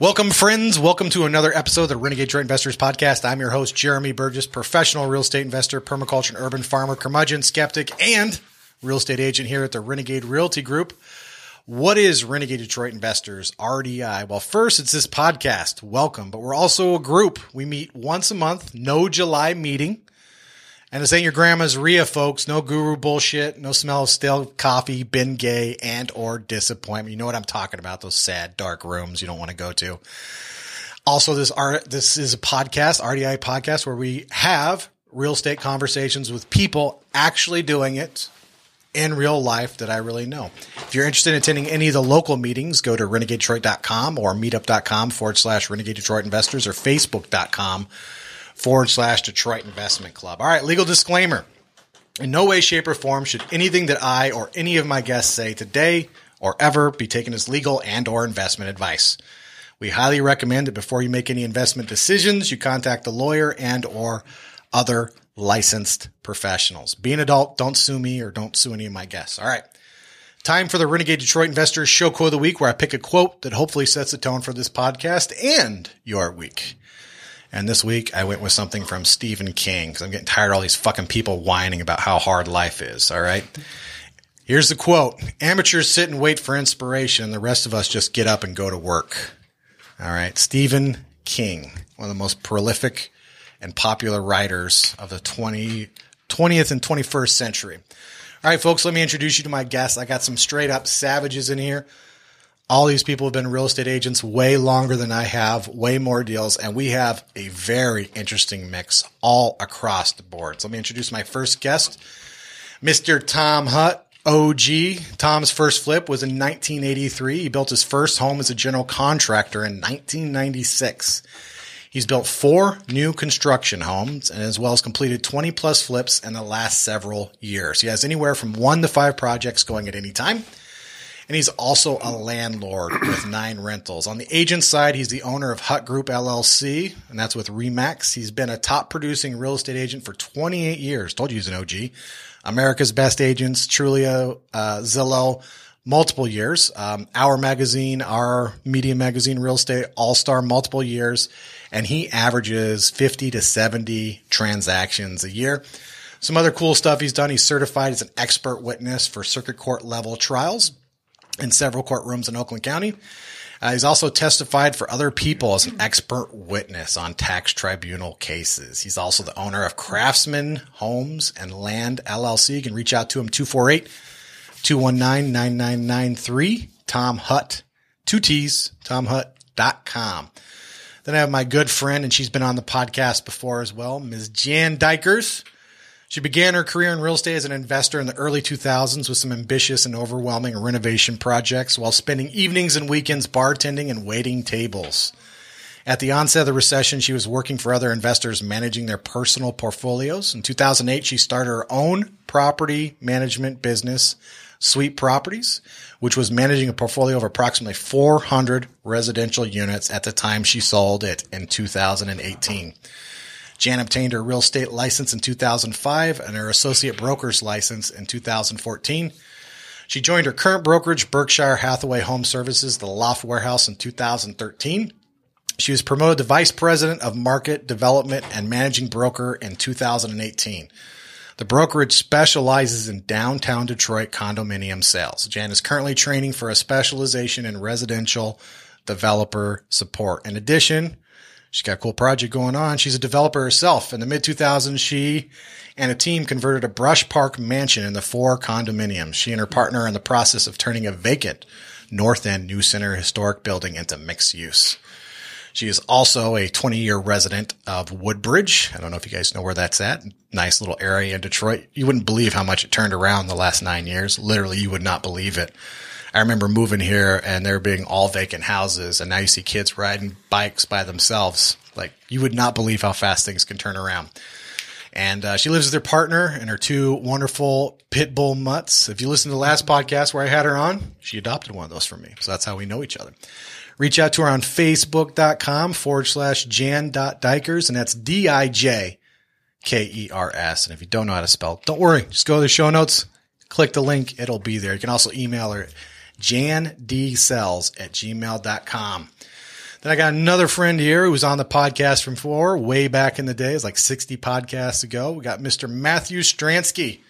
Welcome, friends. Welcome to another episode of the Renegade Detroit Investors Podcast. I'm your host, Jeremy Burgess, professional real estate investor, permaculture and urban farmer, curmudgeon, skeptic, and real estate agent here at the Renegade Realty Group. What is Renegade Detroit Investors, RDI? Well, first, it's this podcast. Welcome. But we're also a group. We meet once a month, no July meeting. And this ain't your grandma's REIA, folks. No guru bullshit. No smell of stale coffee, Bengay, and or disappointment. You know what I'm talking about? Those sad, dark rooms you don't want to go to. Also, this art, this is a podcast, RDI podcast, where we have real estate conversations with people actually doing it in real life that I really know. If you're interested in attending any of the local meetings, go to renegadedetroit.com or meetup.com forward slash renegade Detroit investors or facebook.com forward slash Detroit Investment Club. All right, legal disclaimer. In no way, shape, or form should anything that I or any of my guests say today or ever be taken as legal and or investment advice. We highly recommend that before you make any investment decisions, you contact a lawyer and or other licensed professionals. Be an adult, don't sue me or don't sue any of my guests. All right. Time for the Renegade Detroit Investors Show Quote of the Week, where I pick a quote that hopefully sets the tone for this podcast and your week. And this week I went with something from Stephen King because I'm getting tired of all these fucking people whining about how hard life is. All right. Here's the quote Amateurs sit and wait for inspiration. The rest of us just get up and go to work. All right. Stephen King, one of the most prolific and popular writers of the 20, 20th and 21st century. All right, folks, let me introduce you to my guests. I got some straight up savages in here. All these people have been real estate agents way longer than I have, way more deals, and we have a very interesting mix all across the board. So let me introduce my first guest, Mr. Tom Hutt. OG. Tom's first flip was in 1983. He built his first home as a general contractor in 1996. He's built four new construction homes and as well as completed 20 plus flips in the last several years. He has anywhere from one to five projects going at any time. And he's also a landlord with nine rentals. On the agent side, he's the owner of Hutt Group LLC, and that's with Remax. He's been a top producing real estate agent for 28 years. Told you he's an OG. America's Best Agents, Trulia, uh, Zillow, multiple years. Um, our magazine, Hour Media magazine, Real Estate All Star, multiple years. And he averages 50 to 70 transactions a year. Some other cool stuff he's done. He's certified as an expert witness for circuit court level trials in several courtrooms in Oakland County. Uh, he's also testified for other people as an expert witness on tax tribunal cases. He's also the owner of Craftsman Homes and Land LLC. You can reach out to him 248 219 9993. Tom Hutt, two T's, tomhutt.com. Then I have my good friend, and she's been on the podcast before as well, Ms. Jan Dijkers. She began her career in real estate as an investor in the early 2000s with some ambitious and overwhelming renovation projects while spending evenings and weekends bartending and waiting tables. At the onset of the recession, she was working for other investors managing their personal portfolios. In 2008, she started her own property management business, Sweet Properties, which was managing a portfolio of approximately 400 residential units at the time she sold it in 2018. Jan obtained her real estate license in 2005 and her associate broker's license in 2014. She joined her current brokerage, Berkshire Hathaway Home Services, the Loft Warehouse in 2013. She was promoted to vice president of market development and managing broker in 2018. The brokerage specializes in downtown Detroit condominium sales. Jan is currently training for a specialization in residential developer support. In addition, she's got a cool project going on. She's a developer herself. In the mid 2000s, she and a team converted a Brush Park mansion into four condominiums. She and her partner are in the process of turning a vacant North End New Center historic building into mixed use. She is also a 20 year resident of Woodbridge. I don't know if you guys know where that's at. Nice little area in Detroit. You wouldn't believe how much it turned around the last nine years. Literally, you would not believe it. I remember moving here and there being all vacant houses, and now you see kids riding bikes by themselves. Like, you would not believe how fast things can turn around. And uh, she lives with her partner and her two wonderful pit bull mutts. If you listen to the last podcast where I had her on, she adopted one of those from me. So that's how we know each other. Reach out to her on facebook.com forward slash jan.dijkers, and that's D I J K E R S. And if you don't know how to spell, don't worry. Just go to the show notes, click the link, it'll be there. You can also email her jandscells at gmail.com. Then I got another friend here who was on the podcast from four way back in the days, like 60 podcasts ago. We got Mr. Matthew Stransky.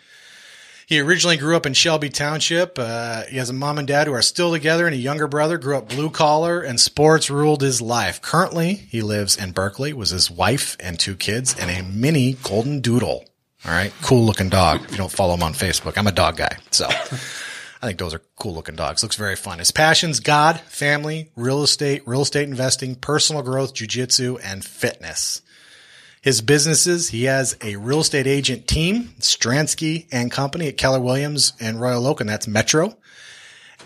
He originally grew up in Shelby Township. Uh, he has a mom and dad who are still together, and a younger brother grew up blue collar, and sports ruled his life. Currently, he lives in Berkley with his wife and two kids and a mini golden doodle. All right, cool looking dog. If you don't follow him on Facebook, I'm a dog guy, so I think those are cool looking dogs. Looks very fun. His passions: God, family, real estate, real estate investing, personal growth, jujitsu, and fitness his businesses. He has a real estate agent team, Stransky and Company at Keller Williams and Royal Oak, and that's Metro.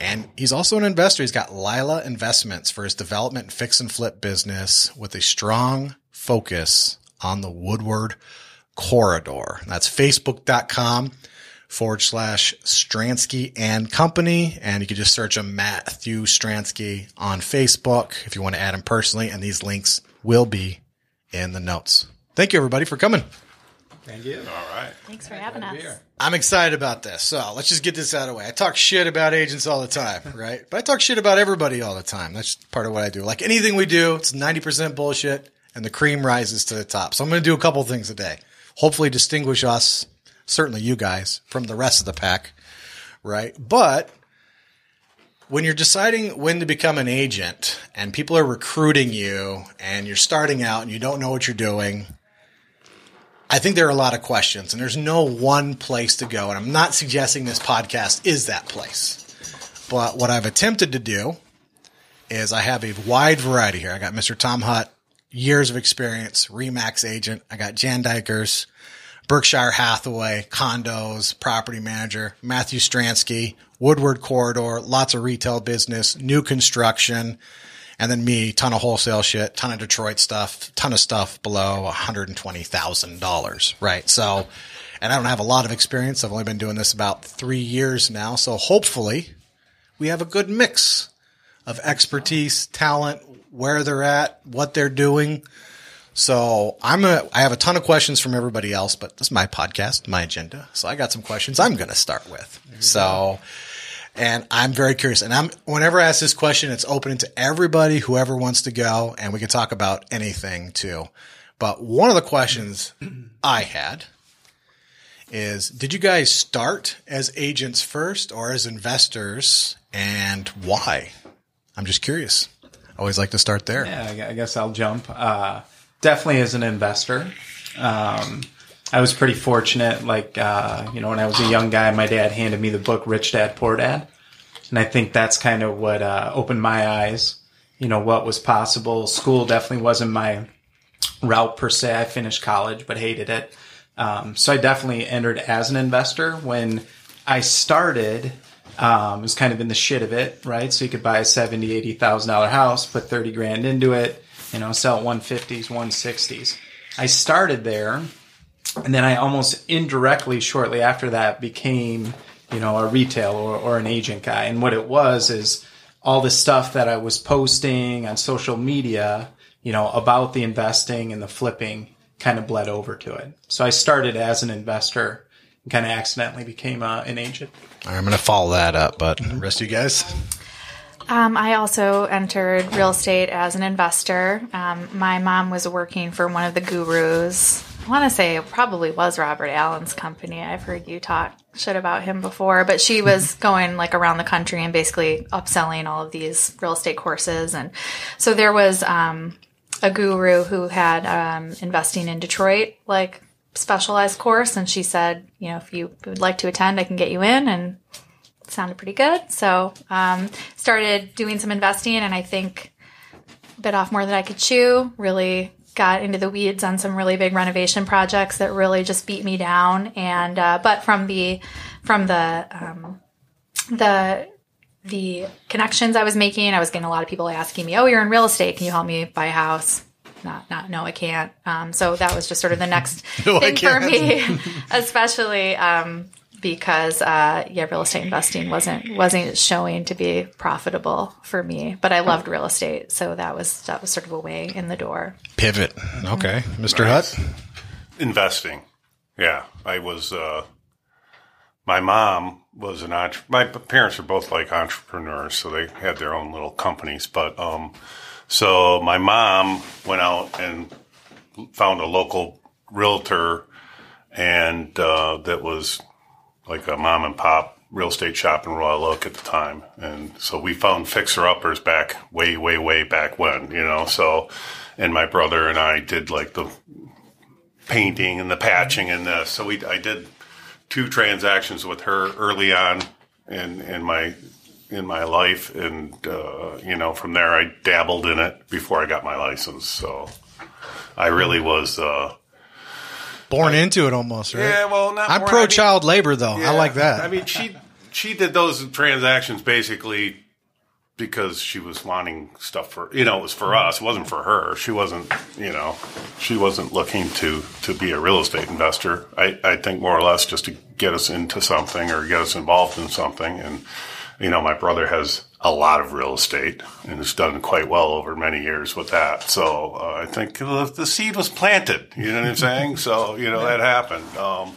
And he's also an investor. He's got Lila Investments for his development and fix and flip business with a strong focus on the Woodward corridor. That's facebook.com forward slash Stransky and Company. And you can just search him Matthew Stransky on Facebook if you want to add him personally. And these links will be in the notes. Thank you, everybody, for coming. Thank you. All right. Thanks for having us. I'm excited about this. So let's just get this out of the way. I talk shit about agents all the time, right? But I talk shit about everybody all the time. That's part of what I do. Like anything we do, it's 90% bullshit and the cream rises to the top. So I'm going to do a couple things today. Hopefully distinguish us, certainly you guys, from the rest of the pack, right? But when you're deciding when to become an agent and people are recruiting you and you're starting out and you don't know what you're doing, I think there are a lot of questions and there's no one place to go. And I'm not suggesting this podcast is that place. But what I've attempted to do is I have a wide variety here. I got Mr. Tom Hutt, years of experience, Remax agent. I got Jan Dijkers, Berkshire Hathaway, condos, property manager, Matthew Stransky, Woodward Corridor, lots of retail business, new construction, and then me, ton of wholesale shit, ton of Detroit stuff, ton of stuff below $120,000, right? So, and I don't have a lot of experience. I've only been doing this about three years now. So hopefully we have a good mix of expertise, talent, where they're at, what they're doing. So I'm a, I have a ton of questions from everybody else, but this is my podcast, my agenda. So I got some questions I'm going to start with. So, and I'm very curious. And I'm, whenever I ask this question, it's open to everybody, whoever wants to go, and we can talk about anything too. But one of the questions I had is, did you guys start as agents first or as investors and why? I'm just curious. I always like to start there. Yeah, I guess I'll jump. Uh, definitely as an investor. Um, I was pretty fortunate. Like, uh, you know, when I was a young guy, my dad handed me the book Rich Dad Poor Dad. And I think that's kind of what uh, opened my eyes, you know, what was possible. School definitely wasn't my route per se. I finished college, but hated it. Um, so I definitely entered as an investor. When I started, um, it was kind of in the shit of it, right? So you could buy a seventy, eighty thousand dollar house, put thirty grand into it, you know, sell one fifties, one sixties. I started there, and then I almost indirectly, shortly after that, became, you know, a retail or, or an agent guy. And what it was is all the stuff that I was posting on social media, you know, about the investing and the flipping kind of bled over to it. So I started as an investor and kind of accidentally became a, an agent. I'm going to follow that up, but the rest of you guys? Um, I also entered real estate as an investor. Um, my mom was working for one of the gurus. I want to say it probably was Robert Allen's company. I've heard you talk shit about him before, but she was going like around the country and basically upselling all of these real estate courses. And so there was um, a guru who had um, investing in Detroit, like specialized course, and she said, you know, if you would like to attend, I can get you in, and sounded pretty good. So um, started doing some investing, and I think bit off more than I could chew. Really got into the weeds on some really big renovation projects that really just beat me down. And uh, but from the from the um, the the connections I was making, I was getting a lot of people asking me, "Oh, you're in real estate. Can you help me buy a house?" Not, not, no, I can't. Um, so that was just sort of the next No, thing for me, especially um, because uh, yeah, real estate investing wasn't wasn't showing to be profitable for me. But I loved real estate, so that was that was sort of a way in the door. Pivot. Okay. Mr. Hutt? Investing. Yeah. I was, uh, my mom was an entre- my parents are both like entrepreneurs, so they had their own little companies, but, um, So my mom went out and found a local realtor, and uh, that was like a mom and pop real estate shop in Royal Oak at the time. And so we found fixer uppers back way, way, way back when, you know. So, and my brother and I did like the painting and the patching and this. So we, I did two transactions with her early on in, in my, in my life. And, uh, you know, from there I dabbled in it before I got my license. So I really was, uh, Born into it almost, right? yeah, well, not I'm more- pro I mean- child labor though. I like that. I mean, she she did those transactions basically because she was wanting stuff for you know it was for mm-hmm. us. It wasn't for her. She wasn't you know she wasn't looking to to be a real estate investor. I I think more or less just to get us into something or get us involved in something. And you know, my brother has a lot of real estate and has done quite well over many years with that. So uh, I think the, the seed was planted. You know what I'm saying? So you know that happened. Um,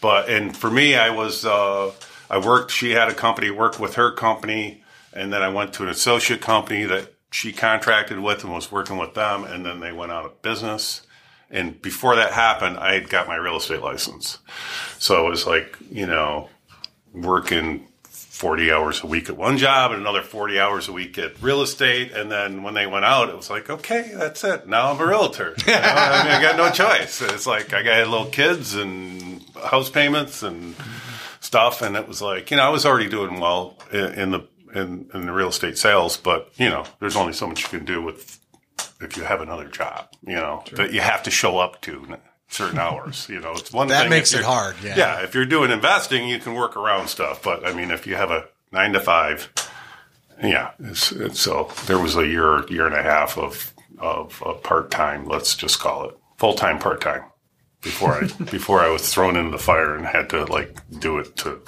but and for me, I was uh, I worked. She had a company, worked with her company, and then I went to an associate company that she contracted with and was working with them, and then they went out of business. And before that happened, I had got my real estate license. So it was like you know working 40 hours a week at one job and another 40 hours a week at real estate. And then when they went out, it was like, okay, that's it. Now I'm a realtor. You know? I mean, I got no choice. It's like I got little kids and house payments and stuff. And it was like, you know, I was already doing well in, in the, in, in the real estate sales, but you know, there's only so much you can do with, if you have another job, you know, that you have to show up to certain hours. You know, it's one That thing makes it hard, yeah. Yeah. If you're doing investing, you can work around stuff. But I mean, if you have a nine to five, yeah. It's, it's, so there was a year, year and a half of, of, of part time, let's just call it full time, part time before I, before I was thrown into the fire and had to like do it to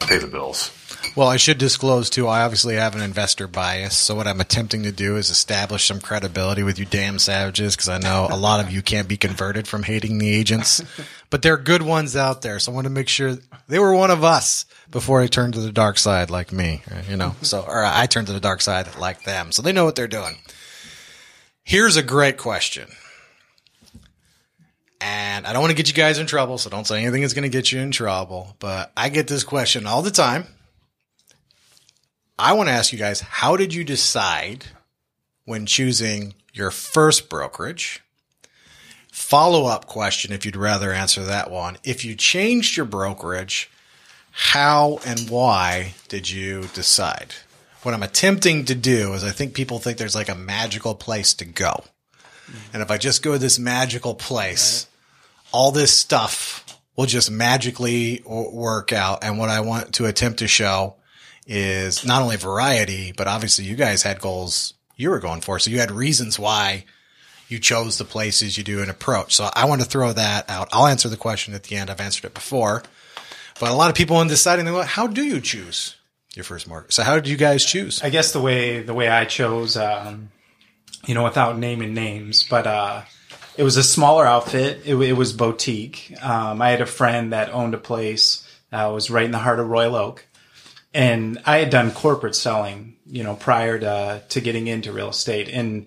pay the bills. Well, I should disclose too. I obviously have an investor bias, so what I'm attempting to do is establish some credibility with you, damn savages, because I know a lot of you can't be converted from hating the agents, but there are good ones out there. So I want to make sure they were one of us before I turned to the dark side, like me, you know. So, or I turned to the dark side like them, so they know what they're doing. Here's a great question. And I don't want to get you guys in trouble, so don't say anything that's going to get you in trouble. But I get this question all the time. I want to ask you guys how did you decide when choosing your first brokerage? Follow up question if you'd rather answer that one. If you changed your brokerage, how and why did you decide? What I'm attempting to do is I think people think there's like a magical place to go. And if I just go to this magical place, all this stuff will just magically work out. And what I want to attempt to show is not only variety, but obviously you guys had goals you were going for. So you had reasons why you chose the places you do and approach. So I want to throw that out. I'll answer the question at the end. I've answered it before, but a lot of people in deciding, they go, how do you choose your first mortgage? So how did you guys choose? I guess the way the way I chose, um, you know, without naming names, but uh, it was a smaller outfit. It, it was boutique. Um, I had a friend that owned a place that was right in the heart of Royal Oak, and I had done corporate selling, you know, prior to to getting into real estate. And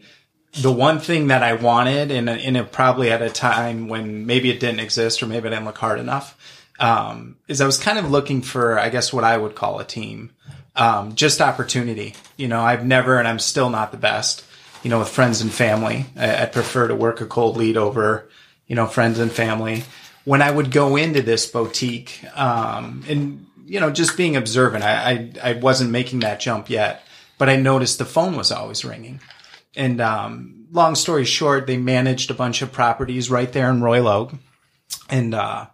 the one thing that I wanted, and it probably at a time when maybe it didn't exist or maybe I didn't look hard enough, um, is I was kind of looking for, I guess, what I would call a team. Um, just opportunity. You know, I've never, and I'm still not the best, you know, with friends and family. I, I prefer to work a cold lead over, you know, friends and family. When I would go into this boutique, um, and, you know, just being observant, I, I, I wasn't making that jump yet, but I noticed the phone was always ringing. And, um, long story short, they managed a bunch of properties right there in Royal Oak. And, uh,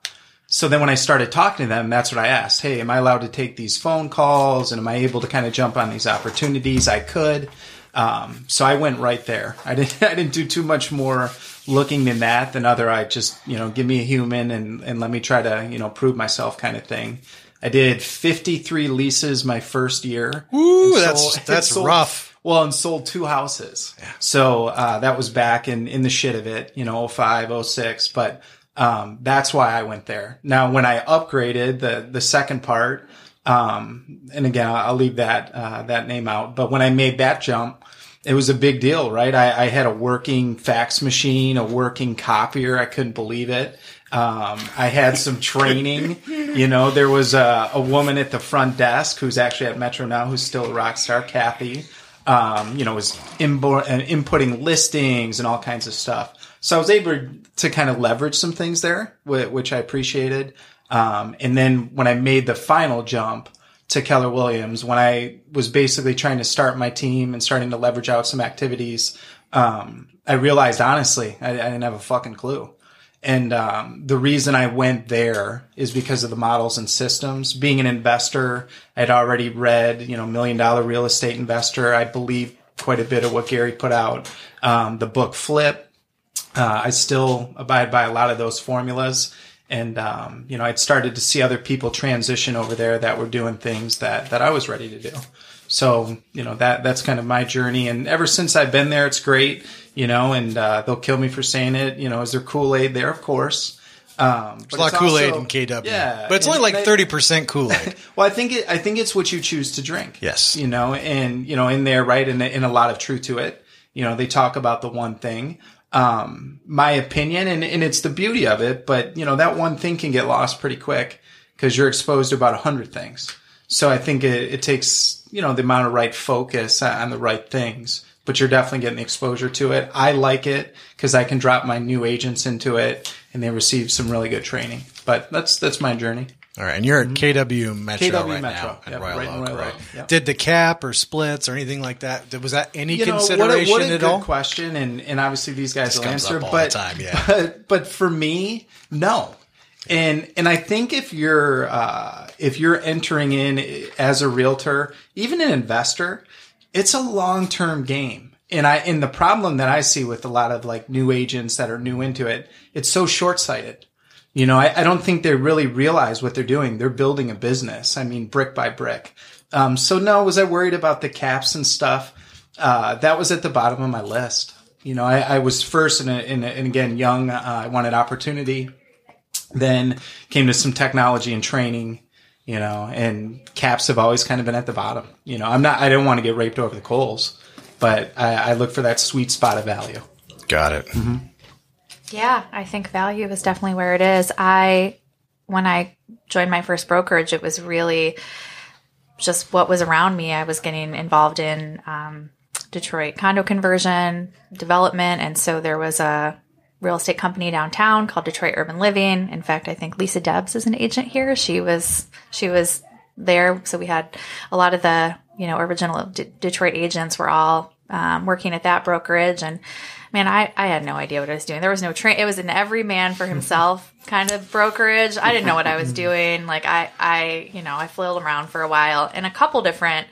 so then when I started talking to them, that's what I asked. Hey, am I allowed to take these phone calls and am I able to kind of jump on these opportunities? I could. Um, so I went right there. I didn't, I didn't do too much more looking than that than other. I just, you know, give me a human and, and let me try to, you know, prove myself kind of thing. I did 53 leases my first year. Ooh, And that's- that's sold- rough. Well, and sold two houses. Yeah. So uh, that was back in, in the shit of it, you know, 05, 06. But um, that's why I went there. Now, when I upgraded the the second part, um, and again, I'll leave that uh, that name out. But when I made that jump, it was a big deal, right? I, I had a working fax machine, a working copier. I couldn't believe it. Um, I had some training. You know, there was a, a woman at the front desk who's actually at Metro now, who's still a rock star, Kathy. Um, you know, was inputting listings and all kinds of stuff. So I was able to kind of leverage some things there, which I appreciated. Um, and then when I made the final jump to Keller Williams, when I was basically trying to start my team and starting to leverage out some activities, um, I realized honestly, I, I didn't have a fucking clue. And um, the reason I went there is because of the models and systems. Being an investor, I'd already read, you know, Million Dollar Real Estate Investor. I believe quite a bit of what Gary put out. Um, the book Flip. Uh, I still abide by a lot of those formulas. And, um, you know, I'd started to see other people transition over there that were doing things that, that I was ready to do. So, you know, that, that's kind of my journey. And ever since I've been there, it's great, you know, and, uh, they'll kill me for saying it. You know, is there Kool-Aid there? Of course. Um, There's a lot of Kool Aid in KW. Yeah. But it's only like thirty percent Kool Aid. well, I think it, I think it's what you choose to drink. Yes. You know, and you know, in there, right, and in a lot of truth to it. You know, they talk about the one thing. Um, my opinion, and, and it's the beauty of it, but you know, that one thing can get lost pretty quick because you're exposed to about a hundred things. So I think it, it takes, you know, the amount of right focus on the right things, but you're definitely getting the exposure to it. I like it because I can drop my new agents into it and they receive some really good training. But that's, that's my journey. All right, and you're at KW Metro KW right Metro. now at Yep, Royal right in Oak, Royal right? Oak, yep. Did the cap or splits or anything like that? Was that any You know, consideration what a, what a at good all? question, and and obviously these guys will comes answer, up all but, the time, yeah. but but for me, no. And and I think if you're uh, if you're entering in as a realtor, even an investor, it's a long term game. And I and the problem that I see with a lot of like new agents that are new into it, it's so short sighted. You know, I, I don't think they really realize what they're doing. They're building a business. I mean, brick by brick. Um, so no, was I worried about the caps and stuff? Uh, that was at the bottom of my list. You know, I, I was first and, and, and again, young. Uh, I wanted opportunity. Then came to some technology and training, you know, and caps have always kind of been at the bottom. You know, I'm not, I don't want to get raped over the coals, but I, I look for that sweet spot of value. Got it. Yeah, I think value is definitely where it is. I when I joined my first brokerage, it was really just what was around me. I was getting involved in um, Detroit condo conversion development, and so there was a real estate company downtown called Detroit Urban Living. In fact, I think Lisa Debs is an agent here. She was she was there, so we had a lot of the you know original D- Detroit agents were all um, working at that brokerage and. Man, I, I had no idea what I was doing. There was no train. It was an every man for himself kind of brokerage. I didn't know what I was doing. Like I, I, you know, I flailed around for a while in a couple different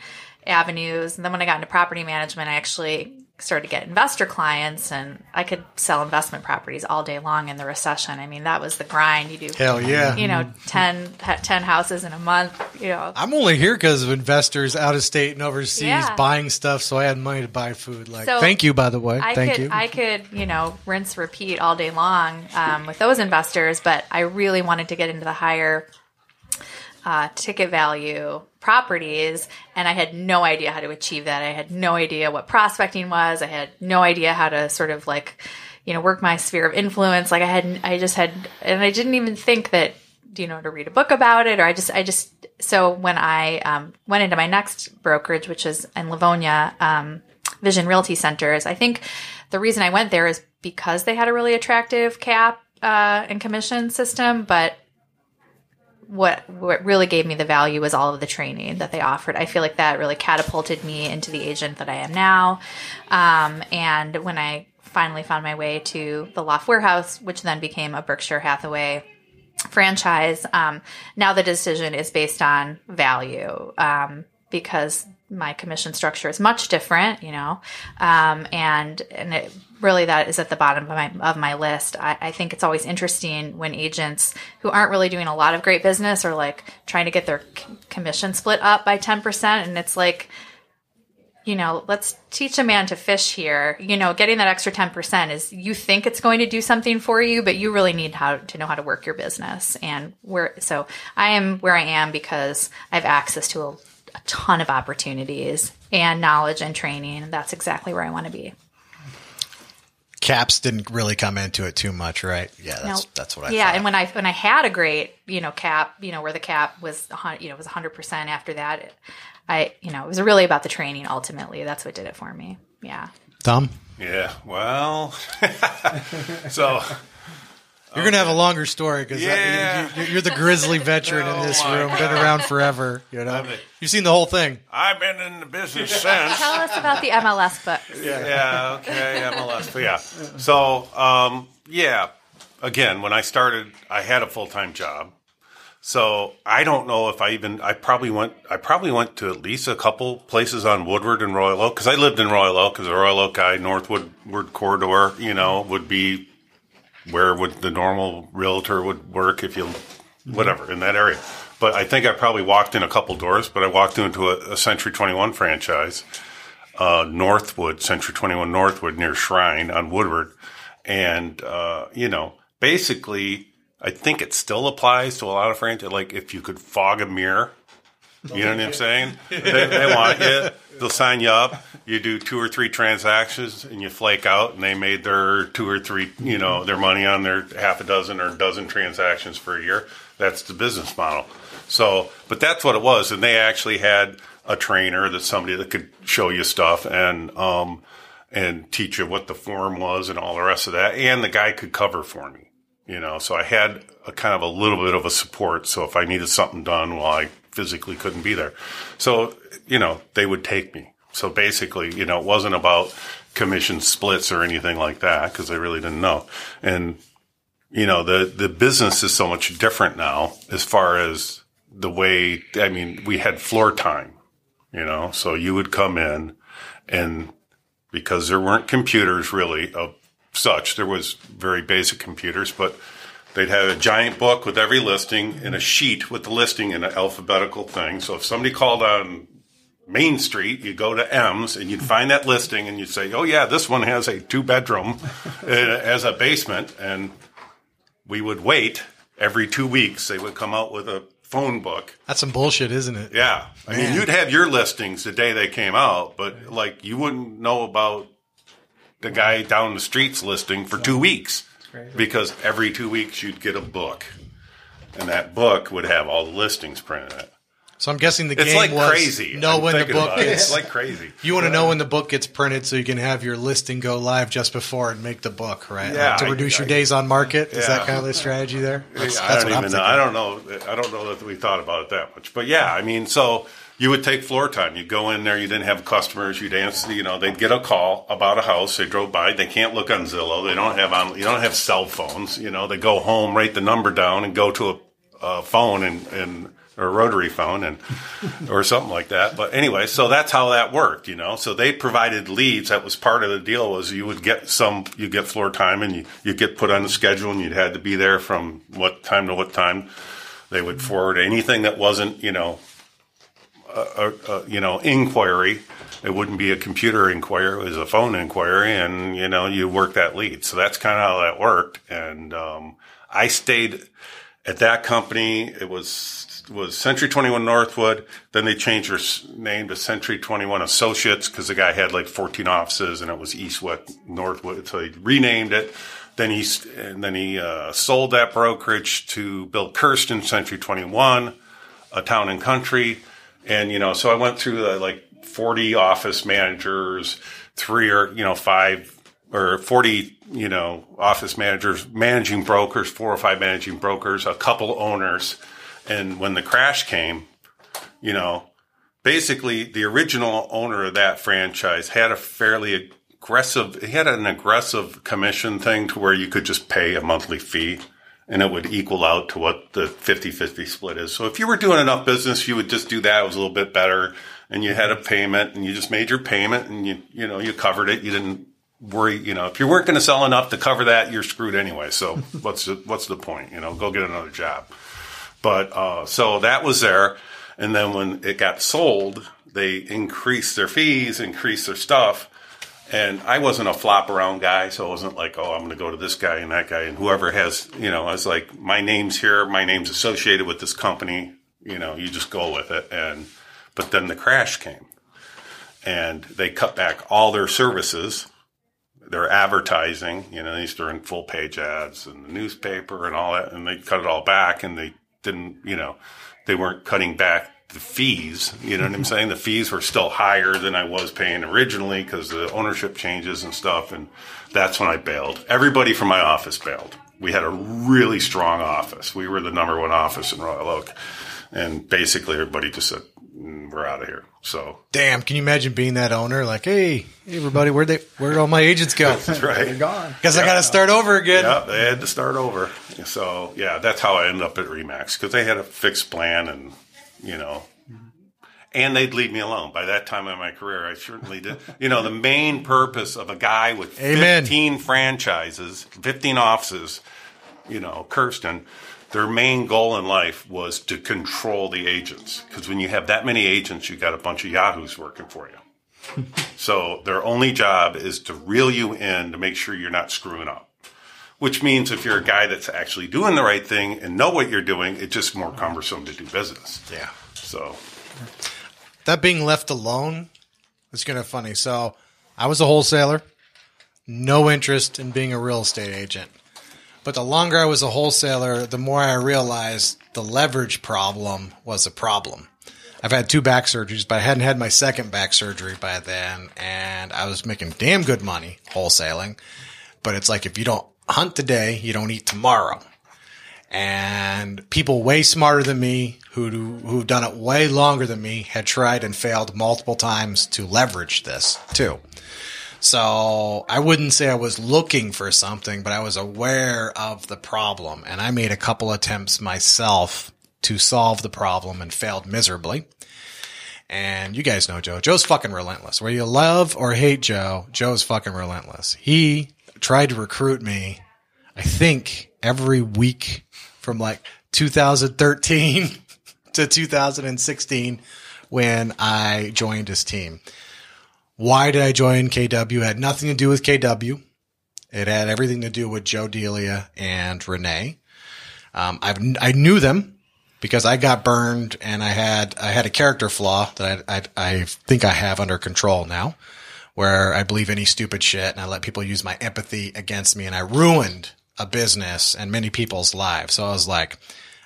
avenues. And then when I got into property management, I actually started to get investor clients and I could sell investment properties all day long in the recession. I mean, that was the grind. You do, Hell yeah. you know, 10, 10 houses in a month, you know, I'm only here because of investors out of state and overseas Yeah. buying stuff, so I had money to buy food. Like, So, thank you, by the way. I thank could, you. I could, you know, rinse, repeat all day long um, with those investors, but I really wanted to get into the higher uh, ticket value properties, and I had no idea how to achieve that. I had no idea what prospecting was. I had no idea how to sort of like, you know, work my sphere of influence. Like I had, I just had, and I didn't even think that, you know, to read a book about it, or I just, I just. So when I um, went into my next brokerage, which is in Livonia, um, Vision Realty Centers. I think the reason I went there is because they had a really attractive cap uh, and commission system, but what what really gave me the value was all of the training that they offered. I feel like that really catapulted me into the agent that I am now. Um, and when I finally found my way to the Loft Warehouse, which then became a Berkshire Hathaway franchise, um, now the decision is based on value um, because my commission structure is much different, you know, um, and and it really that is at the bottom of my of my list. I, I think it's always interesting when agents who aren't really doing a lot of great business are like trying to get their commission split up by ten percent, and it's like you know, let's teach a man to fish here. You know, getting that extra 10% is you think it's going to do something for you, but you really need how to know how to work your business. And where, so I am where I am because I have access to a, a ton of opportunities and knowledge and training. And that's exactly where I want to be. Caps didn't really come into it too much, right? Yeah, that's Nope. that's what I yeah, thought. and when I when I had a great you know cap, you know where the cap was a you know was hundred percent after that, it, I you know it was really about the training. Ultimately, that's what did it for me. Yeah. Tom, Yeah. Well, so you're gonna have a longer story because Yeah. you, you're the grizzly veteran in Oh this my room, been around forever. You know, mean- you've seen the whole thing. I've been in the business since. Tell us about the MLS books. yeah, yeah okay, MLS. But yeah. So, um, yeah, again, when I started, I had a full time job. So I don't know if I even, I probably went, I probably went to at least a couple places on Woodward and Royal Oak because I lived in Royal Oak because the Royal Oak guy, Northwood Wood corridor, you know, would be where would the normal realtor would work if you, whatever, in that area. But I think I probably walked in a couple doors, but I walked into a, a Century 21 franchise uh, Northwood, Century 21 Northwood near Shrine on Woodward. And, uh, you know, basically, I think it still applies to a lot of franchises. Like if you could fog a mirror, you know what I'm saying? They, they want you. They'll sign you up. You do two or three transactions and you flake out and they made their two or three, you know, their money on their half a dozen or dozen transactions for a year. That's the business model. So, but that's what it was. And they actually had a trainer that somebody that could show you stuff and, um, and teach you what the form was and all the rest of that. And the guy could cover for me, you know, so I had a kind of a little bit of a support. So if I needed something done, well, I physically couldn't be there. So, you know, they would take me. So basically, you know, it wasn't about commission splits or anything like that because I really didn't know. And, you know, the, the business is so much different now as far as the way, I mean, we had floor time, you know, so you would come in and because there weren't computers really of such, there was very basic computers, but they'd have a giant book with every listing and a sheet with the listing in an alphabetical thing. So if somebody called on Main Street, you go to M's and you'd find that listing and you'd say, "Oh yeah, this one has a two bedroom, uh, as a basement." And we would wait every two weeks. They would come out with a phone book. That's some bullshit, isn't it? Yeah, I mean, you'd have your listings the day they came out, but like you wouldn't know about the guy down the street's listing for two weeks because every two weeks you'd get a book, and that book would have all the listings printed in it. So I'm guessing the It's game like was crazy. know I'm when the book about it. It's like crazy. you want to know when the book gets printed so you can have your listing go live just before and make the book, right? Yeah, Like to I- reduce your I- days on market. Is that kind of the strategy there? That's, I that's don't what I'm even know. I don't know. I don't know that we thought about it that much. But yeah, I mean, so you would take floor time. You'd go in there. You didn't have customers. You'd answer. You know, they'd get a call about a house. They drove by. They can't look on Zillow. They don't have on. You don't have cell phones. You know, they go home, write the number down, and go to a, a phone and and or a rotary phone and or something like that. But anyway, so that's how that worked, you know. So they provided leads. That was part of the deal was you would get some you get floor time and you you get put on the schedule and you'd had to be there from what time to what time. They would forward anything that wasn't, you know, a, a, you know, inquiry. It wouldn't be a computer inquiry; it was a phone inquiry, and you know, you work that lead. So that's kind of how that worked. And um, I stayed at that company. It was was Century Twenty One Northwood. Then they changed their name to Century Twenty One Associates because the guy had like fourteen offices, and it was East West Northwood. So he renamed it. Then he and then he uh, sold that brokerage to Bill Kirsten, Century Twenty One, a town and country. And, you know, so I went through the, like 40 office managers, three or, you know, five or 40, you know, office managers, managing brokers, four or five managing brokers, a couple owners. And when the crash came, you know, basically the original owner of that franchise had a fairly aggressive, he had an aggressive commission thing to where you could just pay a monthly fee and it would equal out to what the 50-50 split is. So if you were doing enough business, you would just do that. It was a little bit better and you had a payment and you just made your payment and you, you know, you covered it. You didn't worry, you know, if you weren't going to sell enough to cover that, you're screwed anyway. So what's the, what's the point? You know, go get another job. But, uh, so that was there. And then when it got sold, they increased their fees, increased their stuff. And I wasn't a flop around guy, so it wasn't like, oh, I'm going to go to this guy and that guy and whoever has, you know, I was like, my name's here, my name's associated with this company, you know, you just go with it. And But then the crash came and they cut back all their services, their advertising, you know, these are in full page ads in the newspaper and all that. And they cut it all back and they didn't, you know, they weren't cutting back the fees. You know what I'm saying? The fees were still higher than I was paying originally because the ownership changes and stuff. And that's when I bailed. Everybody from my office bailed. We had a really strong office. We were the number one office in Royal Oak. And basically everybody just said, "Mm, we're out of here. So Damn, can you imagine being that owner? Like, hey, hey everybody, where'd they where'd all my agents go? that's right. they're Gone. Guess I gotta start over again. Yeah, they had to start over. So yeah, that's how I ended up at Remax because they had a fixed plan, and you know, and they'd leave me alone. By that time in my career, I certainly did. You know, the main purpose of a guy with Amen. fifteen franchises, fifteen offices, you know, Kirsten. Their main goal in life was to control the agents because when you have that many agents, you got a bunch of yahoos working for you. So their only job is to reel you in to make sure you're not screwing up. Which means if you're a guy that's actually doing the right thing and know what you're doing, it's just more cumbersome to do business. Yeah. So That being left alone is kind of funny. So I was a wholesaler, no interest in being a real estate agent. But the longer I was a wholesaler, the more I realized the leverage problem was a problem. I've had two back surgeries, but I hadn't had my second back surgery by then, and I was making damn good money wholesaling. But it's like if you don't hunt today, you don't eat tomorrow. And people way smarter than me, who who've done it way longer than me, had tried and failed multiple times to leverage this too. So I wouldn't say I was looking for something, but I was aware of the problem, and I made a couple attempts myself to solve the problem and failed miserably. And you guys know Joe. Joe's fucking relentless. Whether you love or hate Joe, Joe's fucking relentless. He tried to recruit me, I think, every week from like 2013 to 2016 when I joined his team. Why did I join KW? It had nothing to do with KW. It had everything to do with Joe Delia and Renee. Um, I knew them because I got burned and I had I had a character flaw that I, I I think I have under control now, where I believe any stupid shit and I let people use my empathy against me and I ruined a business and many people's lives. So I was like,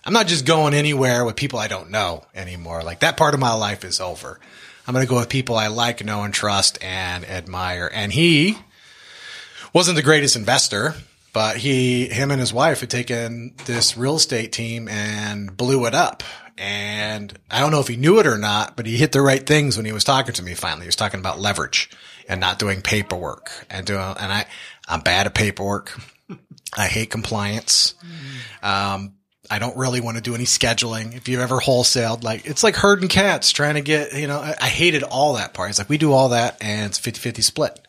I'm not just going anywhere with people I don't know anymore. Like that part of my life is over. I'm going to go with people I like, know, and trust and admire. And he wasn't the greatest investor, but he, him and his wife had taken this real estate team and blew it up. And I don't know if he knew it or not, but he hit the right things when he was talking to me finally. He was talking about leverage and not doing paperwork and doing, and I, I'm bad at paperwork. I hate compliance. Um, I don't really want to do any scheduling. If you've ever wholesaled, like it's like herding cats trying to get, you know, I, I hated all that part. It's like we do all that and it's 50 50 split.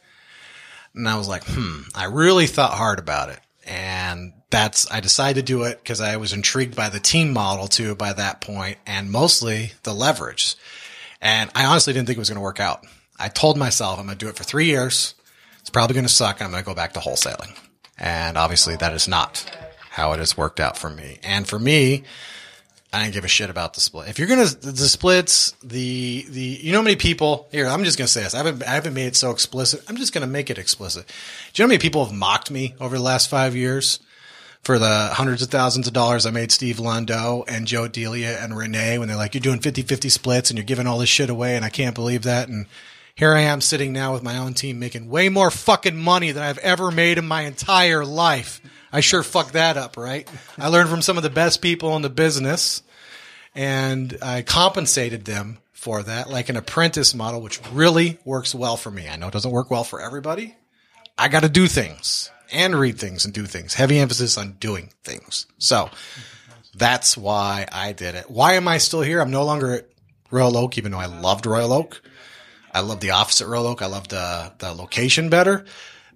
And I was like, hmm, I really thought hard about it. And that's, I decided to do it because I was intrigued by the team model too by that point and mostly the leverage. And I honestly didn't think it was going to work out. I told myself I'm going to do it for three years. It's probably going to suck. I'm going to go back to wholesaling. And obviously that is not how it has worked out for me. And for me, I didn't give a shit about the split. If you're gonna the splits, the the you know how many people here. I'm just gonna say this. I haven't I haven't made it so explicit. I'm just gonna make it explicit. Do you know how many people have mocked me over the last five years for the hundreds of thousands of dollars I made Steve Londo and Joe Delia and Renee when they're like, you're doing 50-50 splits and you're giving all this shit away and I can't believe that. And here I am sitting now with my own team making way more fucking money than I've ever made in my entire life. I sure fucked that up, right? I learned from some of the best people in the business and I compensated them for that, like an apprentice model, which really works well for me. I know it doesn't work well for everybody. I got to do things and read things and do things. Heavy emphasis on doing things. So that's why I did it. Why am I still here? I'm no longer at Royal Oak, even though I loved Royal Oak. I love the office at Royal Oak. I love the, the location better,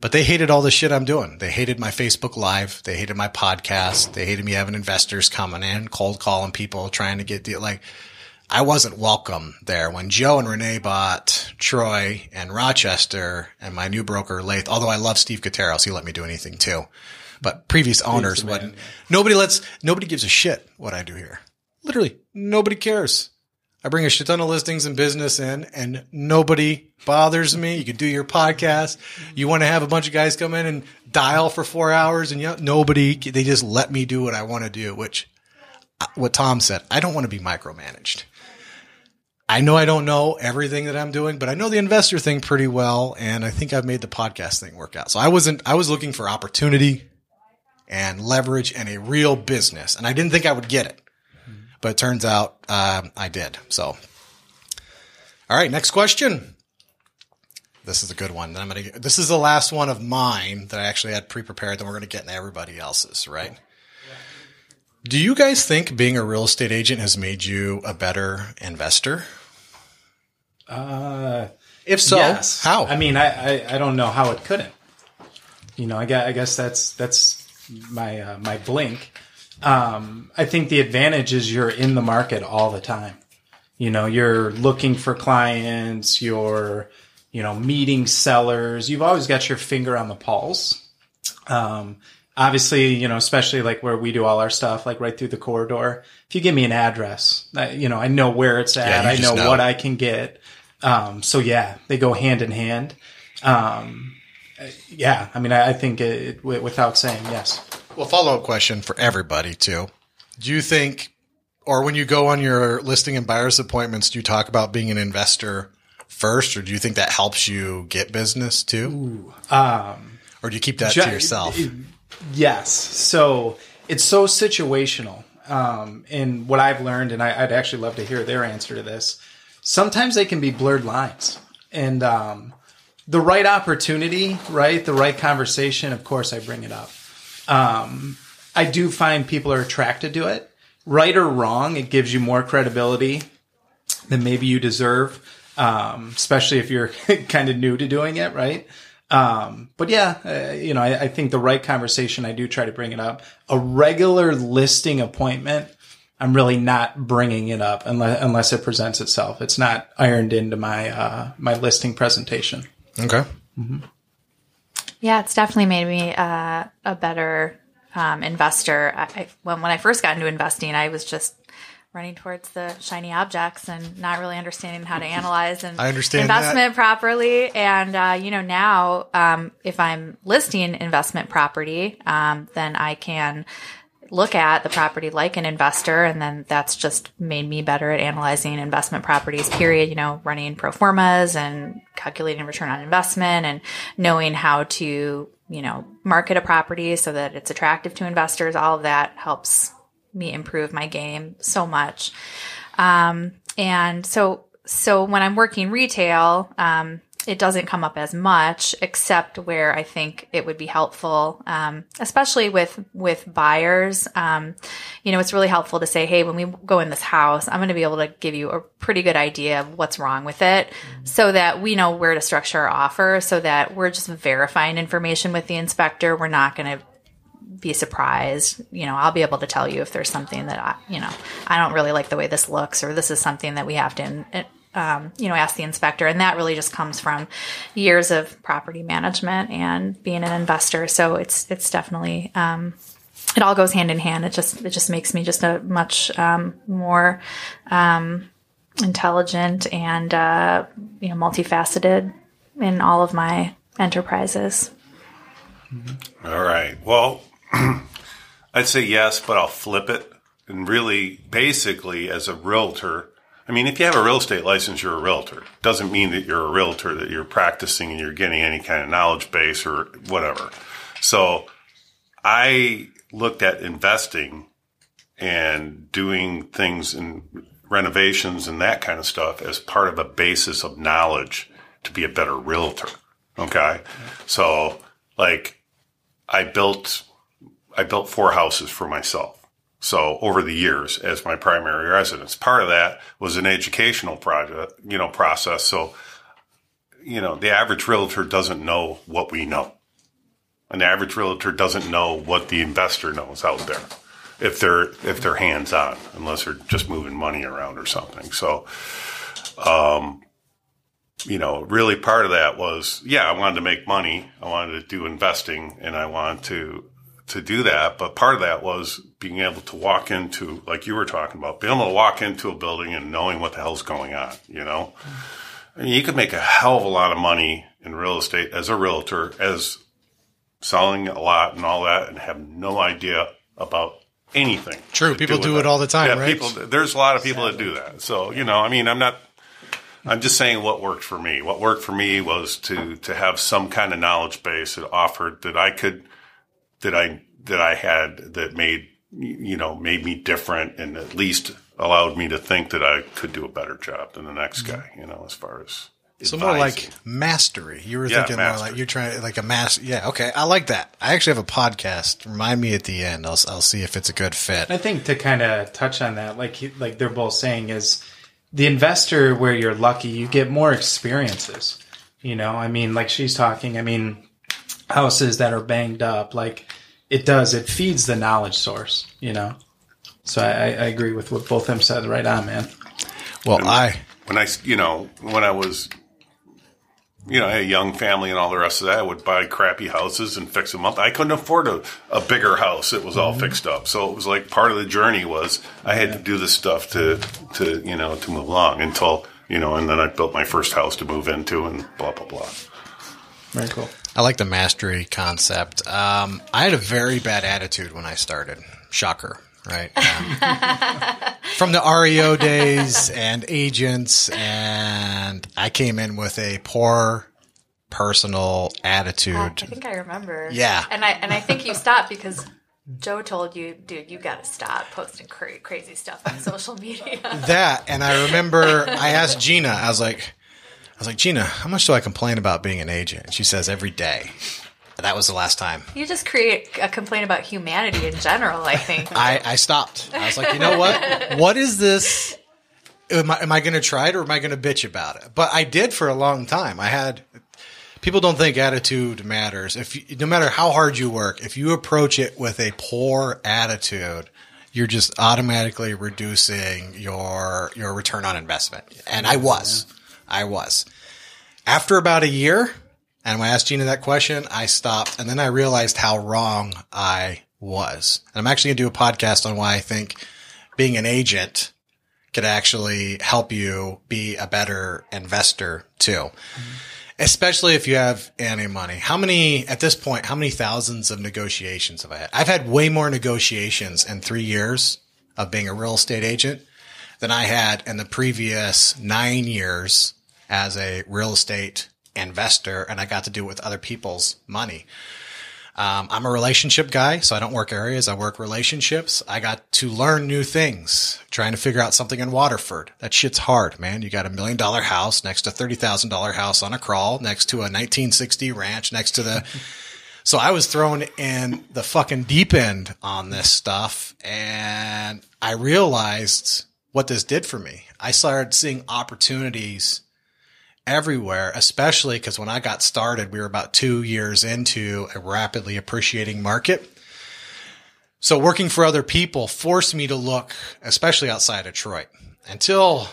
but they hated all the shit I'm doing. They hated my Facebook live. They hated my podcast. They hated me having investors coming in, cold calling people, trying to get deal. Like I wasn't welcome there when Joe and Renee bought Troy and Rochester and my new broker Lath. Although I love Steve Gutierrez, he let me do anything too. But previous owners wouldn't. Nobody lets. Nobody gives a shit what I do here. Literally, nobody cares. I bring a shit ton of listings and business in, and nobody bothers me. You can do your podcast. You want to have a bunch of guys come in and dial for four hours, and nobody. They just let me do what I want to do. Which, uh, what Tom said, I don't want to be micromanaged. I know I don't know everything that I'm doing, but I know the investor thing pretty well, and I think I've made the podcast thing work out. So I wasn't. I was looking for opportunity and leverage and a real business, and I didn't think I would get it but it turns out uh, I did. So, all right, next question. This is a good one. I'm gonna. This is the last one of mine that I actually had pre-prepared. Then we're gonna get into everybody else's. Right? Do you guys think being a real estate agent has made you a better investor? Uh, If so, yes. how? I mean, I, I, I don't know how it couldn't. You know, I guess, I guess that's that's my uh, my blink. Um, I think the advantage is you're in the market all the time. You know, you're looking for clients, you're, you know, meeting sellers. You've always got your finger on the pulse. Um, obviously, you know, especially like where we do all our stuff, like right through the corridor. If you give me an address, I, you know, I know where it's at. you I know, know. what I can get. Um, so yeah, they go hand in hand. Um, yeah, I mean, I, I think it, it, without saying yes. Well, follow up question for everybody too. Do you think, or when you go on your listing and buyers appointments, do you talk about being an investor first, or do you think that helps you get business too? Um, or do you keep that Ju- to yourself? Yes. So it's so situational. Um, and what I've learned, and I, I'd actually love to hear their answer to this. Sometimes they can be blurred lines, and um, the right opportunity, right, the right conversation. Of course, I bring it up. Um, I do find people are attracted to it. Right or wrong, it gives you more credibility than maybe you deserve, um, especially if you're kind of new to doing it, right? Um, but yeah, uh, you know, I, I think the right conversation, I do try to bring it up. A regular listing appointment, I'm really not bringing it up unless, unless it presents itself. It's not ironed into my, uh, my listing presentation. Okay. Yeah, it's definitely made me uh, a better um, investor. I, I, when when I first got into investing, I was just running towards the shiny objects and not really understanding how to analyze and I understand investment properly. And uh, you know, now um, if I'm listing investment property, um, then I can look at the property like an investor and then that's just made me better at analyzing investment properties period you know running pro formas and calculating return on investment and knowing how to you know market a property so that it's attractive to investors. All of that helps me improve my game so much. Um, and so so when i'm working retail um, it doesn't come up as much, except where I think it would be helpful, um, especially with with buyers. Um, you know, it's really helpful to say, "Hey, when we go in this house, I'm going to be able to give you a pretty good idea of what's wrong with it, so that we know where to structure our offer, so that we're just verifying information with the inspector. We're not going to be surprised. You know, I'll be able to tell you if there's something that I, you know, I don't really like the way this looks, or this is something that we have to, um, you know, ask the inspector. And that really just comes from years of property management and being an investor. So it's it's definitely um, it all goes hand in hand. It just it just makes me just a much um, more um, intelligent and uh, you know multifaceted in all of my enterprises. All right. Well, I'd say yes, but I'll flip it. And really, basically, as a realtor, I mean, if you have a real estate license, you're a realtor. Doesn't mean that you're a realtor, that you're practicing and you're getting any kind of knowledge base or whatever. So I looked at investing and doing things and renovations and that kind of stuff as part of a basis of knowledge to be a better realtor. Okay. So like I built, I built four houses for myself. So over the years as my primary residence, part of that was an educational project, you know, process. So, you know, the average realtor doesn't know what we know. An average realtor doesn't know what the investor knows out there if they're if they're hands on, unless they're just moving money around or something. So, um, you know, really part of that was yeah, I wanted to make money, I wanted to do investing, and I wanted to to do that. But part of that was being able to walk into, like you were talking about, being able to walk into a building and knowing what the hell's going on, you know? I mean, you could make a hell of a lot of money in real estate as a realtor, as selling a lot and all that, and have no idea about anything. True. People do that. it all the time, Yeah, right? People, there's a lot of people that do that. So, you know, I mean, I'm not, I'm just saying what worked for me. What worked for me was to, to have some kind of knowledge base that offered that I could, that I, that I had that made, you know, made me different and at least allowed me to think that I could do a better job than the next mm-hmm. guy, you know, as far as. So more like mastery. You were Yeah, thinking more like you're trying like a master. Yeah, okay, I like that. I actually have a podcast. Remind me at the end. I'll I'll see if it's a good fit. I think to kind of touch on that, like he- like they're both saying, is the investor where you're lucky, you get more experiences. You know, I mean, like she's talking. I mean, houses that are banged up, like it does. It feeds the knowledge source. You know, so I, I I agree with what both of them said. Right on, man. Well, I when I, you know, when I was, you know, I had a young family and all the rest of that, I would buy crappy houses and fix them up. I couldn't afford a, a bigger house it was all mm-hmm. fixed up. So it was like part of the journey was I had to do this stuff to, to, you know, to move along until, you know, and then I built my first house to move into and blah, blah, blah. Very cool. I like the mastery concept. Um, I had a very bad attitude when I started. Shocker, right? Um, from the REO days and agents, and I came in with a poor personal attitude. I think I remember. Yeah. And I and I think you stopped because Joe told you, dude, you got to stop posting cra- crazy stuff on social media. that and i remember i asked gina i was like i was like gina how much do i complain about being an agent? And she says every day. That was the last time. You just create a complaint about humanity in general. I think. i i stopped. I was like you know what? What is this? Am i, am I going to try it or am i going to bitch about it? But i did for a long time. I had people don't think attitude matters. If you, no matter how hard you work if you approach it with a poor attitude you're just automatically reducing your your return on investment. And i was i was after about a year and when i asked gina that question i stopped and then i realized how wrong i was and i'm actually going to do a podcast on why i think being an agent could actually help you be a better investor too especially if you have any money. How many at this point? How many thousands of negotiations have I had? I've had way more negotiations in three years of being a real estate agent than I had in the previous nine years as a real estate investor, and I got to do it with other people's money. Um, I'm a relationship guy, so I don't work areas. I work relationships. I got to learn new things, trying to figure out something in Waterford. That shit's hard, man. You got a million dollar house next to $30,000 house on a crawl, next to a 1960 ranch, next to the, so I was thrown in the fucking deep end on this stuff and I realized what this did for me. I started seeing opportunities everywhere, especially because when I got started, we were about two years into a rapidly appreciating market. So working for other people forced me to look, especially outside Detroit. Until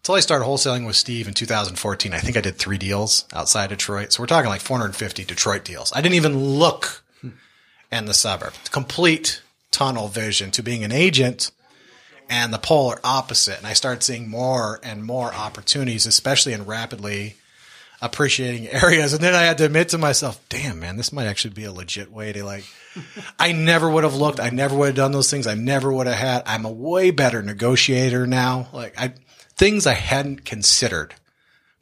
until I started wholesaling with Steve in 2014, I think I did three deals outside Detroit. So we're talking like 450 Detroit deals. I didn't even look hmm. in the suburb. Complete tunnel vision to being an agent and the polar opposite. And I started seeing more and more opportunities, especially in rapidly appreciating areas. And then I had to admit to myself, damn, man, this might actually be a legit way to like, I never would have looked. I never would have done those things. I never would have had. I'm a way better negotiator now. Like I, things I hadn't considered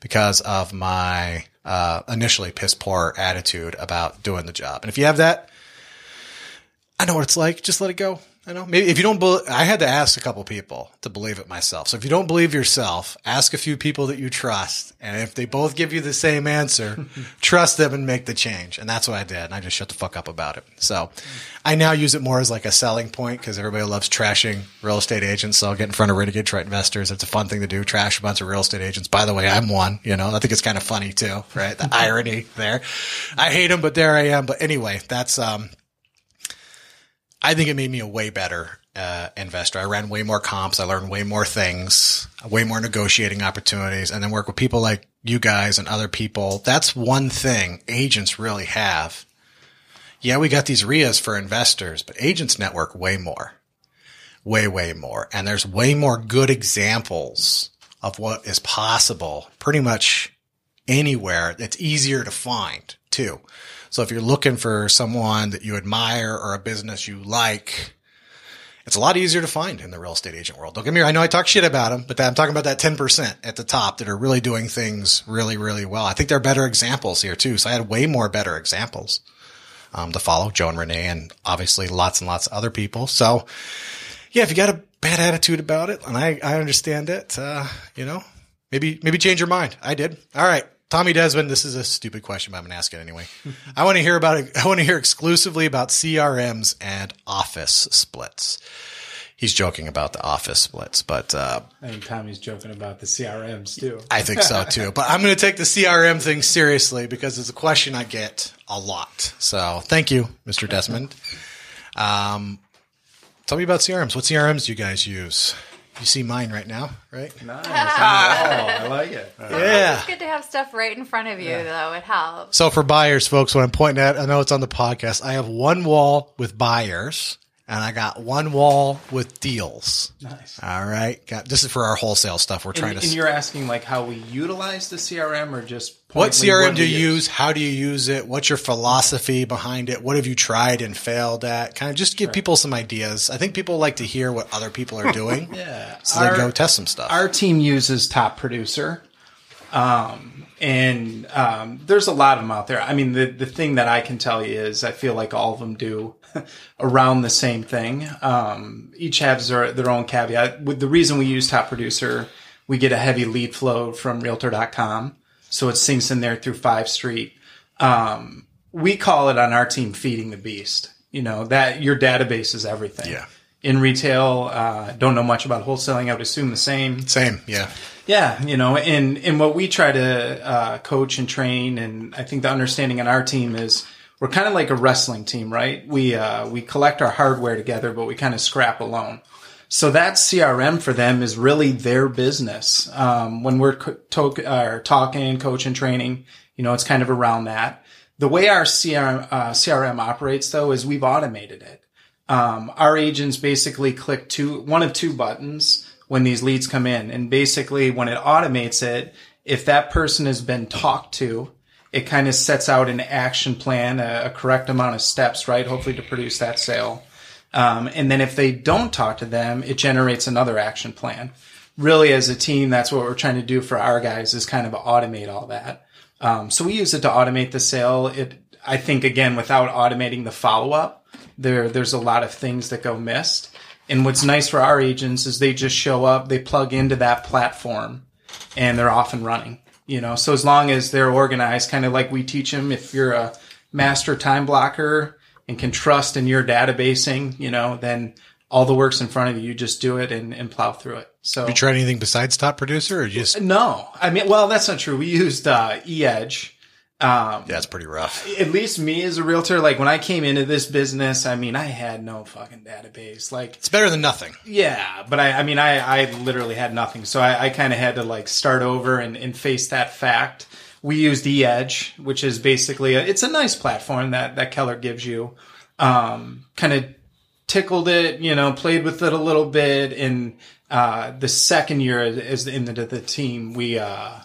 because of my, uh, initially piss poor attitude about doing the job. And if you have that, I know what it's like. Just let it go. I know. Maybe if you don't, bel I had to ask a couple people to believe it myself. So if you don't believe yourself, ask a few people that you trust, and if they both give you the same answer, trust them and make the change. And that's what I did. And I just shut the fuck up about it. So I now use it more as like a selling point because everybody loves trashing real estate agents. So I'll get in front of renegade Detroit investors. It's a fun thing to do. Trash a bunch of real estate agents. By the way, I'm one. You know, I think it's kind of funny too, right? The irony there. I hate them, but there I am. But anyway, that's um. I think it made me a way better uh, investor. I ran way more comps. I learned way more things, way more negotiating opportunities, and then work with people like you guys and other people. That's one thing agents really have. yeah, we got these REIAs for investors, but agents network way more, way, way more. And there's way more good examples of what is possible pretty much anywhere. It's easier to find too. So if you're looking for someone that you admire or a business you like, it's a lot easier to find in the real estate agent world. Don't get me wrong. I know I talk shit about them, but I'm talking about that 10% at the top that are really doing things really, really well. I think they're better examples here too. So I had way more better examples, um, to follow Joe and Renee and obviously lots and lots of other people. So yeah, if you got a bad attitude about it and I, I understand it, uh, you know, maybe, maybe change your mind. I did. All right. Tommy Desmond, this is a stupid question, but I'm going to ask it anyway. I want to hear about it. I want to hear exclusively about CRMs and office splits. He's joking about the office splits, but uh, I think Tommy's joking about the CRMs too. I think so too. But I'm going to take the CRM thing seriously because it's a question I get a lot. So thank you, Mr. Desmond. Um, tell me about CRMs. What CRMs do you guys use? You see mine right now, right? Nice. Oh, I like it. Yeah. It's good to have stuff right in front of you, though. It helps. So for buyers, folks, when I'm pointing at, I know it's on the podcast. I have one wall with buyers, and I got one wall with deals. Nice. All right, got this is for our wholesale stuff. We're trying And, to. and you're asking like how we utilize the CRM or just what CRM what do you use? How do you use it? What's your philosophy behind it? What have you tried and failed at? Kind of just give people some ideas. I think people like to hear what other people are doing. Yeah. So they go test some stuff. Our team uses Top Producer. Um, and um, there's a lot of them out there. I mean, the, the thing that I can tell you is I feel like all of them do around the same thing. Um, each has their, their own caveat. With the reason we use Top Producer, we get a heavy lead flow from Realtor.com. So it sinks in there through FiveStreet. Um, we call it on our team feeding the beast. You know, that your database is everything. Yeah. In retail, uh, don't know much about wholesaling. I would assume the same. Same, yeah. Yeah, you know, and and what we try to uh, coach and train, and I think the understanding on our team is we're kind of like a wrestling team, right? We uh, we collect our hardware together, but we kind of scrap alone. So that CRM for them is really their business. Um, when we're co- to- uh, talking, coaching, training, you know, it's kind of around that. The way our CRM, uh, CRM operates though is we've automated it. Um, our agents basically click two, one of two buttons when these leads come in. And basically when it automates it, if that person has been talked to, it kind of sets out an action plan, a, a correct amount of steps, right? Hopefully to produce that sale. Um, and then if they don't talk to them, it generates another action plan. Really, as a team, that's what we're trying to do for our guys is kind of automate all that. Um, so we use it to automate the sale. It, I think, again, without automating the follow up, there there's a lot of things that go missed. And what's nice for our agents is they just show up, they plug into that platform, and they're off and running. You know, so as long as they're organized, kind of like we teach them, if you're a master time blocker and can trust in your databasing, you know, then all the work's in front of you. You just do it and, and plow through it. So You tried anything besides Top Producer, or just no, I mean, well, that's not true. We used uh, eEdge. Um, that's pretty rough. at least me as a realtor, like when I came into this business, I mean, I had no fucking database. Like, It's better than nothing. yeah, but I, I mean, I, I literally had nothing. So I, I kind of had to like start over and, and face that fact. We used eEdge, which is basically, a, it's a nice platform that, that Keller gives you. Um, kind of tickled it, you know, played with it a little bit. And, uh, the second year as in the, the team, we, uh,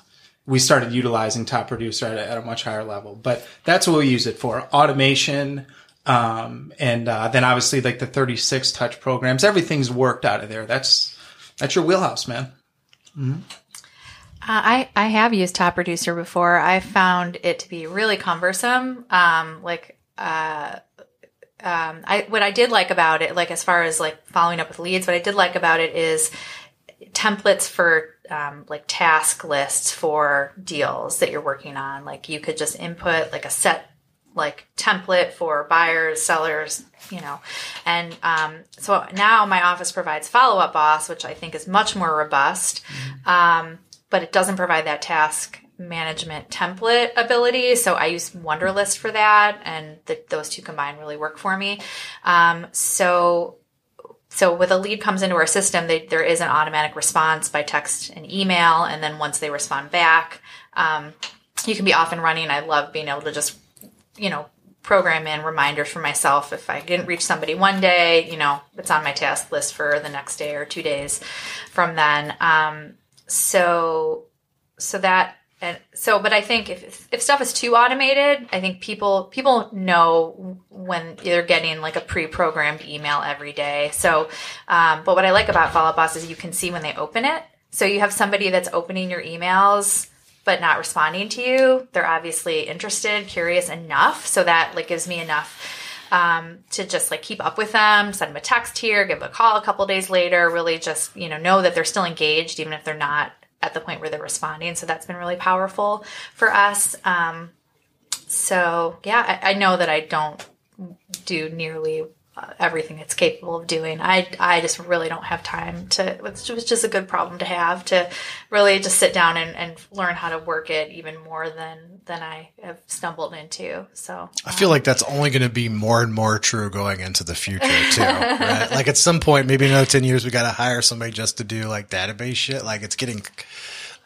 we started utilizing top producer at a, at a much higher level, but that's what we use it for automation. Um, and, uh, then obviously like the 36 touch programs, everything's worked out of there. That's, that's your wheelhouse, man. Uh, I, I have used Top Producer before. I found it to be really cumbersome. Um, like, uh, um, I, what I did like about it, like as far as like following up with leads, what I did like about it is templates for um, like task lists for deals that you're working on. Like you could just input like a set like template for buyers, sellers, you know. And um, so now my office provides Follow Up Boss, which I think is much more robust, um, but it doesn't provide that task management template ability. So I use Wunderlist for that, and the, those two combined really work for me. Um, so so with a lead comes into our system, they, there is an automatic response by text and email, and then once they respond back, um, you can be off and running. I love being able to just, you know, program in reminders for myself if I didn't reach somebody one day, you know, it's on my task list for the next day or two days from then. Um, so, so that and so, but I think if if stuff is too automated, I think people people know when they're getting like a pre-programmed email every day. So, um, but what I like about Follow Up Boss is you can see when they open it. So you have somebody that's opening your emails but not responding to you. They're obviously interested, curious enough, so that like gives me enough um, to just like keep up with them, send them a text here, give them a call a couple days later. Really, just you know know that they're still engaged, even if they're not at the point where they're responding. So that's been really powerful for us. Um, so yeah, I, I know that I don't do nearly Uh, everything it's capable of doing. I, I just really don't have time to, it's just a good problem to have to really just sit down and, and learn how to work it even more than, than I have stumbled into. So I feel um, like that's only going to be more and more true going into the future too. right? Like at some point, maybe another 10 years, we got to hire somebody just to do like database shit. Like it's getting,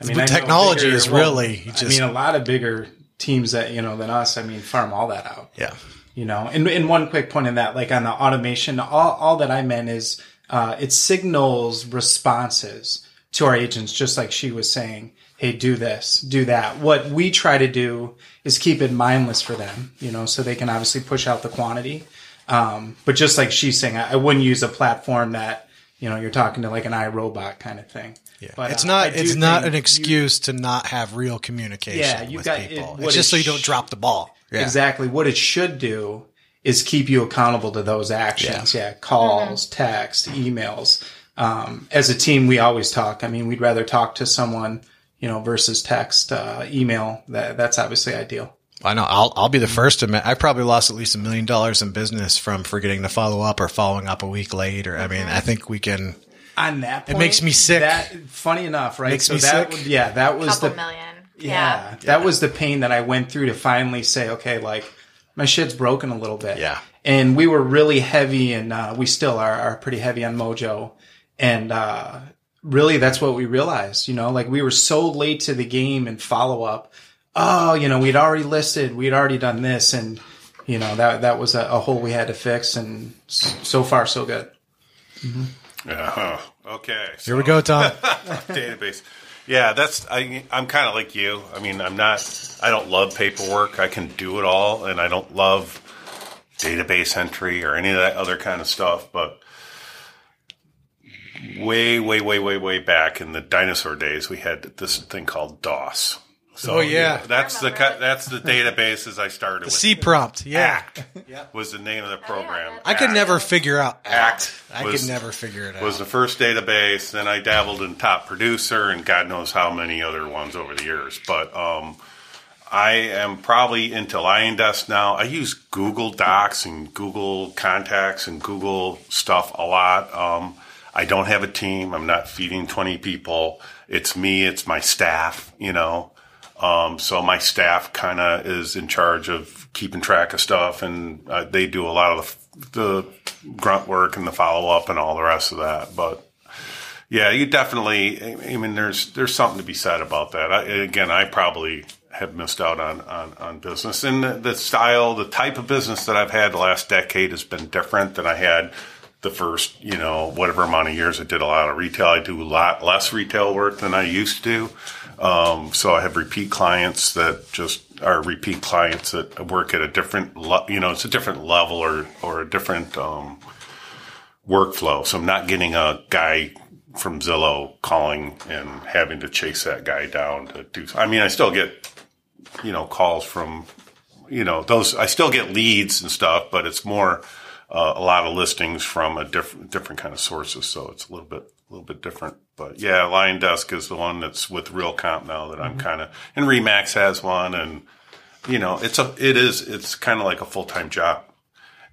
I mean, I technology bigger- is well, really I just, mean, a lot of bigger teams that you know than us. I mean, farm all that out. yeah. You know, and, and one quick point in that, like on the automation, all, all that I meant is uh, it signals responses to our agents, just like she was saying, hey, do this, do that. What we try to do is keep it mindless for them, you know, so they can obviously push out the quantity. Um, but just like she's saying, I, I wouldn't use a platform that, you know, you're talking to like an iRobot kind of thing. Yeah. But, it's uh, not. I It's not think an you- excuse to not have real communication Yeah, you with got- it- people. what it's just it so you don't drop the ball. Yeah. Exactly. What it should do is keep you accountable to those actions. Yeah. Calls, text, emails. Um, as a team, we always talk. I mean, we'd rather talk to someone, you know, versus text, uh, email. That, that's obviously ideal. I know. I'll I'll be the first to admit I probably lost at least a million dollars in business from forgetting to follow up or following up a week late. Or I mean, I think we can. On that point, it makes me sick. That, funny enough, right? Makes so me that sick. yeah, that was couple the million. Yeah, Yeah. that was the pain that I went through to finally say, okay, like my shit's broken a little bit. Yeah. And we were really heavy and, uh, we still are, are pretty heavy on Mojo. And, uh, really that's what we realized, you know, like we were so late to the game and follow up. Oh, you know, we'd already listed, we'd already done this. And, you know, that, that was a, a hole we had to fix. And so far, so good. Yeah. huh. Okay. Here we go, Tom. database. Yeah, that's I. I'm kind of like you. I mean, I'm not. I don't love paperwork. I can do it all, and I don't love database entry or any of that other kind of stuff. But way, way, way, way, way back in the dinosaur days, we had this thing called DOS. So Oh, yeah. that's the remember cu- that's the databases I started with. C prompt. Yeah. ACT was the name of the program. I could never figure out ACT I was- could never figure it out. was the first database. Then I dabbled in Top Producer and God knows how many other ones over the years. But um, I am probably into LionDesk now. I use Google Docs and Google Contacts and Google stuff a lot. Um, I don't have a team. I'm not feeding 20 people. It's me. It's my staff. You know. Um, so my staff kind of is in charge of keeping track of stuff, and uh, they do a lot of the, the grunt work and the follow up and all the rest of that. But yeah, you definitely. I mean, there's there's something to be said about that. I, again, I probably have missed out on on, on business, and the, the style, the type of business that I've had the last decade has been different than I had the first, you know, whatever amount of years I did a lot of retail. I do a lot less retail work than I used to. Um, so I have repeat clients that just are repeat clients that work at a different, le- you know, it's a different level or, or a different, um, workflow. So I'm not getting a guy from Zillow calling and having to chase that guy down to do. I mean, I still get, you know, calls from, you know, those. I still get leads and stuff, but it's more uh, a lot of listings from a different different kind of sources. So it's a little bit a little bit different. But yeah, LionDesk is the one that's with Realcomp now that I'm mm-hmm. kind of, and Remax has one, and you know, it's a it is it's kind of like a full time job.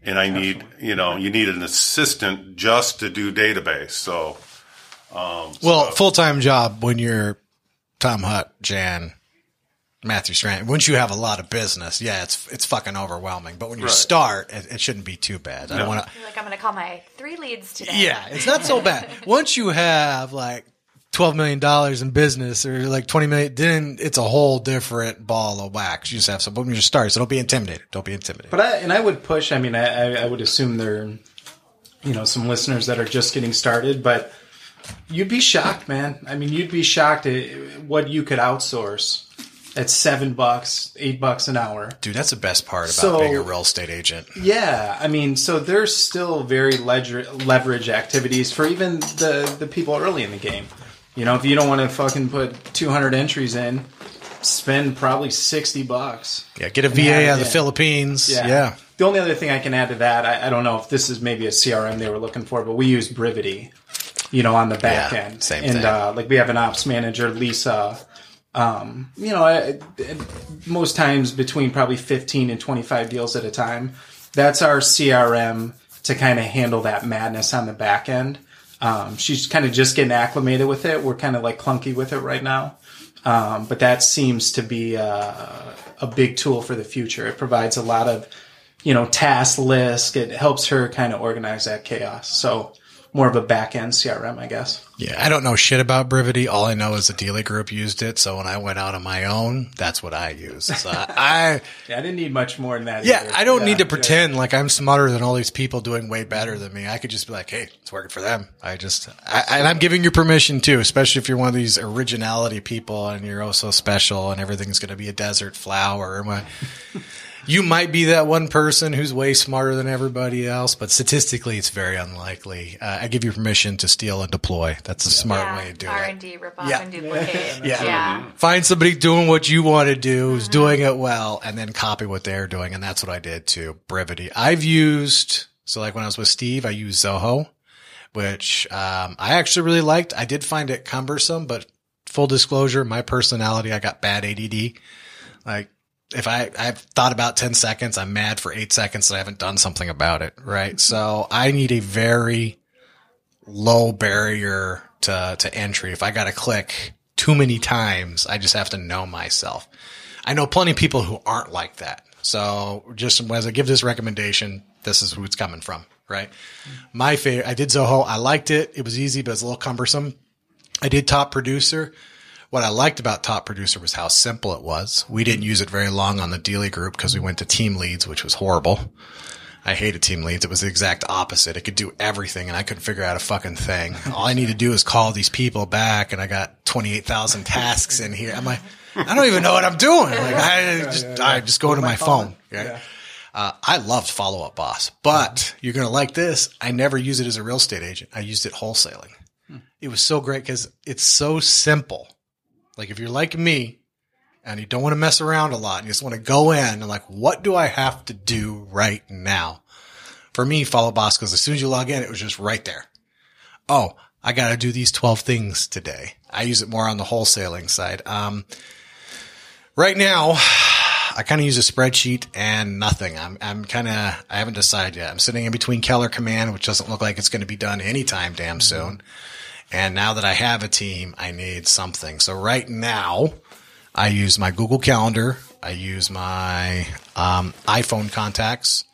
And I need, you know, you need an assistant just to do database. So, um, well, full time job when you're Tom Hutt, Jan, Matthew Strand. Once you have a lot of business, yeah, it's it's fucking overwhelming. But when you Right. start, it, it shouldn't be too bad. I don't want to. Like, I'm going to call my three leads today. Yeah, it's not so bad. Once you have like twelve million dollars in business or like twenty million, then it's a whole different ball of wax. You just have some. But when you start, so don't be intimidated. Don't be intimidated. But I and I would push. I mean, I, I, I would assume there, you know, some listeners that are just getting started, but you'd be shocked, man. I mean, you'd be shocked at what you could outsource at seven bucks, eight bucks an hour. Dude, that's the best part about So- being a real estate agent. Yeah, I mean, so there's still very ledger, leverage activities for even the the people early in the game. You know, if you don't want to fucking put 200 entries in, spend probably 60 bucks. Yeah, get a VA out of the in. Philippines. Yeah. The only other thing I can add to that, I, I don't know if this is maybe a CRM they were looking for, but we use Brivity, you know, on the back Yeah, end. same and thing. uh, like we have an ops manager, Lisa. Um, you know, most times between probably 15 and 25 deals at a time. That's our CRM to kind of handle that madness on the back end. Um, she's kind of just getting acclimated with it. We're kind of like clunky with it right now. Um, but that seems to be uh, a big tool for the future. It provides a lot of, you know, task lists. It helps her kind of organize that chaos. So more of a back end CRM, I guess. Yeah, I don't know shit about Brivity. All I know is the dealer group used it. So when I went out on my own, that's what I used. So I, Yeah, I didn't need much more than that. yeah, either. I don't Yeah, need to yeah. pretend like I'm smarter than all these people doing way better than me. I could just be like, hey, it's working for them. I just, I, and I'm giving you permission too, especially if you're one of these originality people and you're oh so special and everything's going to be a desert flower. My- You might be that one person who's way smarter than everybody else, but statistically, it's very unlikely. Uh, I give you permission to steal and deploy. That's a smart way to do R it. and D, rip off Yeah. and duplicate. Yeah. yeah. Find somebody doing what you want to do, who's doing it well, and then copy what they're doing. And that's what I did too. Brivity. I've used, so like when I was with Steve, I used Zoho, which, um, I actually really liked. I did find it cumbersome, but full disclosure, my personality, I got bad ADD. Like, if I, I've thought about 10 seconds, I'm mad for eight seconds and I haven't done something about it. Right. So I need a very low barrier to, to entry. If I got to click too many times, I just have to know myself. I know plenty of people who aren't like that. So just as I give this recommendation, this is who it's coming from, right? My favorite, I did Zoho. I liked it. It was easy, but it's a little cumbersome. I did top producer. What I liked about top producer was how simple it was. We didn't use it very long on the Dealy group because we went to team leads, which was horrible. I hated team leads. It was the exact opposite. It could do everything and I couldn't figure out a fucking thing. All I need to do is call these people back and I got 28,000 tasks in here. I'm like, I don't even know what I'm doing. Like I just, I just go to my phone. Right? Uh, I loved follow up boss, but you're going to like this. I never use it as a real estate agent. I used it wholesaling. It was so great because it's so simple. Like if you're like me and you don't want to mess around a lot and you just want to go in and like, what do I have to do right now? For me, follow boss, because as soon as you log in, it was just right there. Oh, I got to do these 12 things today. I use it more on the wholesaling side. Um, right now, I kind of use a spreadsheet and nothing. I'm, I'm kind of, I haven't decided yet. I'm sitting in between Keller Command, which doesn't look like it's going to be done anytime damn soon. And now that I have a team, I need something. So right now, I use my Google Calendar. I use my um, iPhone contacts.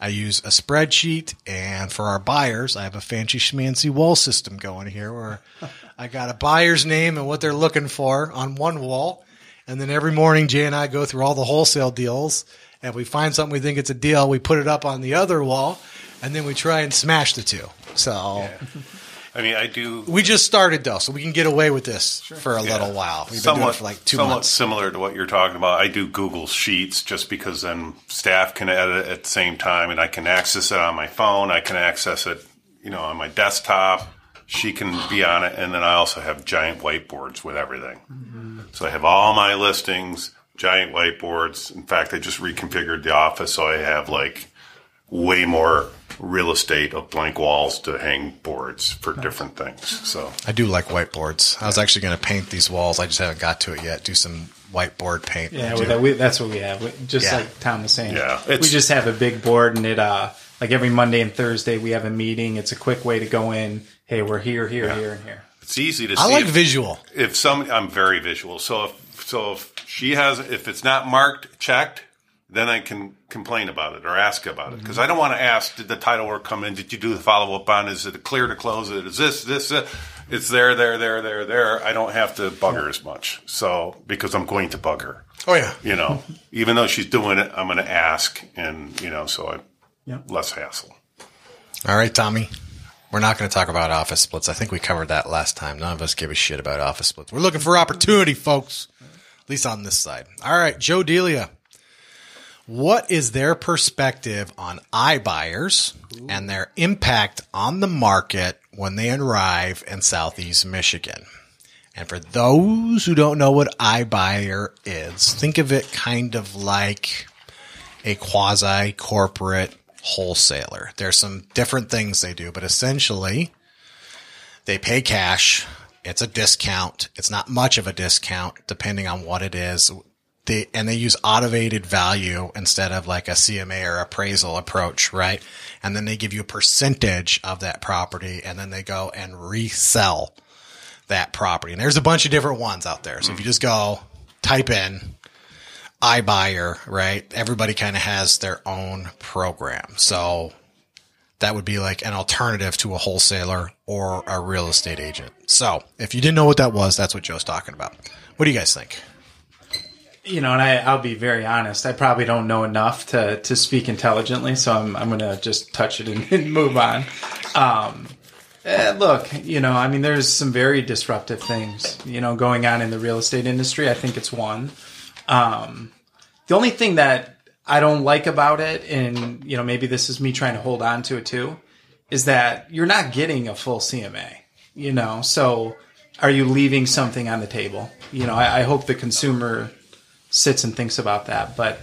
I use a spreadsheet, and for our buyers, I have a fancy schmancy wall system going here where I got a buyer's name and what they're looking for on one wall, and then every morning Jay and I go through all the wholesale deals, and if we find something we think it's a deal, we put it up on the other wall, and then we try and smash the two. So I mean, I do we just started though, so we can get away with this for a little while. We've been doing it for like two somewhat months. similar to what you're talking about. I do Google Sheets just because then staff can edit it at the same time, and I can access it on my phone. I can access it, you know, on my desktop. She can be on it, and then I also have giant whiteboards with everything. Mm-hmm. So I have all my listings, giant whiteboards. In fact, I just reconfigured the office so I have like way more real estate of blank walls to hang boards for different things. So I do like whiteboards. I was actually going to paint these walls. I just haven't got to it yet. Do some whiteboard paint. Yeah, well, that, we, that's what we have. We- Just Yeah. like Tom was saying. Yeah, we just have a big board, and it uh, like every Monday and Thursday we have a meeting. It's a quick way to go in. Hey, we're here, here, here, and here. it's easy to see. I like if- visual. if some I'm very visual. So if so if she has if it's not marked checked, then I can complain about it or ask about it because I don't want to ask, did the title work come in? Did you do the follow up on? Is it clear to close it? Is this this? Uh, it's there, there, there, there, there. I don't have to bug her as much. So because I'm going to bug her, Oh yeah. you know, even though she's doing it, I'm going to ask, and you know, so I Yeah. less hassle. All right, Tommy. We're not going to talk about office splits. I think we covered that last time. None of us give a shit about office splits. We're looking for opportunity, folks. At least on this side. All right, Joe Delia. What is their perspective on iBuyers and their impact on the market when they arrive in Southeast Michigan? And for those who don't know what iBuyer is, think of it kind of like a quasi corporate wholesaler. There's some different things they do, but essentially they pay cash. It's a discount. It's not much of a discount depending on what it is. And they use automated value instead of like a CMA or appraisal approach, right? And then they give you a percentage of that property and then they go and resell that property. And there's a bunch of different ones out there. So if you just go type in iBuyer, right? Everybody kind of has their own program. So that would be like an alternative to a wholesaler or a real estate agent. So if you didn't know what that was, that's what Joe's talking about. What do you guys think? You know, and I, I'll be very honest. I probably don't know enough to to speak intelligently, so I'm I'm gonna just touch it and, and move on. Um, eh, look, you know, I mean, there's some very disruptive things, you know, going on in the real estate industry. I think it's one. Um, the only thing that I don't like about it, and you know, maybe this is me trying to hold on to it too, is that you're not getting a full CMA. You know, so are you leaving something on the table? You know, I, I hope the consumer sits and thinks about that. But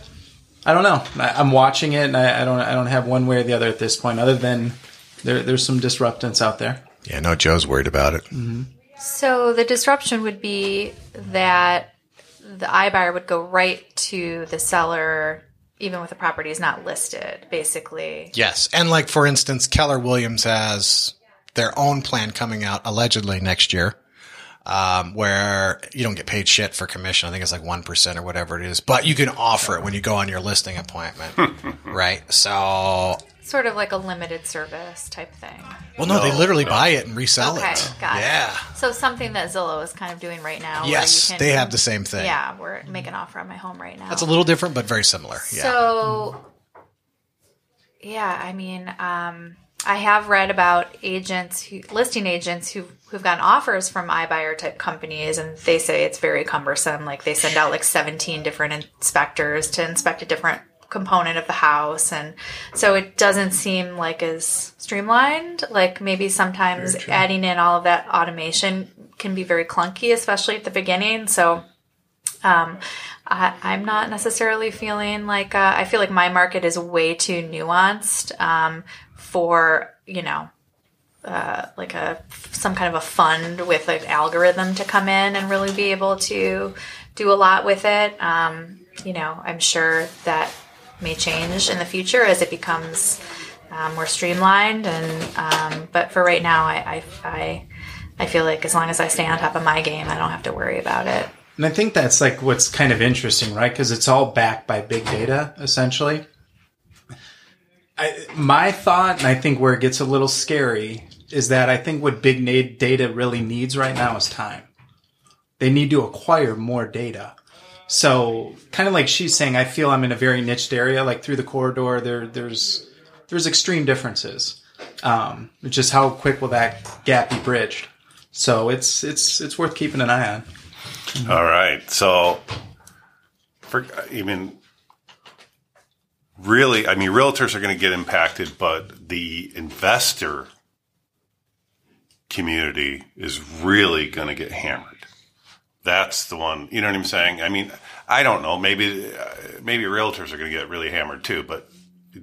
I don't know. I, I'm watching it, and I, I don't. I don't have one way or the other at this point, other than there, there's some disruptance out there. Yeah, no, Joe's worried about it. Mm-hmm. So the disruption would be that the iBuyer would go right to the seller, even with the property is not listed, basically. Yes. And like, for instance, Keller Williams has their own plan coming out allegedly next year. Um, where you don't get paid shit for commission. I think it's like 1% or whatever it is, but you can offer it when you go on your listing appointment. right. So, Sort of like a limited service type thing. well, no, they literally buy it and resell Okay, it. got yeah. it. So something that Zillow is kind of doing right now. where Yes. you can- They have the same thing. Yeah, we're making an offer on my home right now. That's a little different, but very similar. Yeah. So, yeah, I mean, um, I have read about agents who, listing agents who who've gotten offers from iBuyer type companies, and they say it's very cumbersome. Like they send out like seventeen different inspectors to inspect a different component of the house, and so it doesn't seem like as streamlined. Like maybe sometimes adding in all of that automation can be very clunky, especially at the beginning. So. Um, I, I'm not necessarily feeling like uh, I feel like my market is way too nuanced um, for you know uh, like a some kind of a fund with an algorithm to come in and really be able to do a lot with it. Um, you know, I'm sure that may change in the future as it becomes um, more streamlined. And um, but for right now, I, I I I feel like as long as I stay on top of my game, I don't have to worry about it. And I think that's like what's kind of interesting, right? Because it's all backed by big data, essentially. I, my thought, and I think where it gets a little scary, is that I think what big data really needs right now is time. They need to acquire more data. So, kind of like she's saying, I feel I'm in a very niched area. Like through the corridor, there, there's there's extreme differences. Um, just how quick will that gap be bridged? So it's it's it's worth keeping an eye on. All right. So, for I mean, really, I mean, realtors are going to get impacted, but the investor community is really going to get hammered. That's the one. You know what I'm saying? I mean, I don't know. Maybe uh, maybe realtors are going to get really hammered too, but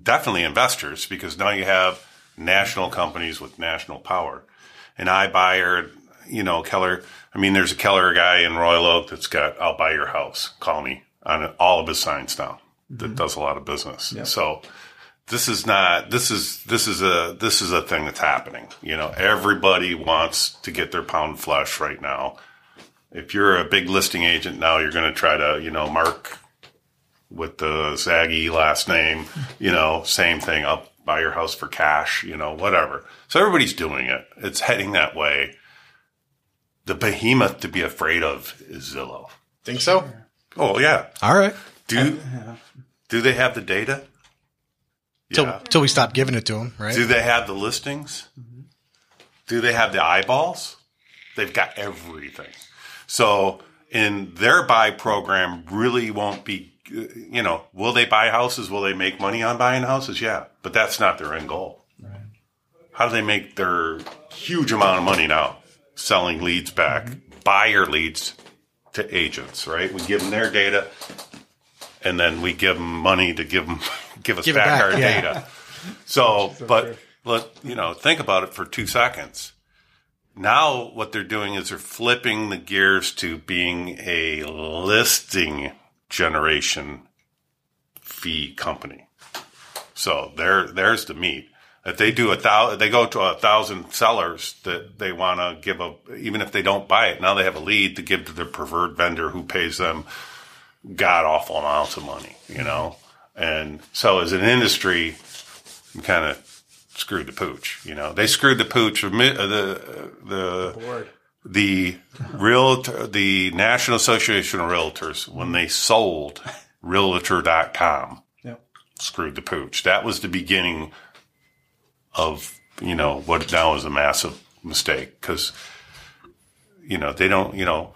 definitely investors because now you have national companies with national power. And iBuyer, you know, Keller. I mean, there's a Keller guy in Royal Oak that's got "I'll buy your house." Call me on all of his signs now. That mm-hmm. does a lot of business. So this is not this is this is a this is a thing that's happening. You know, everybody wants to get their pound flesh right now. If you're a big listing agent now, you're going to try to you know mark with the Zaggy last name, you know, same thing. I'll buy your house for cash, you know, whatever. So everybody's doing it. It's heading that way. The behemoth to be afraid of is Zillow. Think so? Oh yeah. All right. Do do they have the data? Till, Yeah. till we stop giving it to them, right? Do they have the listings? Mm-hmm. Do they have the eyeballs? They've got everything. So, in their buy program, really won't be, you know, will they buy houses? Will they make money on buying houses? Yeah, but that's not their end goal. How do they make their huge amount of money now? Selling leads back, mm-hmm. buyer leads to agents, right? We give them their data, and then we give them money to give them give us Give back, back, our yeah. data. So, but let you know, think about it for two seconds. Now, what they're doing is they're flipping the gears to being a listing generation fee company. So there, there's the meat. If they do a thousand, they go to a thousand sellers that they want to give a, even if they don't buy it, now they have a lead to give to their preferred vendor who pays them god awful amounts of money, you know? And so as an industry, we kind of screwed the pooch, you know? They screwed the pooch uh, the, the, the real, the National Association of Realtors, when they sold realtor.com, Yep. screwed the pooch. That was the beginning of, you know, what now is a massive mistake because, you know, they don't, you know,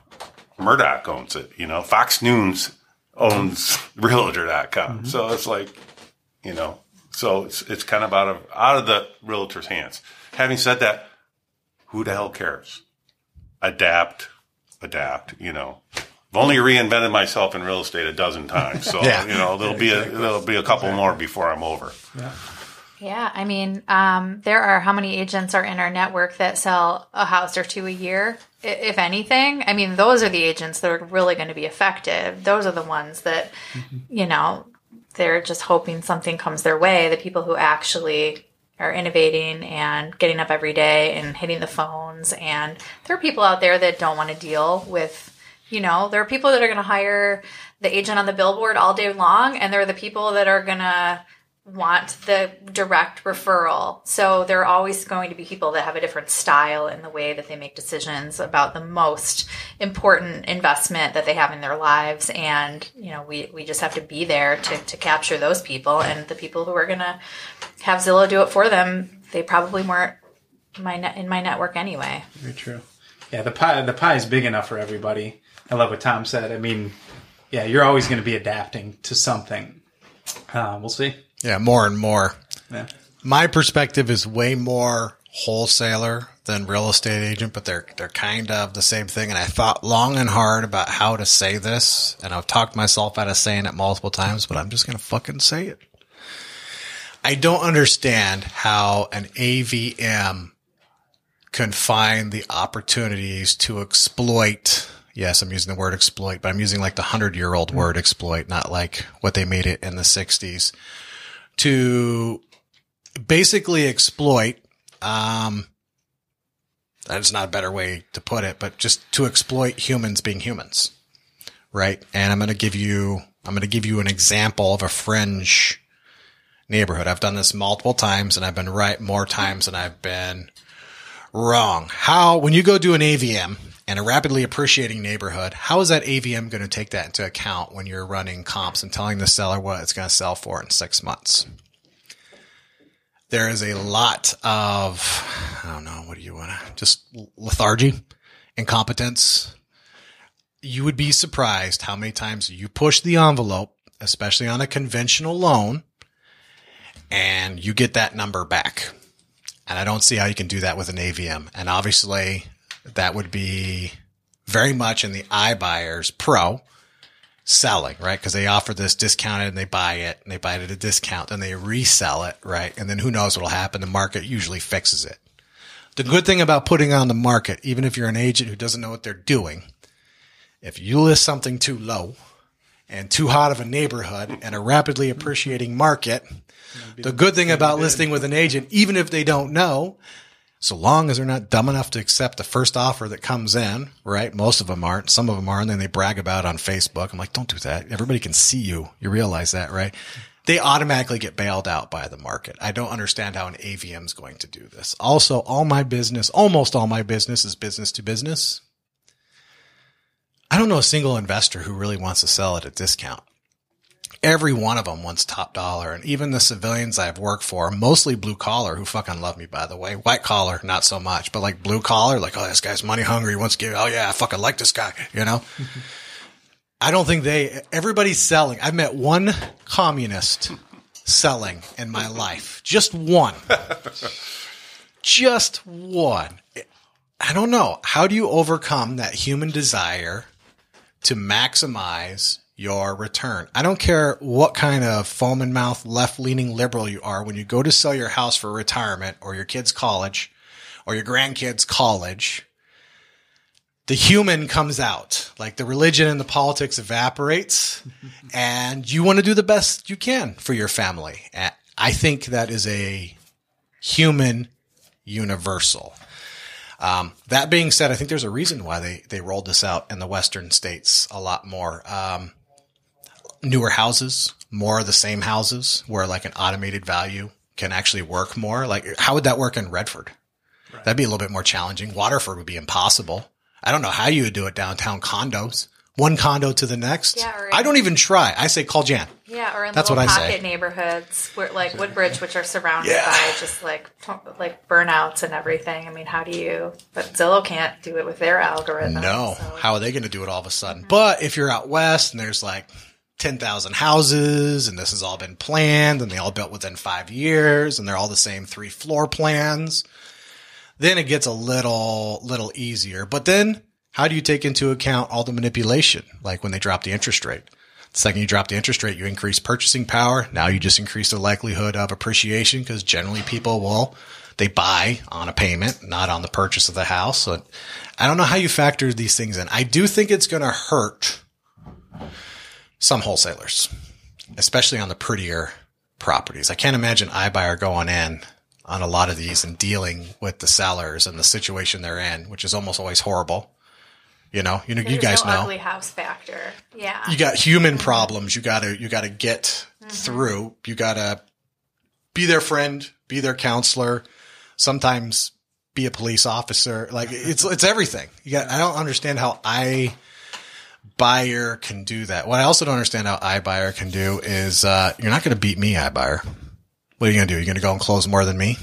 Murdoch owns it, you know, Fox News owns realtor.com. Mm-hmm. So it's like, you know, so it's, it's kind of out of, out of the realtor's hands. Having said that, who the hell cares? Adapt, adapt, you know. I've only reinvented myself in real estate a dozen times. So, Yeah. you know, there'll be a, there'll be a couple more before I'm over. Yeah, I mean, um, there are how many agents are in our network that sell a house or two a year, if anything. I mean, those are the agents that are really going to be effective. Those are the ones that, you know, they're just hoping something comes their way. The people who actually are innovating and getting up every day and hitting the phones. And there are people out there that don't want to deal with, you know, there are people that are going to hire the agent on the billboard all day long, and there are the people that are going to want the direct referral. So there are always going to be people that have a different style in the way that they make decisions about the most important investment that they have in their lives. And, you know, we, we just have to be there to, to capture those people and the people who are going to have Zillow do it for them. They probably weren't my net, in my network anyway. Very true. Yeah, the pie the pie is big enough for everybody. I love what Tom said. I mean, yeah, you're always going to be adapting to something. Uh, we'll see. Yeah, more and more. Yeah. My perspective is way more wholesaler than real estate agent, but they're they're kind of the same thing. And I thought long and hard about how to say this, and I've talked myself out of saying it multiple times, but I'm just gonna fucking say it. I don't understand how an AVM can find the opportunities to exploit. Yes, I'm using the word exploit, but I'm using like the hundred year old word exploit, not like what they made it in the 60s to basically exploit um that's not a better way to put it but just to exploit humans being humans right? And i'm going to give you i'm going to give you an example of a fringe neighborhood. I've done this multiple times and i've been right more times than i've been wrong. How when you go do an avm in a rapidly appreciating neighborhood how is that avm going to take that into account when you're running comps and telling the seller what it's going to sell for in six months there is a lot of I don't know what do you want to just lethargy, incompetence. You would be surprised how many times you push the envelope, especially on a conventional loan, and you get that number back. And I don't see how you can do that with an AVM. And obviously, that would be very much in the iBuyers Pro selling, right? Because they offer this discounted and they buy it and they buy it at a discount and they resell it, right? And then who knows what'll happen? The market usually fixes it. The good thing about putting on the market, even if you're an agent who doesn't know what they're doing, if you list something too low and too hot of a neighborhood and a rapidly appreciating market, the good thing about listing with an agent, even if they don't know, so long as they're not dumb enough to accept the first offer that comes in, right? Most of them aren't. Some of them are, and then they brag about on Facebook. I'm like, don't do that. Everybody can see you. You realize that, right? They automatically get bailed out by the market. I don't understand how an AVM is going to do this. Also, all my business, almost all my business is business to business. I don't know a single investor who really wants to sell at a discount every one of them wants top dollar. And even the civilians I've worked for, mostly blue collar, who fucking love me, by the way. White collar, not so much, but like blue collar, like, oh, this guy's money hungry. He wants to give, oh yeah, I fucking like this guy, you know? I don't think they, everybody's selling. I've met one communist selling in my life. Just one. Just one. I don't know. How do you overcome that human desire to maximize your return. I don't care what kind of foam and mouth left leaning liberal you are when you go to sell your house for retirement or your kid's college or your grandkids' college. The human comes out, like the religion and the politics evaporates, and you want to do the best you can for your family. And I think that is a human universal. Um, that being said, I think there's a reason why they, they rolled this out in the Western states a lot more. Um, newer houses, more of the same houses where like an automated value can actually work more. Like how would that work in Redford? Right. That'd be a little bit more challenging. Waterford would be impossible. I don't know how you would do it downtown condos. One condo to the next. Yeah, I don't even try. I say call Jan. Yeah, or in That's little what pocket I say. neighborhoods where, like Woodbridge, which are surrounded yeah. by just like like burnouts and everything. I mean, how do you? But Zillow can't do it with their algorithm. No, so. how are they going to do it all of a sudden? Mm-hmm. But if you're out west and there's like 10,000 houses and this has all been planned and they all built within five years and they're all the same three floor plans. Then it gets a little, little easier. But then how do you take into account all the manipulation? Like when they drop the interest rate. The second you drop the interest rate, you increase purchasing power. Now you just increase the likelihood of appreciation because generally people will, they buy on a payment, not on the purchase of the house. So I don't know how you factor these things in. I do think it's going to hurt some wholesalers, especially on the prettier properties. I can't imagine iBuyer going in on a lot of these and dealing with the sellers and the situation they're in, which is almost always horrible. You know, you know, There's you guys no know. Ugly house factor. Yeah. You got human problems. You got to you got to get mm-hmm. through. You got to be their friend, be their counselor. Sometimes be a police officer. Like it's it's everything. You got. I don't understand how I buyer can do that. What I also don't understand how iBuyer can do is uh, you're not going to beat me, iBuyer. What are you going to do? You're going to go and close more than me?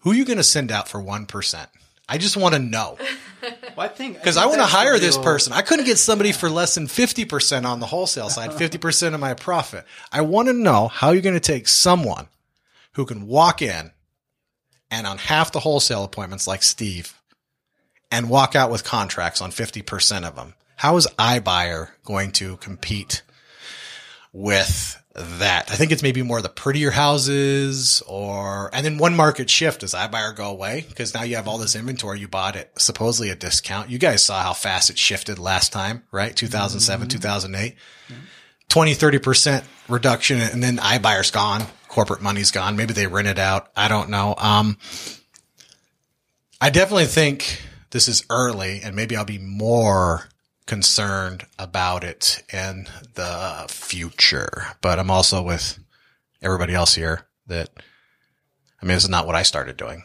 Who are you going to send out for 1%? I just want to know. well, I think because I, I want to hire this person. I couldn't get somebody for less than 50% on the wholesale side, 50% of my profit. I want to know how you're going to take someone who can walk in and on half the wholesale appointments like Steve and walk out with contracts on 50% of them how is iBuyer going to compete with that? I think it's maybe more the prettier houses or, and then one market shift. Does iBuyer go away? Because now you have all this inventory you bought at supposedly a discount. You guys saw how fast it shifted last time, right? 2007, mm-hmm. 2008. Mm-hmm. 20, 30% reduction and then iBuyer's gone. Corporate money's gone. Maybe they rent it out. I don't know. Um, I definitely think this is early and maybe I'll be more concerned about it in the future. But I'm also with everybody else here that, I mean, this is not what I started doing.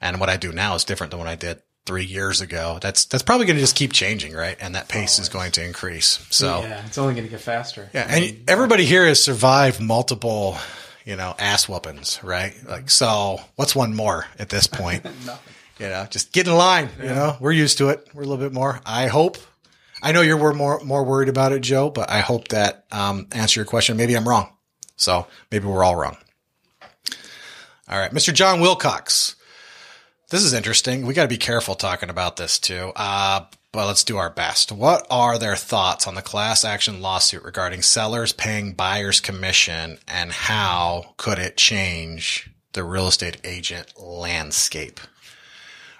And what I do now is different than what I did three years ago. That's, that's probably going to just keep changing, right? And that pace is going to increase. So yeah, it's only going to get faster. Yeah. And everybody here has survived multiple, you know, ass whoopings, right? Like, so what's one more at this point? you know, just get in line. You know, we're used to it. We're a little bit more. I hope I know you're more more worried about it, Joe, but I hope that um, answer your question. Maybe I'm wrong, so maybe we're all wrong. All right, Mr. John Wilcox. This is interesting. We got to be careful talking about this too. Uh, but let's do our best. What are their thoughts on the class action lawsuit regarding sellers paying buyers commission and how could it change the real estate agent landscape?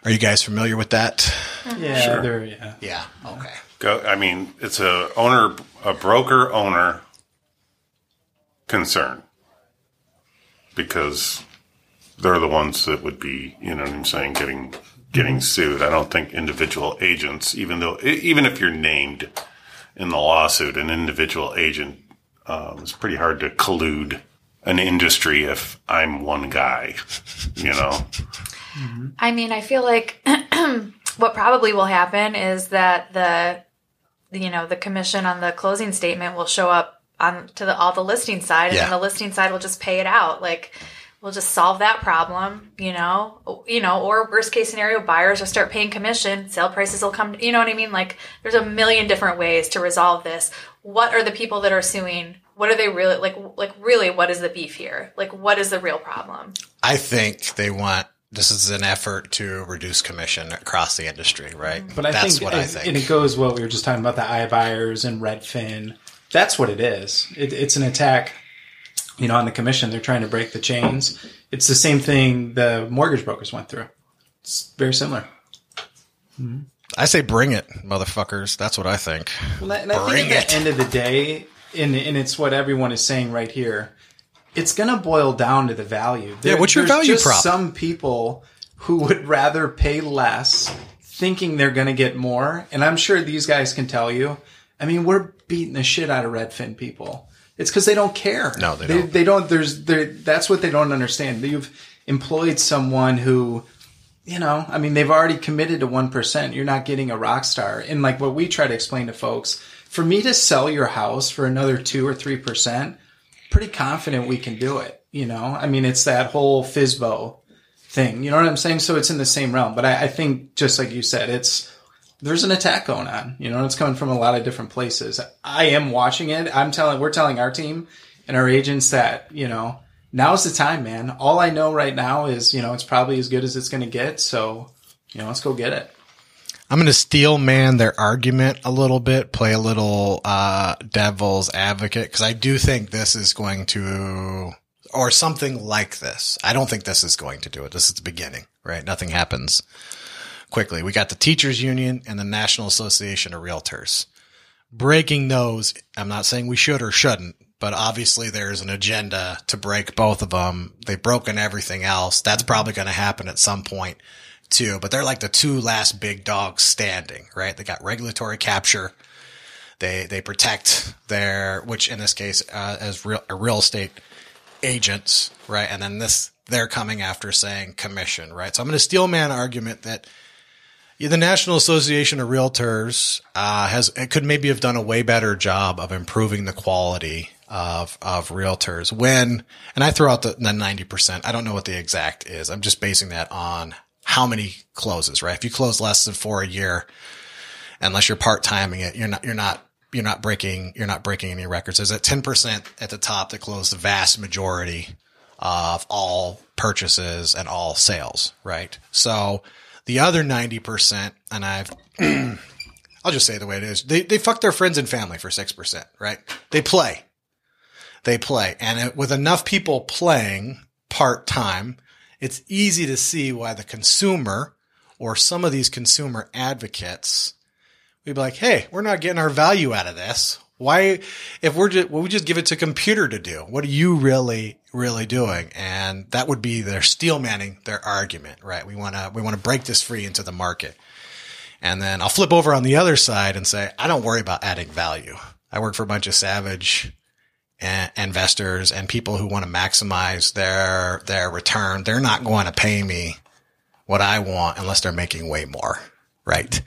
Are you guys familiar with that? Yeah, sure. yeah. Yeah. Okay. Go. I mean, it's a owner, a broker owner concern because they're the ones that would be, you know what I'm saying, getting getting sued. I don't think individual agents, even though even if you're named in the lawsuit, an individual agent, um, it's pretty hard to collude an industry if I'm one guy, you know. I mean, I feel like what probably will happen is that the you know the commission on the closing statement will show up on to the all the listing side, Yeah. and the listing side will just pay it out. Like we'll just solve that problem, you know, you know, or worst case scenario, buyers will start paying commission, sale prices will come. You know what I mean? Like there's a million different ways to resolve this. What are the people that are suing? What are they really like? Like really, what is the beef here? Like what is the real problem? I think they want this is an effort to reduce commission across the industry, right? But I that's think, what I and- think. and it goes what we were just talking about the iBuyers and Redfin. That's what it is. It, it's an attack, you know, on the commission. They're trying to break the chains. It's the same thing the mortgage brokers went through. It's very similar. I say bring it, motherfuckers. That's what I think. Well, and I Bring think at it. the end of the day, and, and it's what everyone is saying right here. It's going to boil down to the value. Yeah, what's your value just prop? Some people who would rather pay less, thinking they're going to get more, and I'm sure these guys can tell you. I mean, we're beating the shit out of Redfin people. It's because they don't care. No, they they don't. They don't. There's. That's what they don't understand. You've employed someone who you know, I mean, they've already committed to 1%. You're not getting a rock star. And like what we try to explain to folks, for me to sell your house for another two or 3%, pretty confident we can do it. You know, I mean, it's that whole FISBO thing. You know what I'm saying? So it's in the same realm. But I, I think, just like you said, it's, there's an attack going on. You know, it's coming from a lot of different places. I am watching it. I'm telling, we're telling our team and our agents that, you know, now's the time, man. All I know right now is, you know, it's probably as good as it's going to get. So, you know, let's go get it. I'm going to steel man their argument a little bit, play a little uh, devil's advocate, because I do think this is going to, or something like this. I don't think this is going to do it. This is the beginning, right? Nothing happens quickly. We got the teachers union and the National Association of Realtors breaking those. I'm not saying we should or shouldn't, but obviously there's an agenda to break both of them. They've broken everything else. That's probably going to happen at some point too, but they're like the two last big dogs standing, right? They got regulatory capture. They, they protect their, which in this case, uh, as real, real estate agents, right? And then this, they're coming after saying commission, right? So I'm going to steel man argument that the National Association of Realtors uh, has it could maybe have done a way better job of improving the quality of of realtors when and I throw out the ninety percent. I don't know what the exact is. I'm just basing that on how many closes. Right? If you close less than four a year, unless you're part timing it, you're not you're not you're not breaking you're not breaking any records. A ten percent at the top that close the vast majority of all purchases and all sales. Right? So the other 90%, and I've, I'll just say the way it is. They, they fuck their friends and family for 6%, right? They play. They play. And it, with enough people playing part time, it's easy to see why the consumer or some of these consumer advocates we'd be like, Hey, we're not getting our value out of this. Why, if we're just, well, we just give it to computer to do. What are you really, really doing? And that would be their steel manning their argument, right? We want to, we want to break this free into the market. And then I'll flip over on the other side and say, I don't worry about adding value. I work for a bunch of savage uh, investors and people who want to maximize their, their return. They're not going to pay me what I want unless they're making way more, right?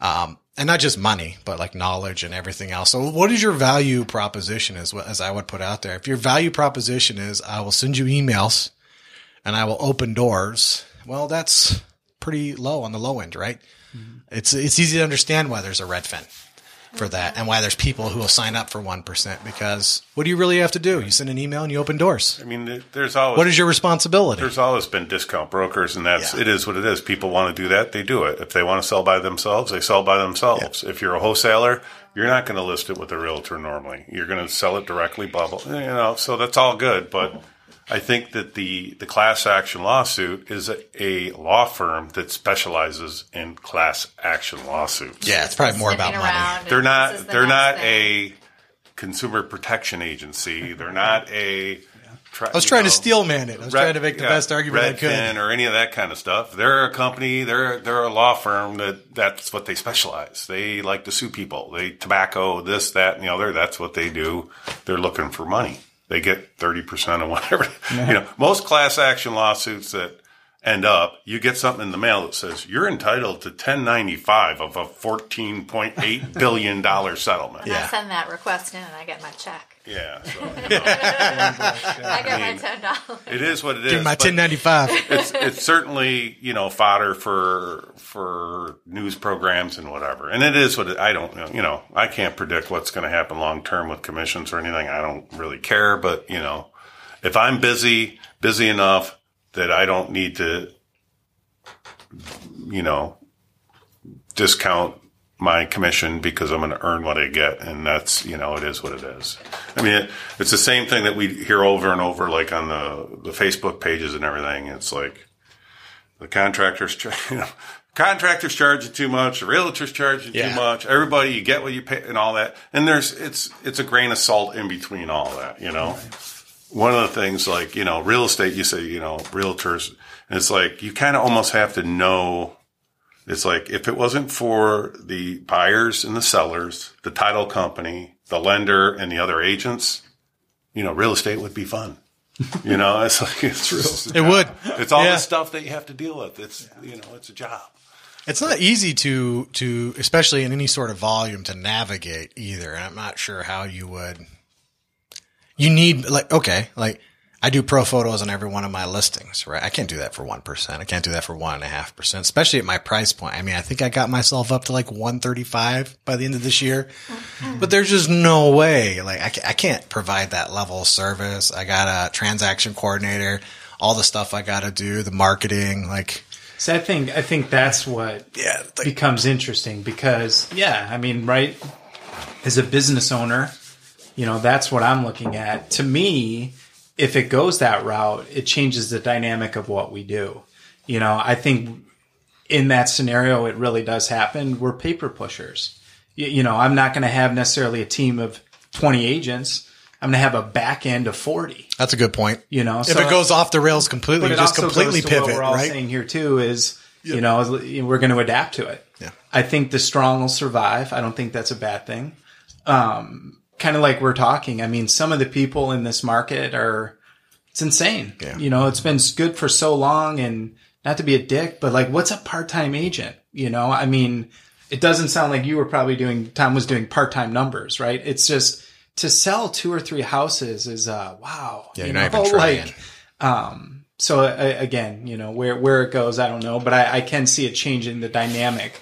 Um, and not just money, but like knowledge and everything else. So what is your value proposition what, as I would put out there. If your value proposition is I will send you emails and I will open doors, well, that's pretty low on the low end, right? It's, it's easy to understand why there's a Redfin for that and why there's people who will sign up for 1% because what do you really have to do? You send an email and you open doors. I mean, there's always What is your responsibility? there's always been discount brokers, and that's Yeah. it is what it is. People want to do that, they do it. If they want to sell by themselves, they sell by themselves. If you're a wholesaler, you're not going to list it with a realtor normally. You're going to sell it directly, blah blah. You know, so that's all good. But I think that the the class action lawsuit is a, a law firm that specializes in class action lawsuits. yeah, it's probably more about money. They're not. the They're not thing. a consumer protection agency. They're not a try, I was you trying to know, steel man it. I was Red- trying to make the yeah, best argument I could. Redfin or any of that kind of stuff. They're a company. They're they're a law firm that that's what they specialize. They like to sue people. They tobacco this that and the other. That's what they do. They're looking for money. They get thirty percent of whatever. You know, most class action lawsuits that end up, you get something in the mail that says you're entitled to ten ninety five of a fourteen point eight billion dollar settlement. And I send that request in and I get my check. Yeah, so I get my ten dollars. it is what it is. Give me my ten ninety five. it's it's certainly you know fodder for for news programs and whatever. And it is what it, I don't. You know, I can't predict what's going to happen long term with commissions or anything. I don't really care. But you know, if I'm busy, busy enough that I don't need to, you know, discount my commission because I'm going to earn what I get, and that's you know it is what it is. I mean, it, it's the same thing that we hear over and over, like on the the Facebook pages and everything. It's like the contractors, you know, contractors charging too much, the realtors charging Yeah. too much. Everybody, you get what you pay, and all that. And there's it's it's a grain of salt in between all that, you know. One of the things, like you know, real estate, you say, you know, realtors, and it's like you kind of almost have to know it's like if it wasn't for the buyers and the sellers, the title company, the lender, and the other agents, you know, real estate would be fun. You know, it's like it's real. It job. would. It's all Yeah. the stuff that you have to deal with. It's you know, it's a job. It's not easy to to especially in any sort of volume to navigate either, and I'm not sure how you would. You need like okay, like I do pro photos on every one of my listings, right? I can't do that for one percent. I can't do that for one and a half percent, especially at my price point. I mean, I think I got myself up to like one thirty five by the end of this year, mm-hmm. but there's just no way. Like I, I can't provide that level of service. I got a transaction coordinator, all the stuff I got to do, the marketing, like So I think I think that's what yeah, like, becomes interesting because yeah, I mean, right as a business owner, you know, that's what I'm looking at. To me, if it goes that route, it changes the dynamic of what we do. You know, I think in that scenario, it really does happen. We're paper pushers. You, you know, I'm not going to have necessarily a team of 20 agents. I'm going to have a back end of 40. That's a good point. You know, if it goes off the rails completely, just completely goes to what pivot, we're all right? saying here too is you know we're going to adapt to it. Yeah. I think the strong will survive. I don't think that's a bad thing. Um, kind of like we're talking. I mean, some of the people in this market are it's insane. Yeah. You know, it's been good for so long, and not to be a dick, but like, what's a part time agent? You know, I mean, it doesn't sound like you were probably doing. Tom was doing part time numbers, right? It's just to sell two or three houses is uh wow. Yeah, you know, like um, so uh, again, you know where where it goes, I don't know, but I, I can see it changing the dynamic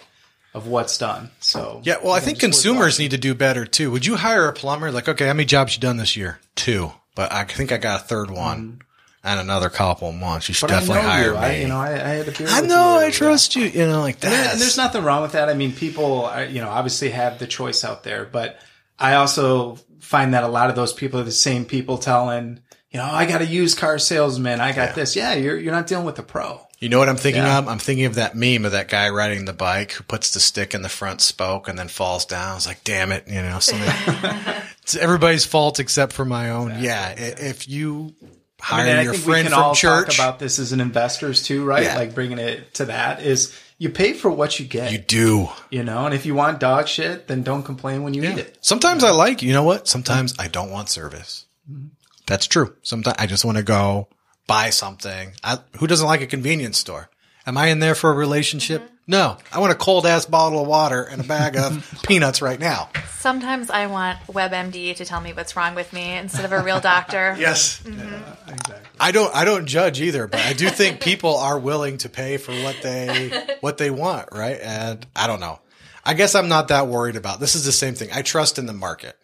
of what's done. So Yeah, well, I think consumers need to do better too. Would you hire a plumber? Like, okay, how many jobs you done this year? Two, but I think I got a third one and another couple months. You should Mm-hmm. But definitely hire you. me. I, you know, I, I had a beer. I know. I trust you. You know, like that. and there's nothing wrong with that. I mean, people, you know, obviously have the choice out there, but I also find that a lot of those people are the same people telling, you know, I got a used car salesman. I got this. Yeah, you're you're not dealing with a pro. You know what I'm thinking Yeah. of? I'm thinking of that meme of that guy riding the bike who puts the stick in the front spoke and then falls down. It's like, damn it, you know, somebody, it's everybody's fault except for my own. Yeah, if you hire I mean, I your think we friend can from all church, talk about this as an investors too, right? Yeah. Like bringing it to that is you pay for what you get, you do, you, know, and if you want dog shit, then don't complain when you eat it. Sometimes I like, you know what? Sometimes I don't want service. Mm-hmm. That's true. Sometimes I just want to go buy something. I, who doesn't like a convenience store? Am I in there for a relationship? Mm-hmm. No. I want a cold ass bottle of water and a bag of peanuts right now. Sometimes I want WebMD to tell me what's wrong with me instead of a real doctor. Yes. Mm-hmm. Exactly. I don't I don't judge either, but I do think people are willing to pay for what they what they want, right? And I don't know. I guess I'm not that worried about. This is the same thing. I trust in the market.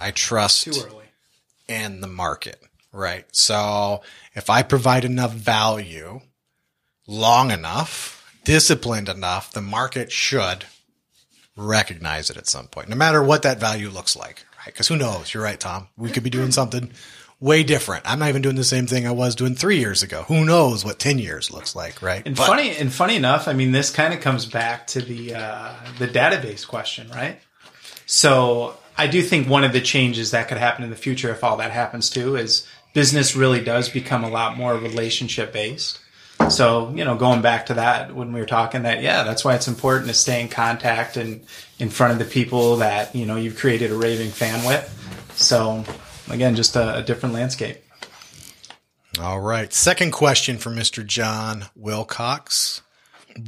I trust Too early. in the market, right? So if I provide enough value long enough, disciplined enough, the market should recognize it at some point, no matter what that value looks like, right? Because who knows? You're right, Tom. We could be doing something way different. I'm not even doing the same thing I was doing three years ago. Who knows what 10 years looks like, right? And But- funny and funny enough, I mean, this kind of comes back to the uh, the database question, right? So I do think one of the changes that could happen in the future, if all that happens too, is business really does become a lot more relationship based. So, you know, going back to that when we were talking that, yeah, that's why it's important to stay in contact and in front of the people that, you know, you've created a raving fan with. So again, just a, a different landscape. All right. Second question from Mr. John Wilcox.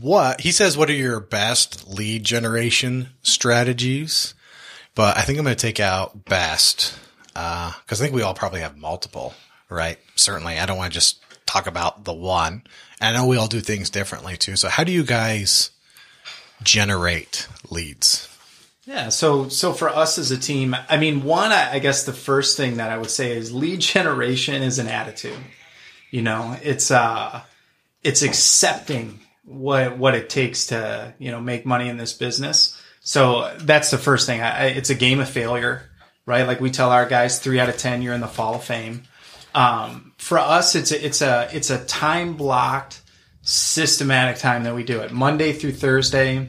What he says, what are your best lead generation strategies? But I think I'm going to take out best because I think we all probably have multiple, right? Certainly, I don't want to just talk about the one. And I know we all do things differently too. So, how do you guys generate leads? Yeah, so so for us as a team, I mean, one, I, I guess the first thing that I would say is lead generation is an attitude. You know, it's uh, it's accepting what what it takes to you know make money in this business. So that's the first thing. I, it's a game of failure, right? Like we tell our guys, three out of ten, you're in the Hall of Fame. Um, for us, it's a, it's a it's a time blocked, systematic time that we do it. Monday through Thursday,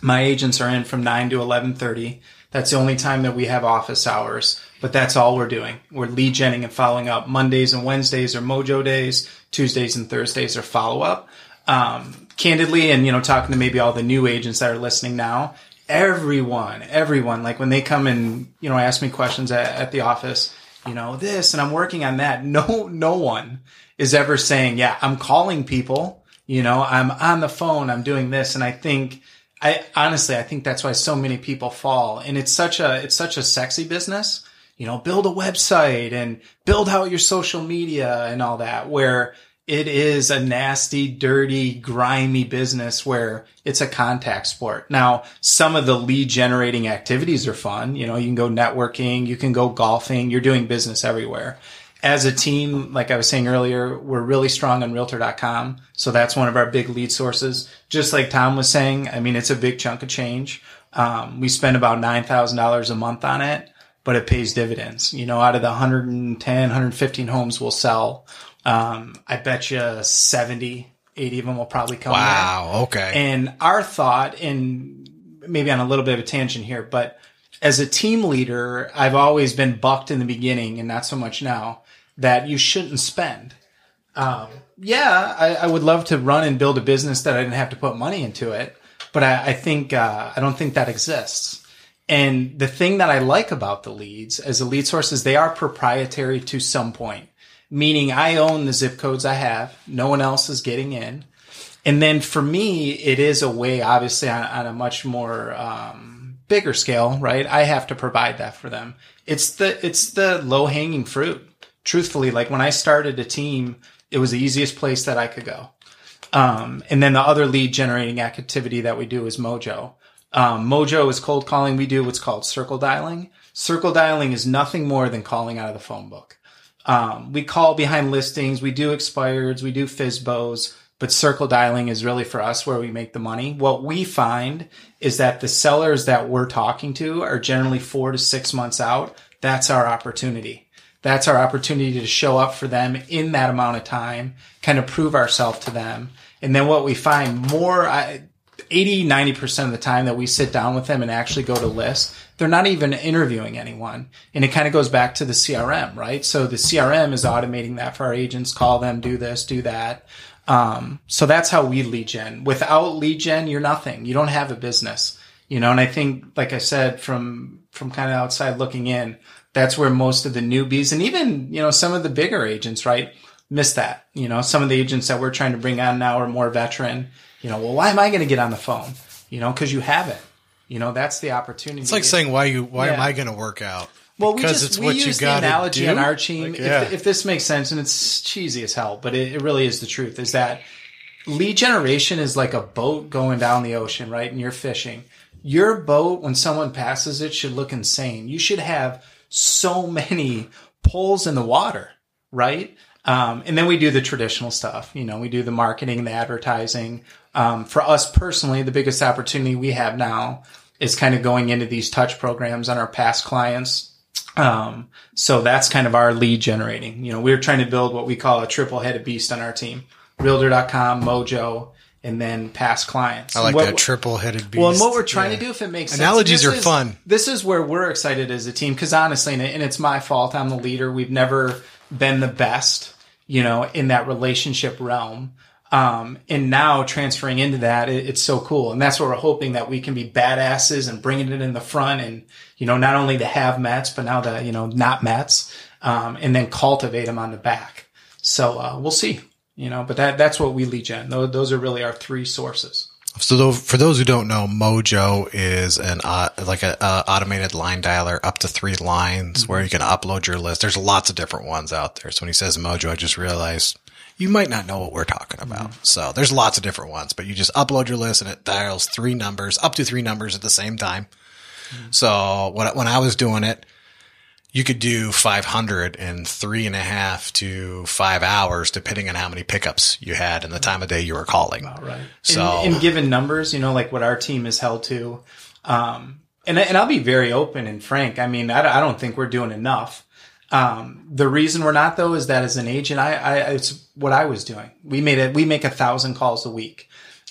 my agents are in from nine to eleven thirty. That's the only time that we have office hours, but that's all we're doing. We're lead genning and following up. Mondays and Wednesdays are mojo days. Tuesdays and Thursdays are follow up. Um, candidly, and you know, talking to maybe all the new agents that are listening now, everyone, everyone, like when they come and you know ask me questions at, at the office, you know this, and I'm working on that. No, no one is ever saying, yeah, I'm calling people. You know, I'm on the phone. I'm doing this, and I think I honestly, I think that's why so many people fall. And it's such a, it's such a sexy business, you know, build a website and build out your social media and all that where it is a nasty, dirty, grimy business where it's a contact sport. Now, some of the lead generating activities are fun. You know, you can go networking, you can go golfing, you're doing business everywhere as a team, like I was saying earlier, we're really strong on realtor.com. So that's one of our big lead sources. Just like Tom was saying, I mean, it's a big chunk of change. Um, we spend about $9,000 a month on it, but it pays dividends. You know, out of the 110, 115 homes we'll sell, um, I bet you 70, 80 of them will probably come. Wow. There. Okay. And our thought, and maybe on a little bit of a tangent here, but as a team leader, I've always been bucked in the beginning and not so much now that you shouldn't spend. Um, yeah, I, I, would love to run and build a business that I didn't have to put money into it, but I, I think uh, I don't think that exists. And the thing that I like about the leads as a lead source is they are proprietary to some point, meaning I own the zip codes I have. No one else is getting in. And then for me, it is a way, obviously, on, on a much more um, bigger scale, right? I have to provide that for them. It's the it's the low hanging fruit truthfully, like when I started a team, it was the easiest place that I could go. Um, and then the other lead generating activity that we do is Mojo. Um, Mojo is cold calling. We do what's called circle dialing. Circle dialing is nothing more than calling out of the phone book. Um, we call behind listings. We do expireds. We do FSBOs, but circle dialing is really for us where we make the money. What we find is that the sellers that we're talking to are generally four to six months out. That's our opportunity that's our opportunity to show up for them in that amount of time, kind of prove ourselves to them. And then what we find more, 80, 90% of the time that we sit down with them and actually go to list, they're not even interviewing anyone. And it kind of goes back to the CRM, right? So the CRM is automating that for our agents, call them, do this, do that. Um, so that's how we lead gen. Without lead gen, you're nothing. You don't have a business, you know, and I think, like I said, from, from kind of outside looking in, that's where most of the newbies and even, you know, some of the bigger agents, right, miss that. You know, some of the agents that we're trying to bring on now are more veteran. You know, well, why am I going to get on the phone? You know, because you have it. You know, that's the opportunity. It's like saying, why you, why yeah. am I going to work out? Well, we just we use the analogy do? on our team. Like, yeah. if, if, this makes sense, and it's cheesy as hell, but it, it really is the truth. Is that lead generation is like a boat going down the ocean, right? And you're fishing. Your boat, when someone passes it, should look insane. You should have so many poles in the water, right? Um, and then we do the traditional stuff. You know, we do the marketing, the advertising. Um, for us personally, the biggest opportunity we have now is kind of going into these touch programs on our past clients. Um, so that's kind of our lead generating. You know, we're trying to build what we call a triple headed beast on our team. Realtor.com, Mojo, and then past clients. I like what, that triple headed beast. Well, and what we're trying yeah. to do, if it makes analogies sense, are fun. This is where we're excited as a team because honestly, and, it's my fault. I'm the leader. We've never been the best, you know, in that relationship realm. Um, and now transferring into that, it, it's so cool. And that's what we're hoping that we can be badasses and bringing it in the front and, you know, not only the have mats, but now the, you know, not mats, um, and then cultivate them on the back. So, uh, we'll see, you know, but that, that's what we lead gen. Those, those are really our three sources. So though, for those who don't know, Mojo is an uh, like a uh, automated line dialer up to three lines where you can upload your list. There's lots of different ones out there. So when he says Mojo, I just realized you might not know what we're talking about. Mm-hmm. So there's lots of different ones, but you just upload your list and it dials three numbers, up to three numbers at the same time. Mm-hmm. So when when I was doing it, you could do 500 in three and a half to five hours, depending on how many pickups you had and the mm-hmm. time of day you were calling. Right. So- in, in given numbers, you know, like what our team is held to, um, and and I'll be very open and frank. I mean, I, I don't think we're doing enough. Um, the reason we're not though is that as an agent, I, I it's what I was doing. We made it. We make a thousand calls a week.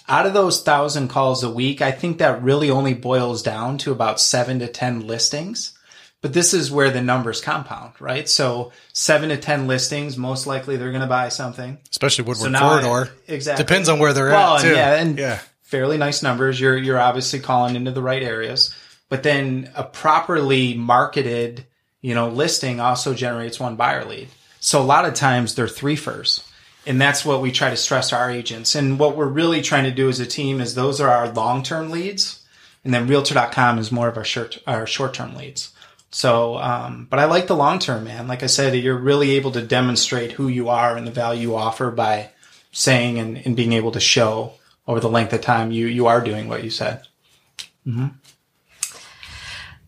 Out of those thousand calls a week, I think that really only boils down to about seven to ten listings. But this is where the numbers compound, right? So seven to ten listings, most likely they're going to buy something. especially Woodward So now I- corridor. exactly. Depends on where they're Well, at and too. yeah, and yeah. fairly nice numbers. You're you're obviously calling into the right areas, but then a properly marketed, you know, listing also generates one buyer lead. So a lot of times they're threefers. And that's what we try to stress to our agents. And what we're really trying to do as a team is those are our long-term leads. And then realtor.com is more of our short, our short-term leads. So, um, but I like the long term, man. Like I said, you're really able to demonstrate who you are and the value you offer by saying and, and being able to show over the length of time you, you are doing what you said.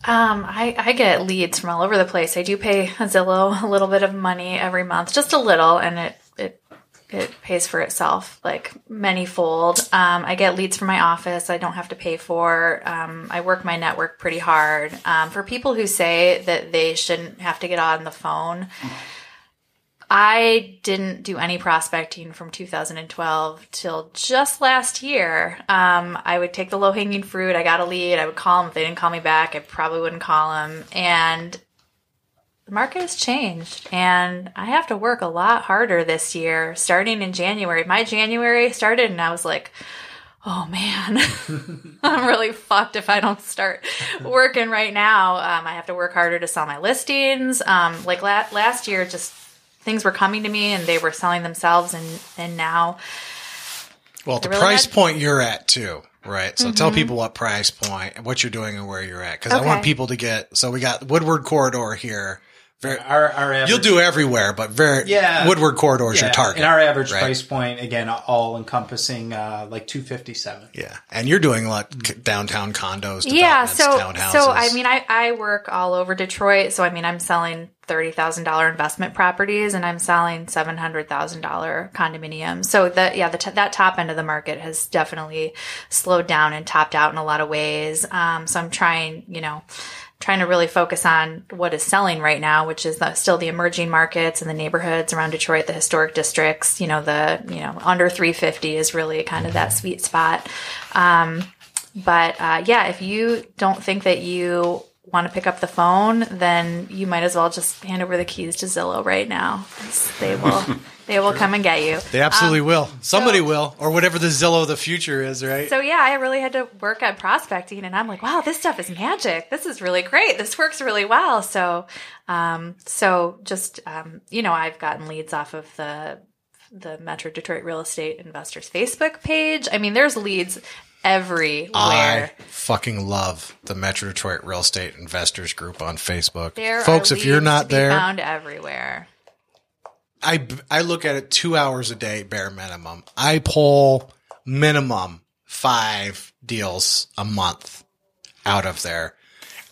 Um, I, I get leads from all over the place. I do pay Zillow a little bit of money every month, just a little, and it it it pays for itself like manyfold. Um, I get leads from my office. I don't have to pay for. Um, I work my network pretty hard. Um, for people who say that they shouldn't have to get on the phone, I didn't do any prospecting from 2012 till just last year. Um, I would take the low hanging fruit. I got a lead. I would call them. If they didn't call me back, I probably wouldn't call them. And the market has changed, and I have to work a lot harder this year. Starting in January, my January started, and I was like. Oh man, I'm really fucked if I don't start working right now. Um, I have to work harder to sell my listings. Um, like la- last year, just things were coming to me and they were selling themselves and and now Well, the really price had- point you're at too, right? So tell people what price point and what you're doing and where you're at. Cause I want people to get, so we got Woodward corridor here. Very, Our, our average, you'll do everywhere, but very, Yeah. Woodward corridor is your target. And our average right? price point, again, all encompassing, uh, like 257. Yeah. And you're doing like c- downtown condos, yeah so so i mean i i work all over detroit so i mean i'm selling $30000 investment properties and i'm selling $700000 condominiums so that, yeah the t- that top end of the market has definitely slowed down and topped out in a lot of ways um, so i'm trying you know trying to really focus on what is selling right now, which is the, still the emerging markets and the neighborhoods around Detroit, the historic districts. You know, the you know under 350 is really kind of that sweet spot. Um, but uh, yeah, if you don't think that you want to pick up the phone, then you might as well just hand over the keys to Zillow right now. They will they will come and get you. they absolutely will. Somebody Um, so- will, or whatever the Zillow of the future is, right? So yeah, I really had to work at prospecting, and I'm like, wow, this stuff is magic. This is really great. This works really well. So, um, so just um, you know, I've gotten leads off of the the Metro Detroit Real Estate Investors Facebook page. I mean, there's leads everywhere. I fucking love the Metro Detroit Real Estate Investors Group on Facebook. there Folks, if you're not there, found everywhere. I I look at it two hours a day, bare minimum. I pull minimum five deals a month out of there,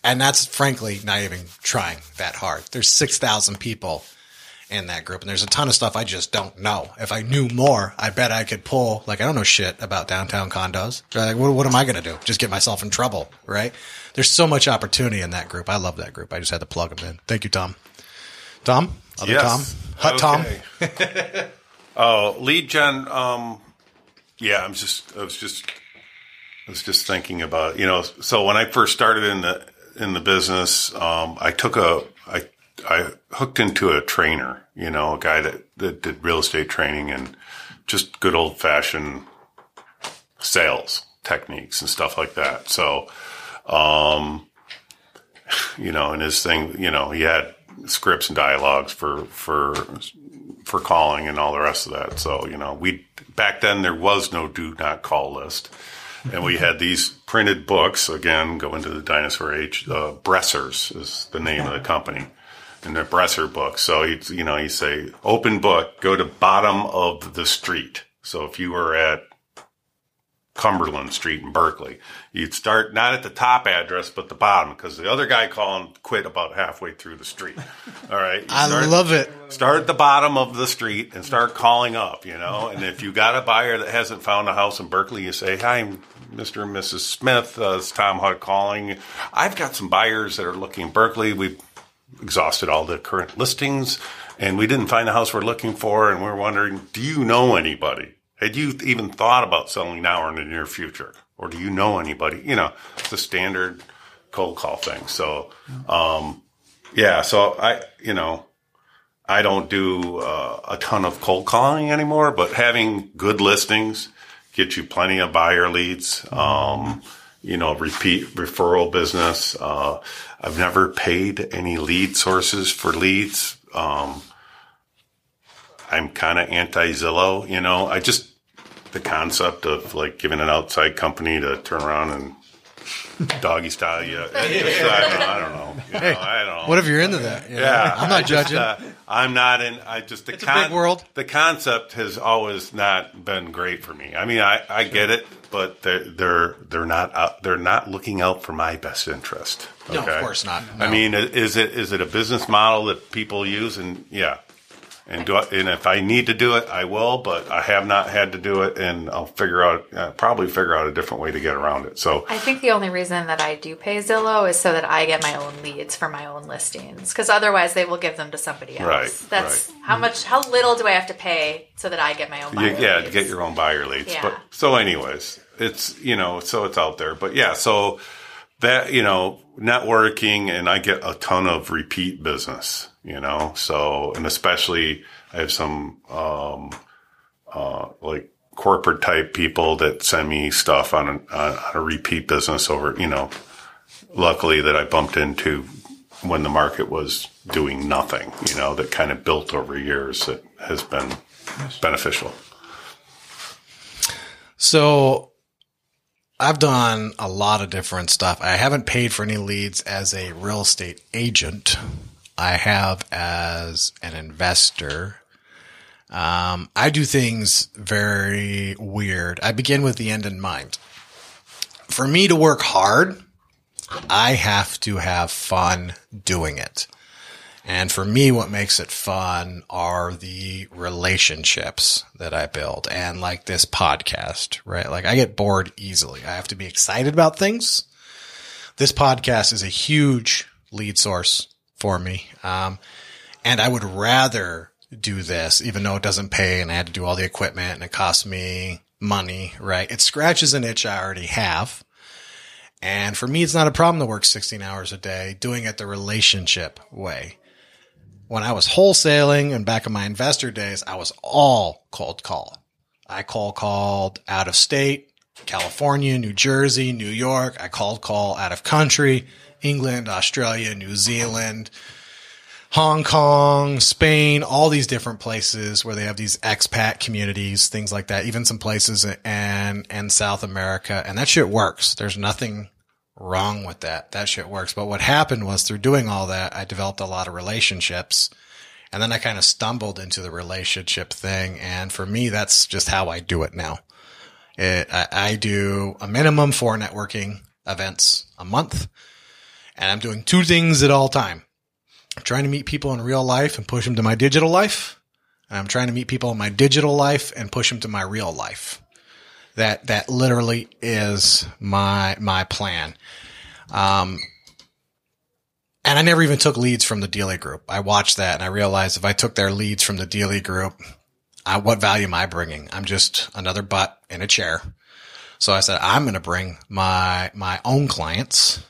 and that's frankly not even trying that hard. There's six thousand people in that group, and there's a ton of stuff I just don't know. If I knew more, I bet I could pull. Like I don't know shit about downtown condos. Like, what, what am I going to do? Just get myself in trouble, right? There's so much opportunity in that group. I love that group. I just had to plug them in. Thank you, Tom. Tom, other Yes. Tom, Hutt Tom. Okay. Oh, lead gen. Um, yeah, I'm just. I was just. I was just thinking about you know. So when I first started in the in the business, um, I took a. I I hooked into a trainer, you know, a guy that, that did real estate training and just good old fashioned sales techniques and stuff like that. So, um, you know, and his thing, you know, he had scripts and dialogues for, for, for calling and all the rest of that. So, you know, we, back then there was no do not call list. And we had these printed books, again, go into the dinosaur age. Uh, Bressers is the name of the company in the Bresser book. So you you know you say open book, go to bottom of the street. So if you were at Cumberland Street in Berkley, you'd start not at the top address but the bottom because the other guy calling quit about halfway through the street. All right, I start- love it. Start at the bottom of the street and start calling up, you know. And if you got a buyer that hasn't found a house in Berkley, you say, "Hi, Mr. and Mrs. Smith. Uh, it's Tom Hutt calling. I've got some buyers that are looking in Berkley. We've exhausted all the current listings, and we didn't find the house we're looking for. And we're wondering, do you know anybody? Had you even thought about selling now or in the near future, or do you know anybody? You know, it's a standard cold call thing. So, um, yeah. So I, you know. I don't do uh, a ton of cold calling anymore, but having good listings get you plenty of buyer leads. Um, you know, repeat referral business. Uh, I've never paid any lead sources for leads. Um, I'm kind of anti Zillow. You know, I just the concept of like giving an outside company to turn around and doggy style you. it's just, I, don't know, I don't know. You know, I don't know. What if you're into that? you know? Yeah, I'm not I just, judging. uh, I'm not in. I just the It's a big world. The concept has always not been great for me. I mean, I, I get it, but they're they're they're not out, they're not looking out for my best interest. No, of course not. I mean, is it is it a business model that people use? And yeah, and do I, and if I need to do it, I will. But I have not had to do it, and I'll figure out uh, probably figure out a different way to get around it. So I think the only reason that I do pay Zillow is so that I get my own leads for my own listings. Because otherwise, they will give them to somebody else. Right, That's right. how much, how little do I have to pay so that I get my own? You, yeah, leads? to get your own buyer leads. Yeah. But so, anyways, it's you know, so it's out there. But yeah, so that you know, networking, and I get a ton of repeat business. You know, so and especially I have some um, uh, like corporate type people that send me stuff on a, on a repeat business over. You know, luckily that I bumped into when the market was doing nothing. You know, that kind of built over years that has been beneficial. So I've done a lot of different stuff. I haven't paid for any leads as a real estate agent. I have as an investor. Um, I do things very weird. I begin with the end in mind. For me to work hard, I have to have fun doing it. And for me, what makes it fun are the relationships that I build and like this podcast, right? Like I get bored easily. I have to be excited about things. This podcast is a huge lead source for me. Um, and I would rather do this, even though it doesn't pay and I had to do all the equipment and it costs me money, right? It scratches an itch I already have. And for me, it's not a problem to work 16 hours a day doing it the relationship way when I was wholesaling and back in my investor days, I was all cold call. I cold called out of state, California, New Jersey, New York. I called call out of country, England, Australia, New Zealand, Hong Kong, Spain, all these different places where they have these expat communities, things like that, even some places and, and South America. And that shit works. There's nothing wrong with that. That shit works. But what happened was through doing all that, I developed a lot of relationships and then I kind of stumbled into the relationship thing. And for me, that's just how I do it now. It, I, I do a minimum four networking events a month and I'm doing two things at all time. I'm trying to meet people in real life and push them to my digital life. And I'm trying to meet people in my digital life and push them to my real life. That, that literally is my, my plan. Um, and I never even took leads from the Dealy group. I watched that and I realized if I took their leads from the Dealy group, I, what value am I bringing? I'm just another butt in a chair. So I said, I'm going to bring my, my own clients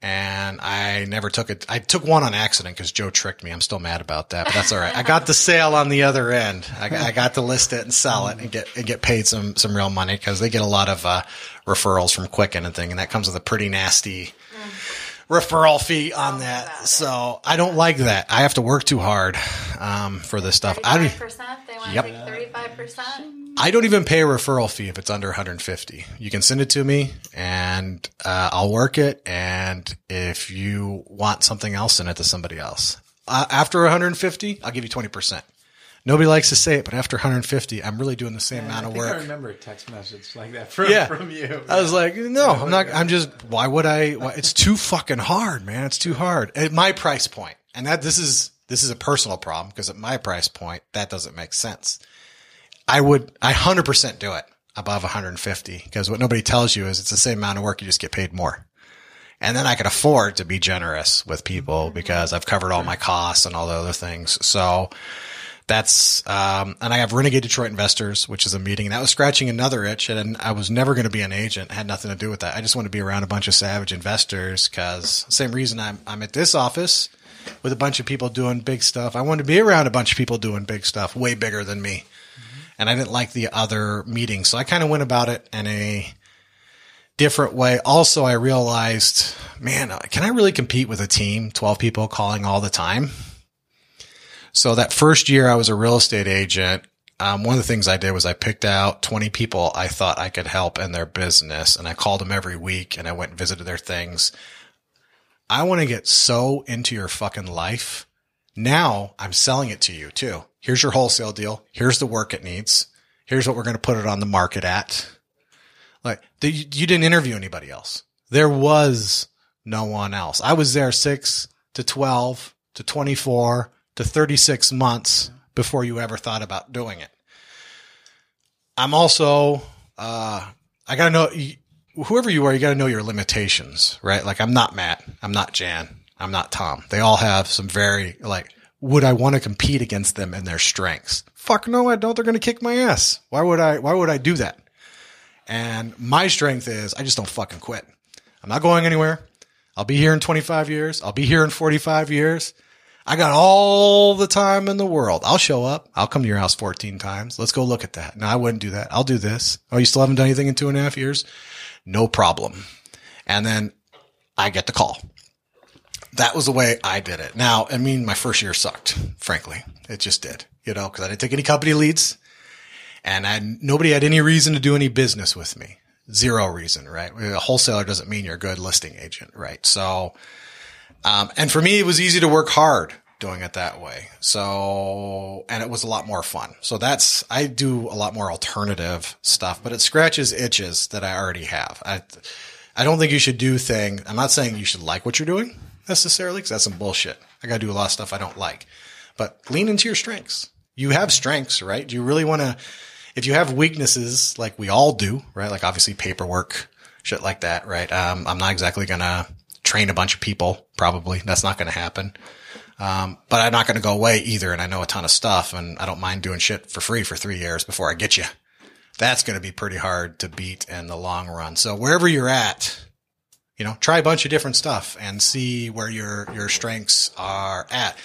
and I never took it. I took one on accident because Joe tricked me. I'm still mad about that, but that's all right. I got the sale on the other end. I, I got to list it and sell it and get and get paid some some real money because they get a lot of uh, referrals from Quicken and thing, and that comes with a pretty nasty referral fee on that. So I don't like that. I have to work too hard um, for this stuff. I don't. They want Yep. to take thirty-five percent. I don't even pay a referral fee if it's under 150. You can send it to me and uh, I'll work it. And if you want something else, send it to somebody else. Uh, after 150, I'll give you 20%. Nobody likes to say it, but after 150, I'm really doing the same amount I of think I work. remember a text message like that from, Yeah. from you. I was like, no, I'm not. I'm just. Why would I? Why, it's too fucking hard, man. It's too hard at my price point. and that this is this is a personal problem because at my price point, that doesn't make sense. I would, I hundred percent do it above 150 because what nobody tells you is it's the same amount of work, you just get paid more. And then I can afford to be generous with people mm-hmm. because I've covered all my costs and all the other things. So that's um, and I have Renegade Detroit Investors, which is a meeting and that was scratching another itch, and I was never going to be an agent. Had nothing to do with that. I just want to be around a bunch of savage investors because same reason I'm I'm at this office with a bunch of people doing big stuff. I wanted to be around a bunch of people doing big stuff, way bigger than me, and I didn't like the other meetings, so I kind of went about it in a different way. Also, I realized, man, can I really compete with a team, twelve people calling all the time? So that first year I was a real estate agent, um, one of the things I did was I picked out 20 people I thought I could help in their business and I called them every week and I went and visited their things. I want to get so into your fucking life. Now I'm selling it to you too. Here's your wholesale deal. Here's the work it needs. Here's what we're going to put it on the market at. Like the, you didn't interview anybody else. There was no one else. I was there six to 12 to 24 to 36 months before you ever thought about doing it. I'm also, uh, I gotta know, whoever you are, you gotta know your limitations, right? Like I'm not Matt. I'm not Jan. I'm not Tom. They all have some very, like, would I want to compete against them and their strengths? Fuck no, I don't. They're going to kick my ass. Why would I, why would I do that? And my strength is I just don't fucking quit. I'm not going anywhere. I'll be here in 25 years. I'll be here in 45 years. I got all the time in the world. I'll show up. I'll come to your house 14 times. Let's go look at that. No, I wouldn't do that. I'll do this. Oh, you still haven't done anything in two and a half years? No problem. And then I get the call. That was the way I did it. Now, I mean, my first year sucked, frankly. It just did, you know, cause I didn't take any company leads and I, nobody had any reason to do any business with me. Zero reason, right? A wholesaler doesn't mean you're a good listing agent, right? So, um, and for me, it was easy to work hard doing it that way. So, and it was a lot more fun. So that's, I do a lot more alternative stuff, but it scratches itches that I already have. I, I don't think you should do thing. I'm not saying you should like what you're doing necessarily because that's some bullshit. I got to do a lot of stuff I don't like, but lean into your strengths. You have strengths, right? Do you really want to, if you have weaknesses like we all do, right? Like obviously paperwork, shit like that, right? Um, I'm not exactly going to train a bunch of people. Probably that's not going to happen. Um, but I'm not going to go away either. And I know a ton of stuff and I don't mind doing shit for free for three years before I get you. That's going to be pretty hard to beat in the long run. So wherever you're at, you know, try a bunch of different stuff and see where your, your strengths are at.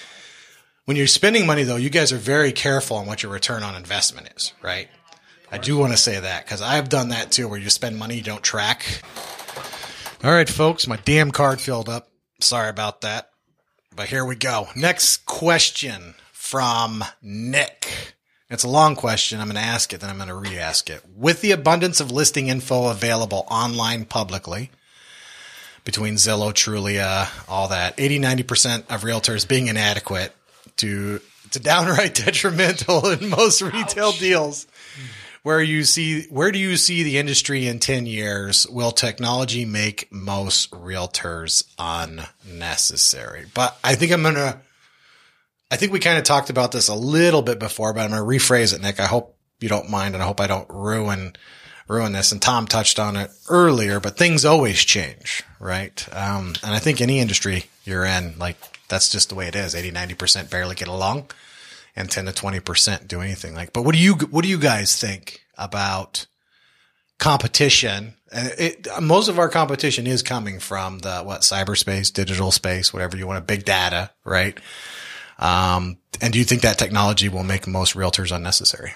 When you're spending money though, you guys are very careful on what your return on investment is, right? I do want to say that because I've done that too, where you spend money you don't track. All right, folks, my damn card filled up. Sorry about that. But here we go. Next question from Nick. It's a long question. I'm going to ask it, then I'm going to re ask it. With the abundance of listing info available online publicly, between Zillow, Trulia, all that, 80, 90% of realtors being inadequate to, to downright detrimental in most retail deals where you see where do you see the industry in 10 years? Will technology make most realtors unnecessary? But i think i'm going to i think we kind of talked about this a little bit before but i'm going to rephrase it nick. I hope you don't mind and i hope i don't ruin ruin this. And tom touched on it earlier but things always change right? Um, and i think any industry you're in like that's just the way it is. 80 90% barely get along and 10 to 20% do anything like but what do you what do you guys think about competition. It, most of our competition is coming from the what cyberspace, digital space, whatever you want, big data, right? Um, and do you think that technology will make most realtors unnecessary?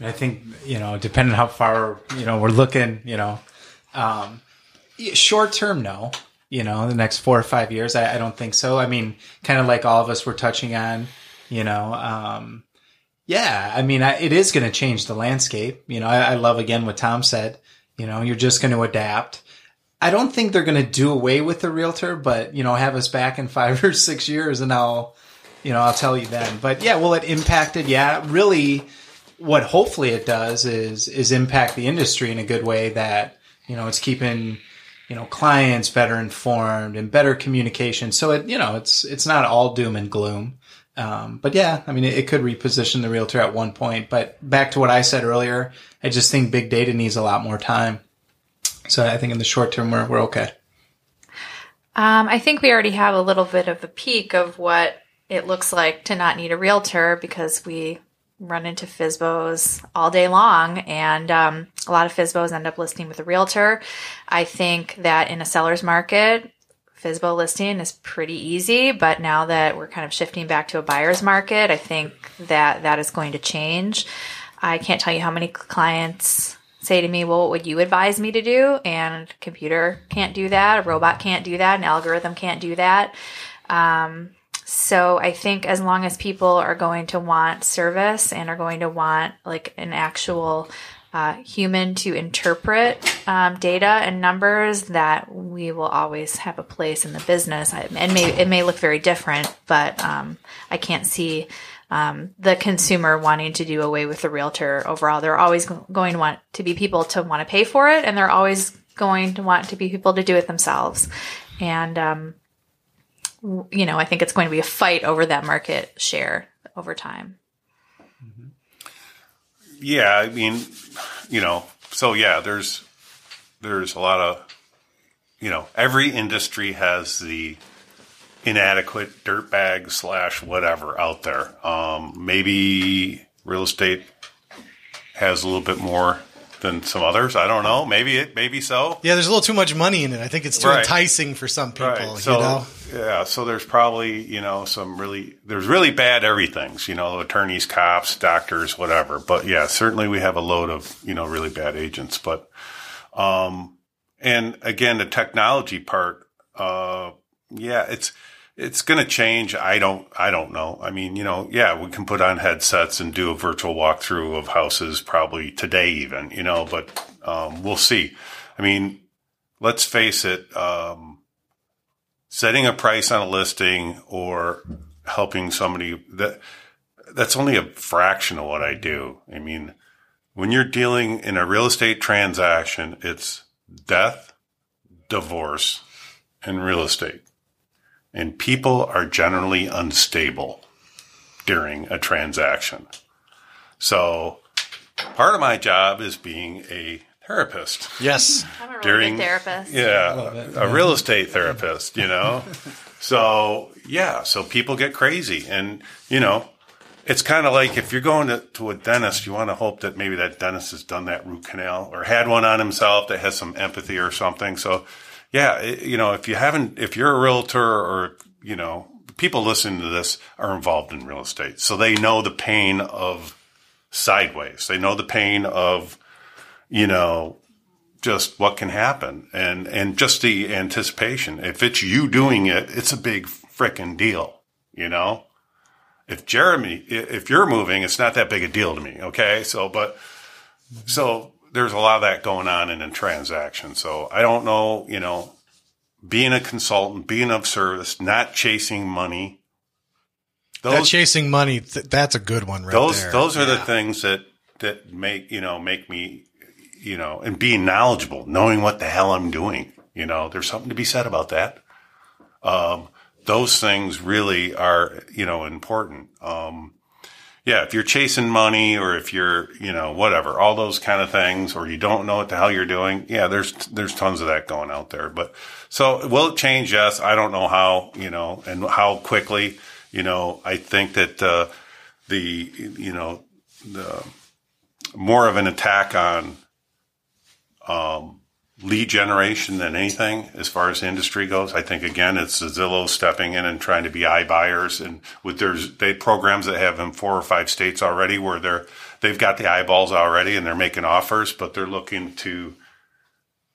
I think you know, depending how far you know we're looking, you know, um, short term, no. You know, the next four or five years, I, I don't think so. I mean, kind of like all of us were touching on, you know, um, yeah. I mean, I, it is going to change the landscape. You know, I, I love again what Tom said. You know, you're just going to adapt. I don't think they're going to do away with the realtor, but you know, have us back in five or six years, and I'll, you know, I'll tell you then. But yeah, will it impacted? Yeah, really. What hopefully it does is is impact the industry in a good way that you know it's keeping you know clients better informed and better communication. So it you know it's it's not all doom and gloom. Um, but yeah, I mean, it, it could reposition the realtor at one point. But back to what I said earlier, I just think big data needs a lot more time. So I think in the short term, we're, we're okay. Um, I think we already have a little bit of a peek of what it looks like to not need a realtor because we run into FSBOs all day long, and um, a lot of FSBOs end up listing with a realtor. I think that in a seller's market, FSBO listing is pretty easy, but now that we're kind of shifting back to a buyer's market, I think that that is going to change. I can't tell you how many clients say to me, well, what would you advise me to do? And computer can't do that. A robot can't do that. An algorithm can't do that. Um, so I think as long as people are going to want service and are going to want like an actual uh, human to interpret um, data and numbers, that we will always have a place in the business. And may, it may look very different, but um, I can't see um, the consumer wanting to do away with the realtor overall. They're always going to want to be people to want to pay for it, and they're always going to want to be people to do it themselves. And um, you know, I think it's going to be a fight over that market share over time. Yeah, I mean, you know, so yeah, there's there's a lot of you know, every industry has the inadequate dirtbag slash whatever out there. Um, maybe real estate has a little bit more than some others. I don't know. Maybe it, maybe so. Yeah, there's a little too much money in it. I think it's too Right. enticing for some people. Right. So you know, yeah, so there's probably you know some really there's really bad everything's you know attorneys, cops, doctors, whatever. But yeah, certainly we have a load of you know really bad agents. But um, and again, the technology part, uh, yeah, it's it's going to change. I don't I don't know. I mean, you know, yeah, we can put on headsets and do a virtual walkthrough of houses probably today even, you know, but um, we'll see. I mean, let's face it. Um, setting a price on a listing or helping somebody that that's only a fraction of what I do. I mean, when you're dealing in a real estate transaction, it's death, divorce, and real estate. And people are generally unstable during a transaction. So part of my job is being a therapist yes, I'm a really during therapist. yeah, a real estate therapist, you know. so yeah, so people get crazy, and you know, it's kind of like if you're going to, to a dentist, you want to hope that maybe that dentist has done that root canal or had one on himself that has some empathy or something. So yeah, it, you know, if you haven't, if you're a realtor or you know, people listening to this are involved in real estate, so they know the pain of sideways. They know the pain of you know, just what can happen and, and just the anticipation. If it's you doing it, it's a big frickin' deal, you know? If Jeremy, if you're moving, it's not that big a deal to me. Okay. So, but, so there's a lot of that going on in a transaction. So I don't know, you know, being a consultant, being of service, not chasing money. that Those, chasing money. Th- that's a good one, right those there. those are the things that that make you know make me you know and being knowledgeable knowing what the hell i'm doing you know there's something to be said about that. Um, those things really are you know important. Um, yeah if you're chasing money or if you're you know whatever all those kind of things or you don't know what the hell you're doing yeah there's there's tons of that going out there. But so will it change? Yes. I don't know how you know and how quickly. You know i think that uh, the you know the more of an attack on um, lead generation than anything as far as industry goes. I think again, it's Zillow stepping in and trying to be iBuyers and with their they programs that have in four or five states already where they're they've got the eyeballs already and they're making offers, but they're looking to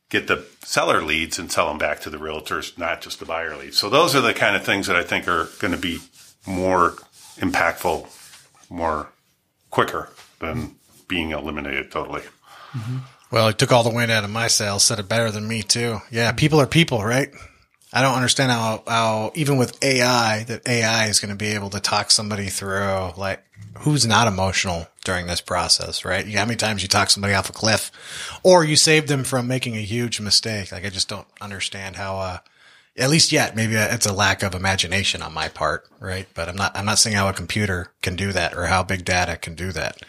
get the seller leads and sell them back to the realtors, not just the buyer leads. So those are the kind of things that I think are going to be more impactful, more quicker than being eliminated totally. Well, it took all the wind out of my sails. Said it better than me too. Yeah, people are people, right? I don't understand how, how even with AI, that AI is going to be able to talk somebody through like who's not emotional during this process, right? How many times you talk somebody off a cliff, or you save them from making a huge mistake? Like I just don't understand how. uh at least yet, maybe it's a lack of imagination on my part, right? But I'm not, I'm not saying how a computer can do that or how big data can do that.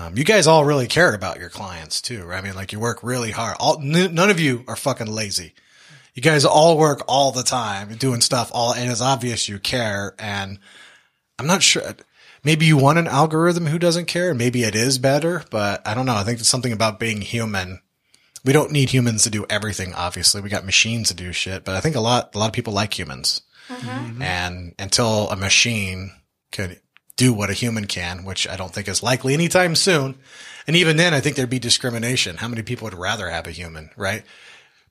Um, you guys all really care about your clients too, right? I mean, like you work really hard. All, n- none of you are fucking lazy. You guys all work all the time, doing stuff all, and it's obvious you care. And I'm not sure. Maybe you want an algorithm who doesn't care. Maybe it is better, but I don't know. I think it's something about being human. We don't need humans to do everything. Obviously, we got machines to do shit, but I think a lot, a lot of people like humans. And until a machine could do what a human can, which I don't think is likely anytime soon. And even then, I think there'd be discrimination. How many people would rather have a human, right?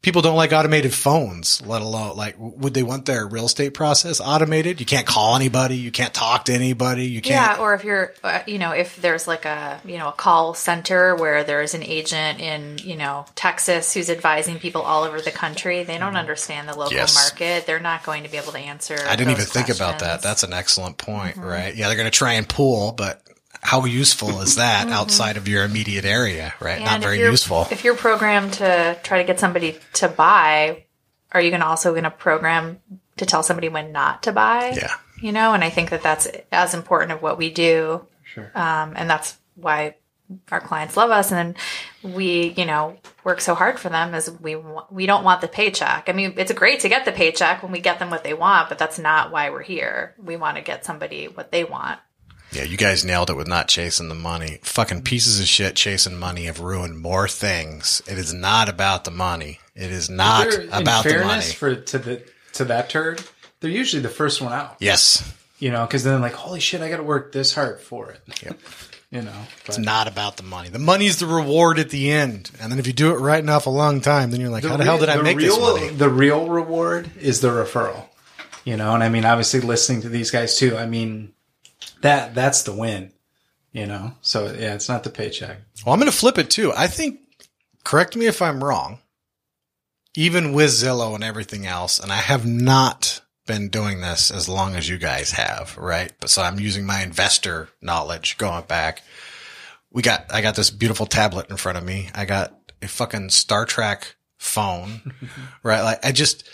People don't like automated phones, let alone like, would they want their real estate process automated? You can't call anybody. You can't talk to anybody. You can't. Yeah, or if you're, uh, you know, if there's like a, you know, a call center where there's an agent in, you know, Texas who's advising people all over the country, they don't understand the local Yes. market. They're not going to be able to answer. I didn't even those think about that. That's an excellent point, right? Yeah, they're going to try and pool, but how useful is that outside of your immediate area, right? Not And if very useful. If you're programmed to try to get somebody to buy, are you going to also going to program to tell somebody when not to buy? Yeah. You know, and I think that that's as important of what we do. Sure. Um, and that's why our clients love us and we, you know, work so hard for them is we we don't want the paycheck. I mean, it's great to get the paycheck when we get them what they want, but that's not why we're here. We want to get somebody what they want. Yeah, you guys nailed it with not chasing the money. Fucking pieces of shit chasing money have ruined more things. It is not about the money. It is not in about the money. for to the to that turd, they're usually the first one out. yes. You know, because then like, holy shit, I got to work this hard for it. Yep. You know, but It's not about the money. The money's the reward at the end. And then if you do it right enough a long time, then you're like, how the hell did I make real, this money? The real reward is the referral. You know, and I mean, obviously, listening to these guys too. I mean, that that's the win. You know, so yeah, it's not the paycheck. Well, I'm going to flip it too. I think, correct me if I'm wrong, even with Zillow and everything else, and I have not been doing this as long as you guys have, right? But so I'm using my investor knowledge going back. We got, I got this beautiful tablet in front of me. I got a fucking Star Trek phone, right? Like I just,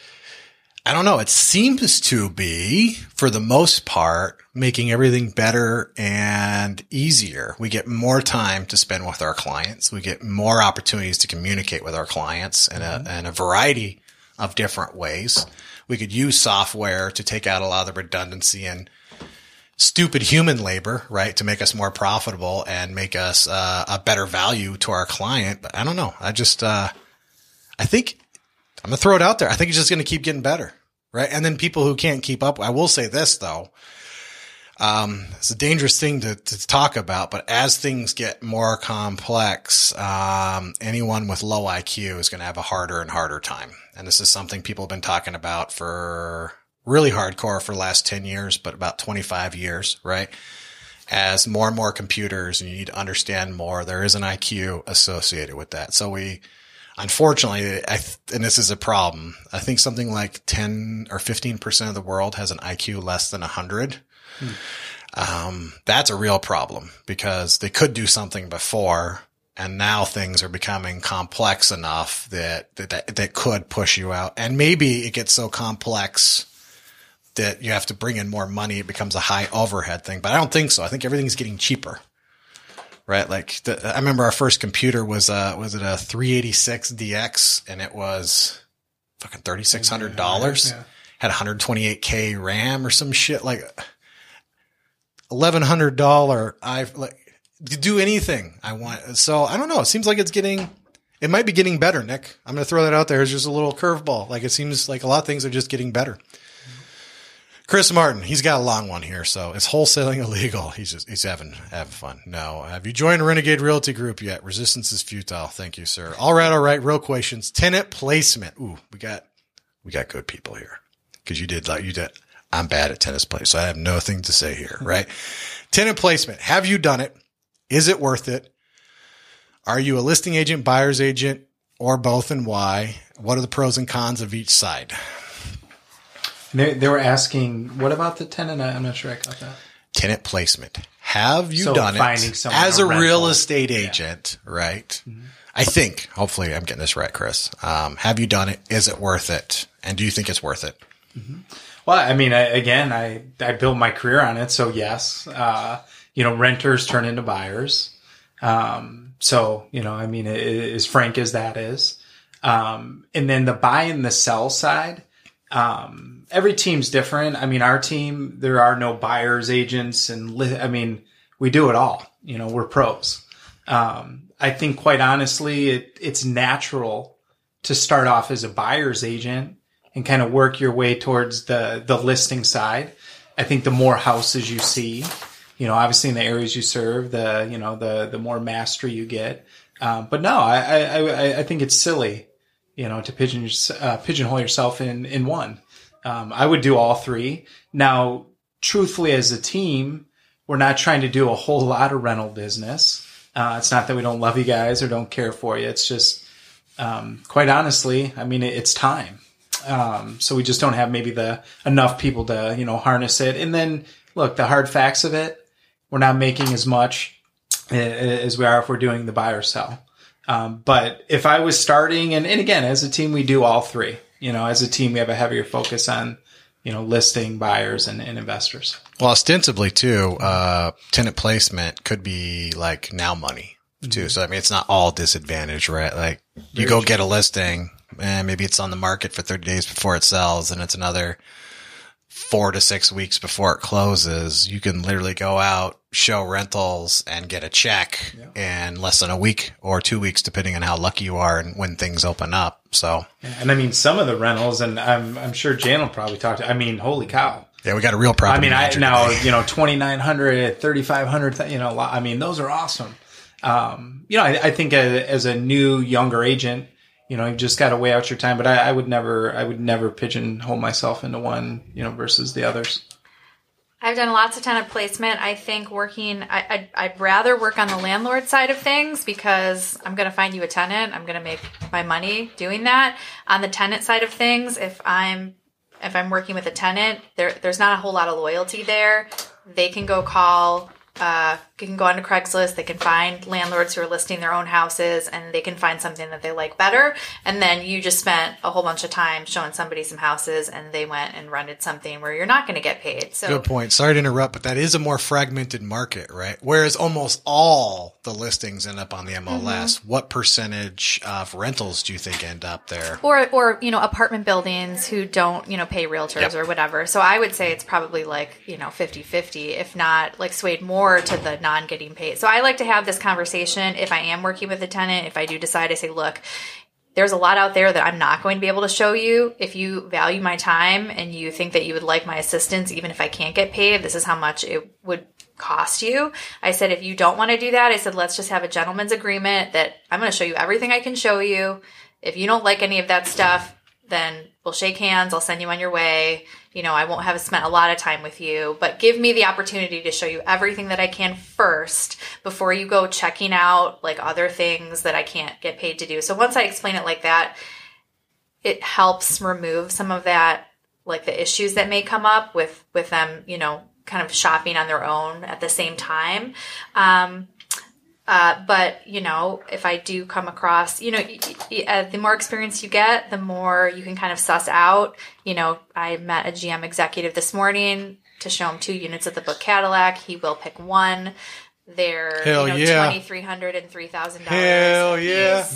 I don't know. It seems to be, for the most part, making everything better and easier. We get more time to spend with our clients. We get more opportunities to communicate with our clients in a, in a variety of different ways. We could use software to take out a lot of the redundancy and stupid human labor, right? To make us more profitable and make us uh, a better value to our client. But I don't know. I just, uh, I think I'm gonna throw it out there. I think it's just gonna keep getting better, right? And then people who can't keep up. I will say this though. Um, it's a dangerous thing to, to talk about, but as things get more complex, um, anyone with low IQ is going to have a harder and harder time. And this is something people have been talking about for really hardcore for the last 10 years, but about 25 years, right? As more and more computers and you need to understand more, there is an IQ associated with that. So we, unfortunately, th- and this is a problem. I think something like 10 or 15% of the world has an IQ less than 100. Um, that's a real problem because they could do something before and now things are becoming complex enough that, that, that, that could push you out. And maybe it gets so complex that you have to bring in more money. It becomes a high overhead thing, but I don't think so. I think everything's getting cheaper right? Like the, I remember our first computer was uh was it a 386 DX and it was fucking thirty six hundred dollars. Yeah. Had 128k RAM or some shit like eleven hundred dollar. I like to do anything I want. So I don't know. It seems like it's getting It might be getting better, Nick. I'm going to throw that out there as just a little curveball. Like it seems like a lot of things are just getting better. Chris Martin, he's got a long one here, so is wholesaling illegal? He's just he's having having fun. No, have you joined Renegade Realty Group yet? Resistance is futile. Thank you, sir. All right, all right. Real questions. Tenant placement. Ooh, we got we got good people here because you did like you did. I'm bad at tennis play, so I have nothing to say here. Mm-hmm. Right? Tenant placement. Have you done it? Is it worth it? Are you a listing agent, buyer's agent, or both, and why? What are the pros and cons of each side? They, they were asking, what about the tenant? I- I'm not sure I got that. tenant placement. Have you So done it as a a real rental. estate agent? Right. I think. Hopefully, I'm getting this right, Chris. Um, have you done it? Is it worth it? And do you think it's worth it? Well, I mean, I, again, I, I built my career on it. So yes, uh, you know, renters turn into buyers. Um, so, you know, I mean, i- i- as frank as that is. Um, and then the buy and the sell side, um, every team's different. I mean, our team, there are no buyers, agents, and li- I mean, we do it all. You know, we're pros. Um, I think quite honestly, it, it's natural to start off as a buyer's agent and kind of work your way towards the the listing side. I think the more houses you see, you know, obviously in the areas you serve, the you know the the more mastery you get. Um, but no, I, I I think it's silly, you know, to pigeon uh, pigeonhole yourself in in one. Um, I would do all three. Now, truthfully, as a team, we're not trying to do a whole lot of rental business. Uh, it's not that we don't love you guys or don't care for you. It's just, um, quite honestly, I mean, it, it's time. Um, so we just don't have maybe the enough people to, you know, harness it. And then look, the hard facts of it, we're not making as much uh, as we are if we're doing the buy or sell. Um, but if I was starting, and, and again, as a team, we do all three. You know, as a team, we have a heavier focus on, you know, listing buyers and, and investors. Well, ostensibly too, uh, tenant placement could be like now money too. So I mean, it's not all disadvantage, right? Like you go get a listing and maybe it's on the market for 30 days before it sells and it's another four to six weeks before it closes. You can literally go out, show rentals and get a check in less than a week or two weeks, depending on how lucky you are and when things open up. So And I mean, some of the rentals, and I'm, I'm sure Jan will probably talk to, I mean, holy cow. yeah, we got a real problem. I mean, I now today. you know twenty nine hundred, thirty five hundred. You know, I mean, those are awesome. Um, you know, I, I think a, as a new younger agent, you know, you just got to weigh out your time. But I, I would never, I would never pigeonhole myself into one, you know, versus the others. I've done lots of tenant placement. I think working, I, I'd, I'd rather work on the landlord side of things because I'm going to find you a tenant. I'm going to make my money doing that. On the tenant side of things, if I'm if I'm working with a tenant, there there's not a whole lot of loyalty there. They can go call. Uh, can go onto Craigslist. They can find landlords who are listing their own houses, and they can find something that they like better. And then you just spent a whole bunch of time showing somebody some houses, and they went and rented something where you're not going to get paid. So Good point. Sorry to interrupt, but that is a more fragmented market, right? Whereas almost all the listings end up on the MLS. Mm-hmm. What percentage of rentals do you think end up there? or or you know apartment buildings who don't you know pay realtors Yep. or whatever so i would say it's probably like you know 50-50 if not like swayed more to the non getting paid so i like to have this conversation if i am working with a tenant if i do decide to say look there's a lot out there that I'm not going to be able to show you. If you value my time and you think that you would like my assistance, even if I can't get paid, this is how much it would cost you. I said, if you don't want to do that, I said, let's just have a gentleman's agreement that I'm going to show you everything I can show you. If you don't like any of that stuff, then we'll shake hands. I'll send you on your way. You know, I won't have spent a lot of time with you, but give me the opportunity to show you everything that I can first before you go checking out like other things that I can't get paid to do. So once I explain it like that, it helps remove some of that like the issues that may come up with with them, you know, kind of shopping on their own at the same time. Um, uh, but you know, if I do come across, you know, uh, the more experience you get, the more you can kind of suss out. You know, I met a GM executive this morning to show him two units of the Book Cadillac. He will pick one. They're Hell you know, yeah. twenty three hundred and three thousand Hell dollars. yeah.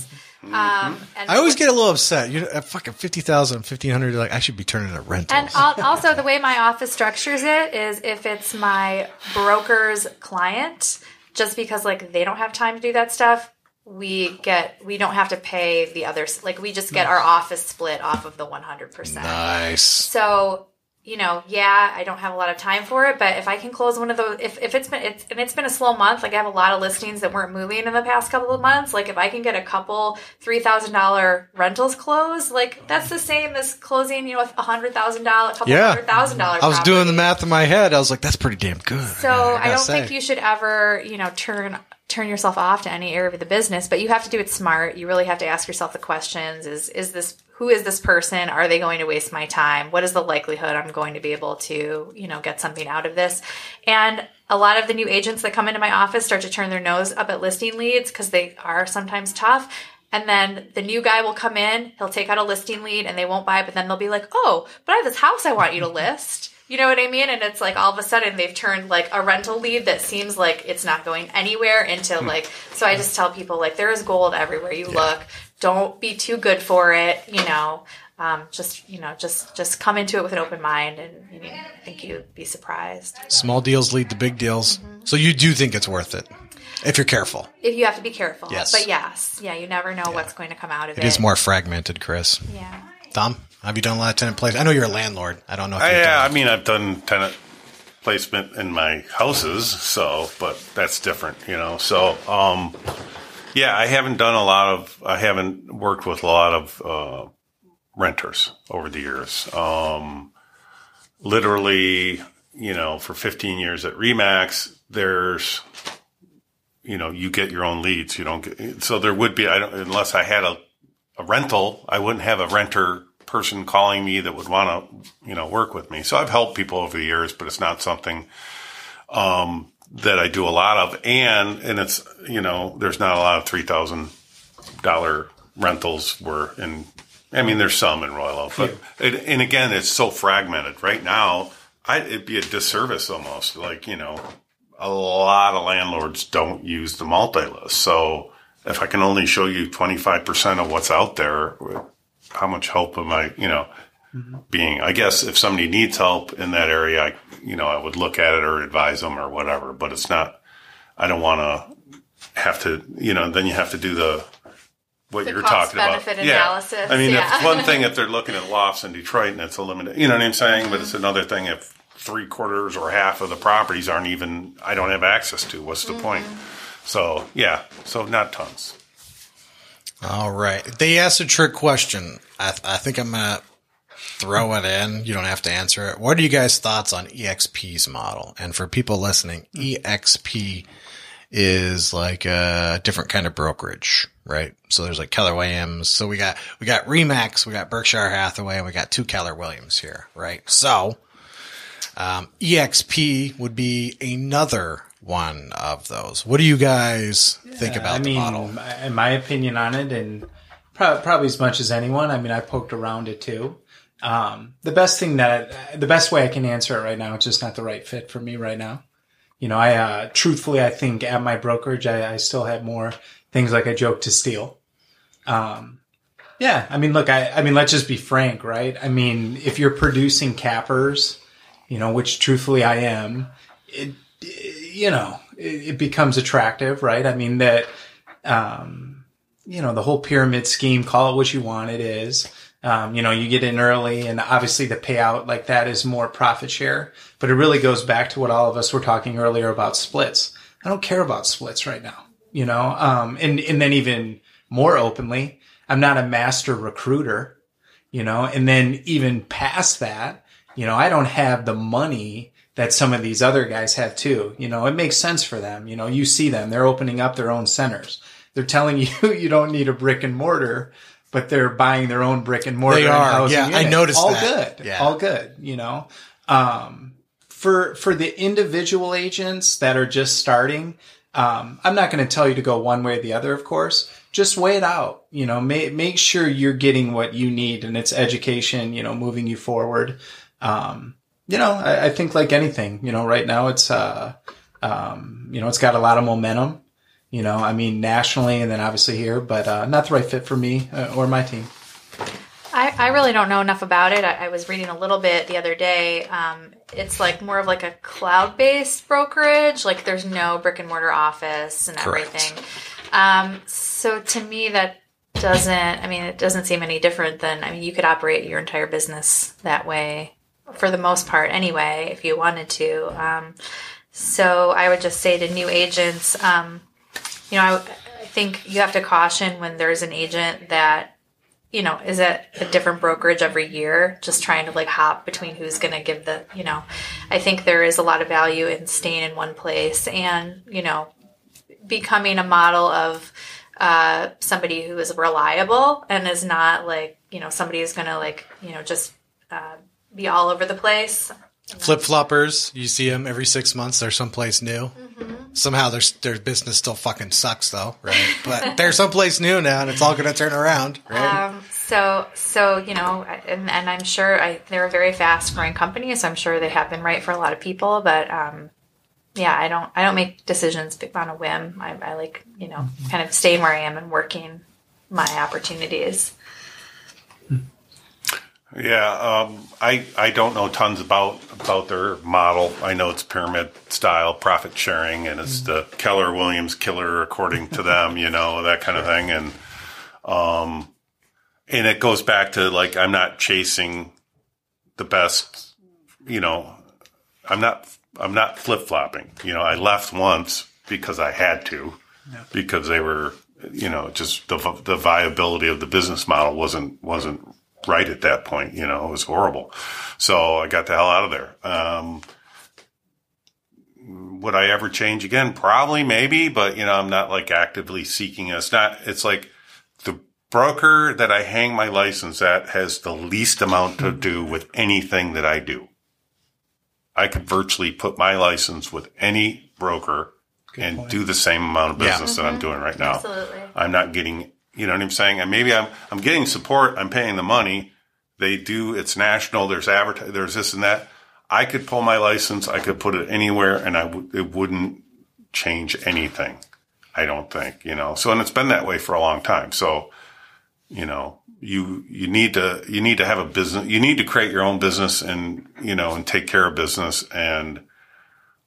Um, and I always get a little upset. You know, at fucking 50,000, 1500, like I should be turning a rentals. And also, the way my office structures it is if it's my broker's client, just because like they don't have time to do that stuff, we get we don't have to pay the others. Like we just get our office split off of the one hundred percent. Nice. So, you know, yeah, I don't have a lot of time for it, but if I can close one of those, if, if it's been, it's, and it's been a slow month, like I have a lot of listings that weren't moving in the past couple of months. Like if I can get a couple $3,000 rentals closed, like that's the same as closing, you know, a hundred thousand dollar, a couple Yeah. hundred thousand dollar. I was doing the math in my head. I was like, that's pretty damn good. So I don't think you should ever, you know, turn turn yourself off to any area of the business, but you have to do it smart. You really have to ask yourself the questions: Is is this who is this person? Are they going to waste my time? What is the likelihood I'm going to be able to, you know, get something out of this? And a lot of the new agents that come into my office start to turn their nose up at listing leads because they are sometimes tough. And then the new guy will come in, he'll take out a listing lead and they won't buy but then they'll be like, oh, but I have this house I want you to list. You know what I mean? And it's like all of a sudden they've turned like a rental lead that seems like it's not going anywhere into like, so I just tell people like there is gold everywhere you look. Don't be too good for it, you know. Um, just you know, just just come into it with an open mind, and you know, I think you'd be surprised. Small deals lead to big deals. Mm-hmm. So you do think it's worth it if you're careful. If you have to be careful, Yes. but yes, yeah, you never know what's going to come out of it. It is more fragmented, Chris. yeah. Tom, have you done a lot of tenant place? I know you're a landlord. I don't know I, you've yeah, I mean, I've done tenant placement in my houses, so but that's different, you know. So, um, yeah, I haven't done a lot of. I haven't worked with a lot of uh, renters over the years. Um, literally, you know, for 15 years at Remax, there's, you know, you get your own leads. You don't get so there would be. I don't unless I had a a rental, I wouldn't have a renter person calling me that would want to, you know, work with me. So I've helped people over the years, but it's not something, um, that I do a lot of. And, and it's, you know, there's not a lot of $3,000 rentals where in, I mean, there's some in Royal Oak, but, and, and again, it's so fragmented right now. I, it'd be a disservice almost like, you know, a lot of landlords don't use the multi-list. So if I can only show you 25% of what's out there, how much help am I, you know, being, I guess if somebody needs help in that area, I, you know, I would look at it or advise them or whatever, but it's not, I don't want to have to, you know, then you have to do the, what The you're talking about. analysis, I mean, yeah. it's one thing if they're looking at lofts in Detroit and it's a limited, you know what I'm saying? But it's another thing if three quarters or half of the properties aren't even, I don't have access to. What's the point? Mm-hmm. So, yeah, so not tons. All right. They asked a trick question. I, th- I think I'm going to throw it in. You don't have to answer it. What are you guys' thoughts on EXP's model? And for people listening, EXP is like a different kind of brokerage, right? So there's like Keller Williams. So we got, we got Remax, we got Berkshire Hathaway, and we got two Keller Williams here, right? So, um, EXP would be another one of those. What do you guys think about I the mean, model? in my opinion on it, and pro- probably as much as anyone. I mean, I poked around it too. Um, the best thing that, the best way I can answer it right now, it's just not the right fit for me right now. You know, I uh, truthfully, I think at my brokerage, I, I still have more things like I joke to steal. Um, yeah, I mean, look, I, I mean, let's just be frank, right? I mean, if you're producing cappers, you know, which truthfully I am, it, you know, it, it becomes attractive, right? I mean, that, um, you know, the whole pyramid scheme, call it what you want, it is. Um, you know, you get in early and obviously the payout like that is more profit share, but it really goes back to what all of us were talking earlier about splits. I don't care about splits right now, you know, um, and, and then even more openly, I'm not a master recruiter, you know, and then even past that, you know, I don't have the money that some of these other guys have too. You know, it makes sense for them. You know, you see them, they're opening up their own centers. They're telling you you don't need a brick and mortar, but they're buying their own brick and mortar. They are. Yeah, I noticed All that. good. Yeah. All good. You know, um, for for the individual agents that are just starting, um, I'm not going to tell you to go one way or the other. Of course, just weigh it out. You know, make make sure you're getting what you need, and it's education. You know, moving you forward. Um, you know, I, I think like anything, you know, right now it's uh, um, you know, it's got a lot of momentum. You know, I mean, nationally and then obviously here, but uh, not the right fit for me uh, or my team. I, I really don't know enough about it. I, I was reading a little bit the other day. Um, it's like more of like a cloud based brokerage. Like there's no brick and mortar office and Correct. everything. Um, so to me, that doesn't. I mean, it doesn't seem any different than. I mean, you could operate your entire business that way for the most part, anyway, if you wanted to. Um, so I would just say to new agents, um, you know, I, I think you have to caution when there's an agent that you know, is at a different brokerage every year, just trying to like hop between who's going to give the, you know, I think there is a lot of value in staying in one place and, you know, becoming a model of uh, somebody who is reliable and is not like, you know, somebody who's going to like, you know, just uh, be all over the place. Flip floppers, you see them every six months. They're someplace new. Somehow their their business still fucking sucks though, right? But they're someplace new now, and it's all going to turn around, right? Um, so, so you know, and, and I'm sure I, they're a very fast growing company, so I'm sure they have been right for a lot of people. But um, yeah, I don't I don't make decisions on a whim. I, I like you know kind of staying where I am and working my opportunities. Yeah, um, I I don't know tons about about their model. I know it's pyramid style profit sharing, and it's the Keller Williams killer according to them. You know that kind of thing, and um, and it goes back to like I'm not chasing the best. You know, I'm not I'm not flip flopping. You know, I left once because I had to, because they were you know just the the viability of the business model wasn't wasn't right at that point. You know, it was horrible. So I got the hell out of there. Um, would I ever change again? Probably, maybe, but you know, I'm not like actively seeking. it. It's not. It's like the broker that I hang my license at has the least amount to do with anything that I do. I could virtually put my license with any broker and do the same amount of Yeah. business that I'm doing right now. Absolutely. I'm not getting, you know what I'm saying? And maybe I'm, I'm getting support. I'm paying the money. They do, it's national. There's advertising, there's this and that. I could pull my license. I could put it anywhere and I would, it wouldn't change anything. I don't think, you know, so, and it's been that way for a long time. So, you know, you, you need to, you need to have a business, you need to create your own business and, you know, and take care of business. And,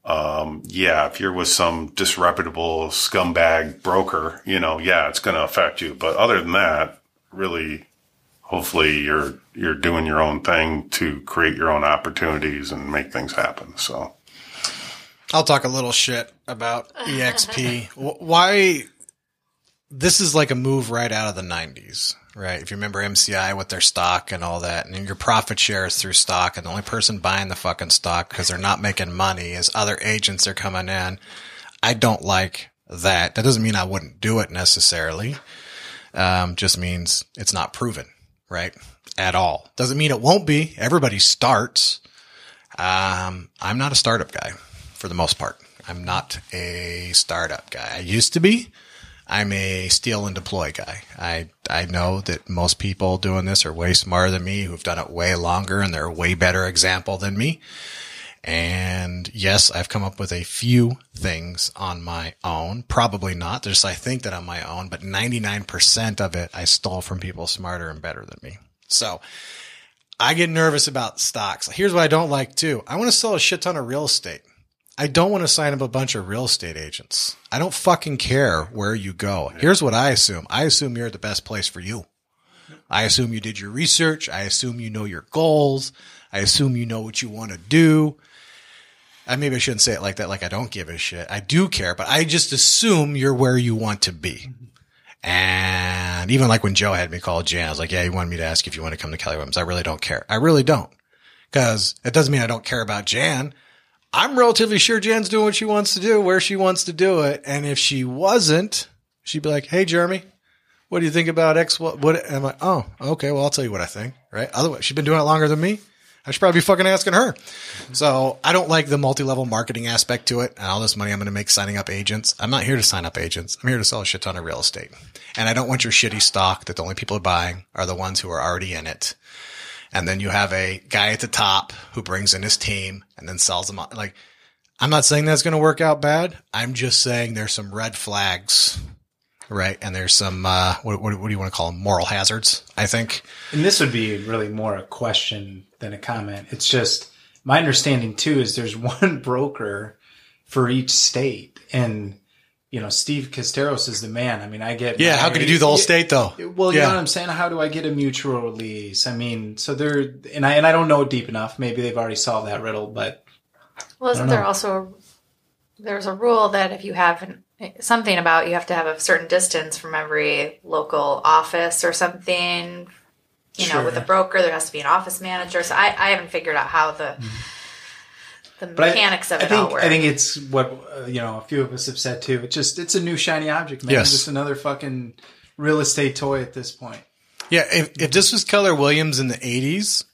um, yeah, if you're with some disreputable scumbag broker, you know, yeah, it's going to affect you. But other than that, really, hopefully you're, you're doing your own thing to create your own opportunities and make things happen. So. I'll talk a little shit about EXP. Why this is like a move right out of the 90s, right? If you remember MCI with their stock and all that, and your profit share is through stock, and the only person buying the fucking stock because they're not making money is other agents are coming in. I don't like that. That doesn't mean I wouldn't do it necessarily. Um, just means it's not proven, right? At all. Doesn't mean it won't be. Everybody starts. Um, I'm not a startup guy for the most part. I'm not a startup guy. I used to be. I'm a steal and deploy guy. I I know that most people doing this are way smarter than me, who've done it way longer, and they're a way better example than me. And yes, I've come up with a few things on my own. Probably not. Just I think that on my own, but 99% of it I stole from people smarter and better than me. So I get nervous about stocks. Here's what I don't like too. I want to sell a shit ton of real estate. I don't want to sign up a bunch of real estate agents. I don't fucking care where you go. Here's what I assume. I assume you're at the best place for you. I assume you did your research. I assume you know your goals. I assume you know what you want to do. I maybe I shouldn't say it like that, like I don't give a shit. I do care, but I just assume you're where you want to be. And even like when Joe had me call Jan, I was like, yeah, he wanted me to ask if you want to come to Keller Williams. I really don't care. I really don't. Cause it doesn't mean I don't care about Jan. I'm relatively sure Jan's doing what she wants to do, where she wants to do it. And if she wasn't, she'd be like, Hey, Jeremy, what do you think about X? What, what am I? Oh, okay. Well, I'll tell you what I think, right? Otherwise, she's been doing it longer than me. I should probably be fucking asking her. Mm-hmm. So I don't like the multi-level marketing aspect to it and all this money I'm going to make signing up agents. I'm not here to sign up agents. I'm here to sell a shit ton of real estate. And I don't want your shitty stock that the only people are buying are the ones who are already in it. And then you have a guy at the top who brings in his team and then sells them on. Like, I'm not saying that's going to work out bad. I'm just saying there's some red flags, right? And there's some, uh, what, what, what do you want to call them? Moral hazards, I think. And this would be really more a question than a comment. It's just my understanding too is there's one broker for each state, and you know, Steve Casteros is the man. I mean, I get Yeah, how can you do the whole state though? Well, you Yeah. know what I'm saying. How do I get a mutual release? I mean, so they're and I and I don't know it deep enough. Maybe they've already solved that riddle, but Well, isn't there also there's a rule that if you have an, something about you have to have a certain distance from every local office or something. You know, with a broker, there has to be an office manager. So I, I haven't figured out how the mm-hmm. The Mm-hmm. but I- mechanics of I it think, all work. I think it's what uh, you know. A few of us have said too. It's just it's a new shiny object, man. Yes. Just another fucking real estate toy at this point. Yeah, if, if this was Keller Williams in the 80s,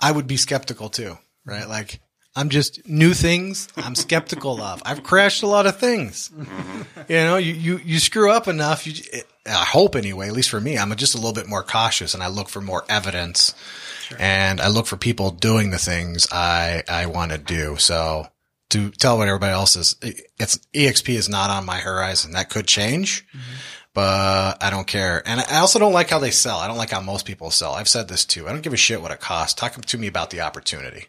I would be skeptical too, right? Like, I'm just new things I'm skeptical of. I've crashed a lot of things. You know, you, you, you screw up enough. You, it, I hope anyway, at least for me, I'm just a little bit more cautious and I look for more evidence and I look for people doing the things I, I want to do. So to tell what everybody else is, it's EXP is not on my horizon. That could change mm-hmm. but I don't care. And I also don't like how they sell. I don't like how most people sell. I've said this too. I don't give a shit what it costs. Talk to me about the opportunity.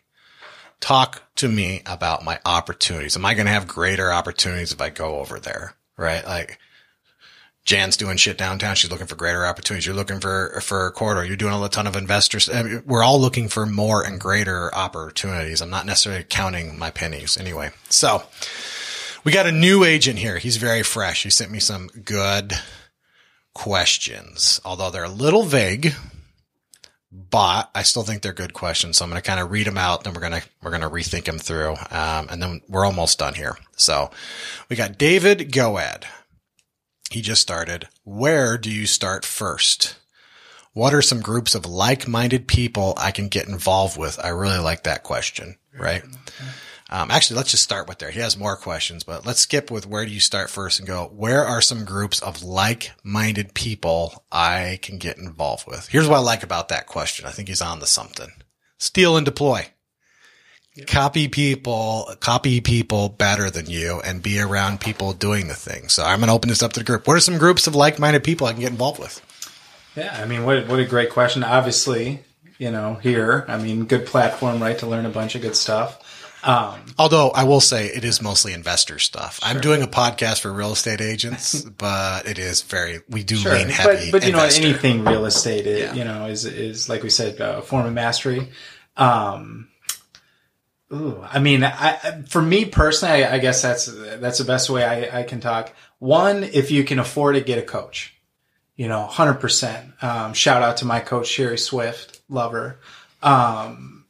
Talk to me about my opportunities. Am I going to have greater opportunities if I go over there? Right? Like Jan's doing shit downtown. She's looking for greater opportunities. You're looking for, for a corridor. You're doing a ton of investors. I mean, we're all looking for more and greater opportunities. I'm not necessarily counting my pennies anyway. So we got a new agent here. He's very fresh. He sent me some good questions, although they're a little vague, but I still think they're good questions. So I'm going to kind of read them out. Then we're going to, we're going to rethink them through. Um, and then we're almost done here. So we got David Goad. He just started. Where do you start first? What are some groups of like-minded people I can get involved with? I really like that question, right? Um, actually, let's just start with there. He has more questions, but let's skip with where do you start first and go, where are some groups of like-minded people I can get involved with? Here's what I like about that question. I think he's on to something. Steal and deploy. Copy people, copy people better than you and be around people doing the thing. So I'm going to open this up to the group. What are some groups of like-minded people I can get involved with? Yeah, I mean, what what a great question. Obviously, you know, here, I mean, good platform, right, to learn a bunch of good stuff. Um, Although I will say it is mostly investor stuff. I'm doing a podcast for real estate agents, but it is very, we do Sure, lean heavy. but but you know anything real estate, it, Yeah. you know, is is like we said, a form of mastery. Um, ooh, I mean, I, for me personally, I, I guess that's that's the best way I, I can talk. One, if you can afford it, get a coach. You know, hundred percent. Um, shout out to my coach Sherry Swift, love her. Um,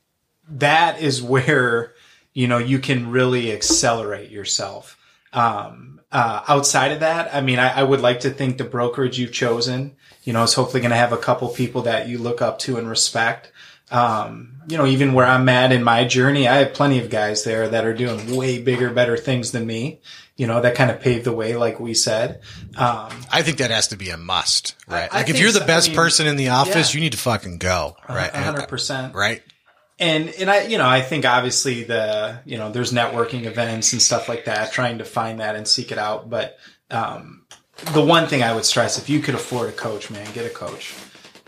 that is where you know you can really accelerate yourself. Um, uh, outside of that, I mean, I would like to think the brokerage you've chosen, you know, is hopefully going to have a couple people that you look up to and respect. Um, you know, even where I'm at in my journey, I have plenty of guys there that are doing way bigger, better things than me. You know, that kind of paved the way, like we said. Um, I think that has to be a must, right? I like if you're the so. I best mean, person in the office, yeah. you need to fucking go, right? hundred percent. Right? and and I you know I think obviously the you know there's networking events and stuff like that trying to find that and seek it out but um, the one thing I would stress if you could afford a coach man get a coach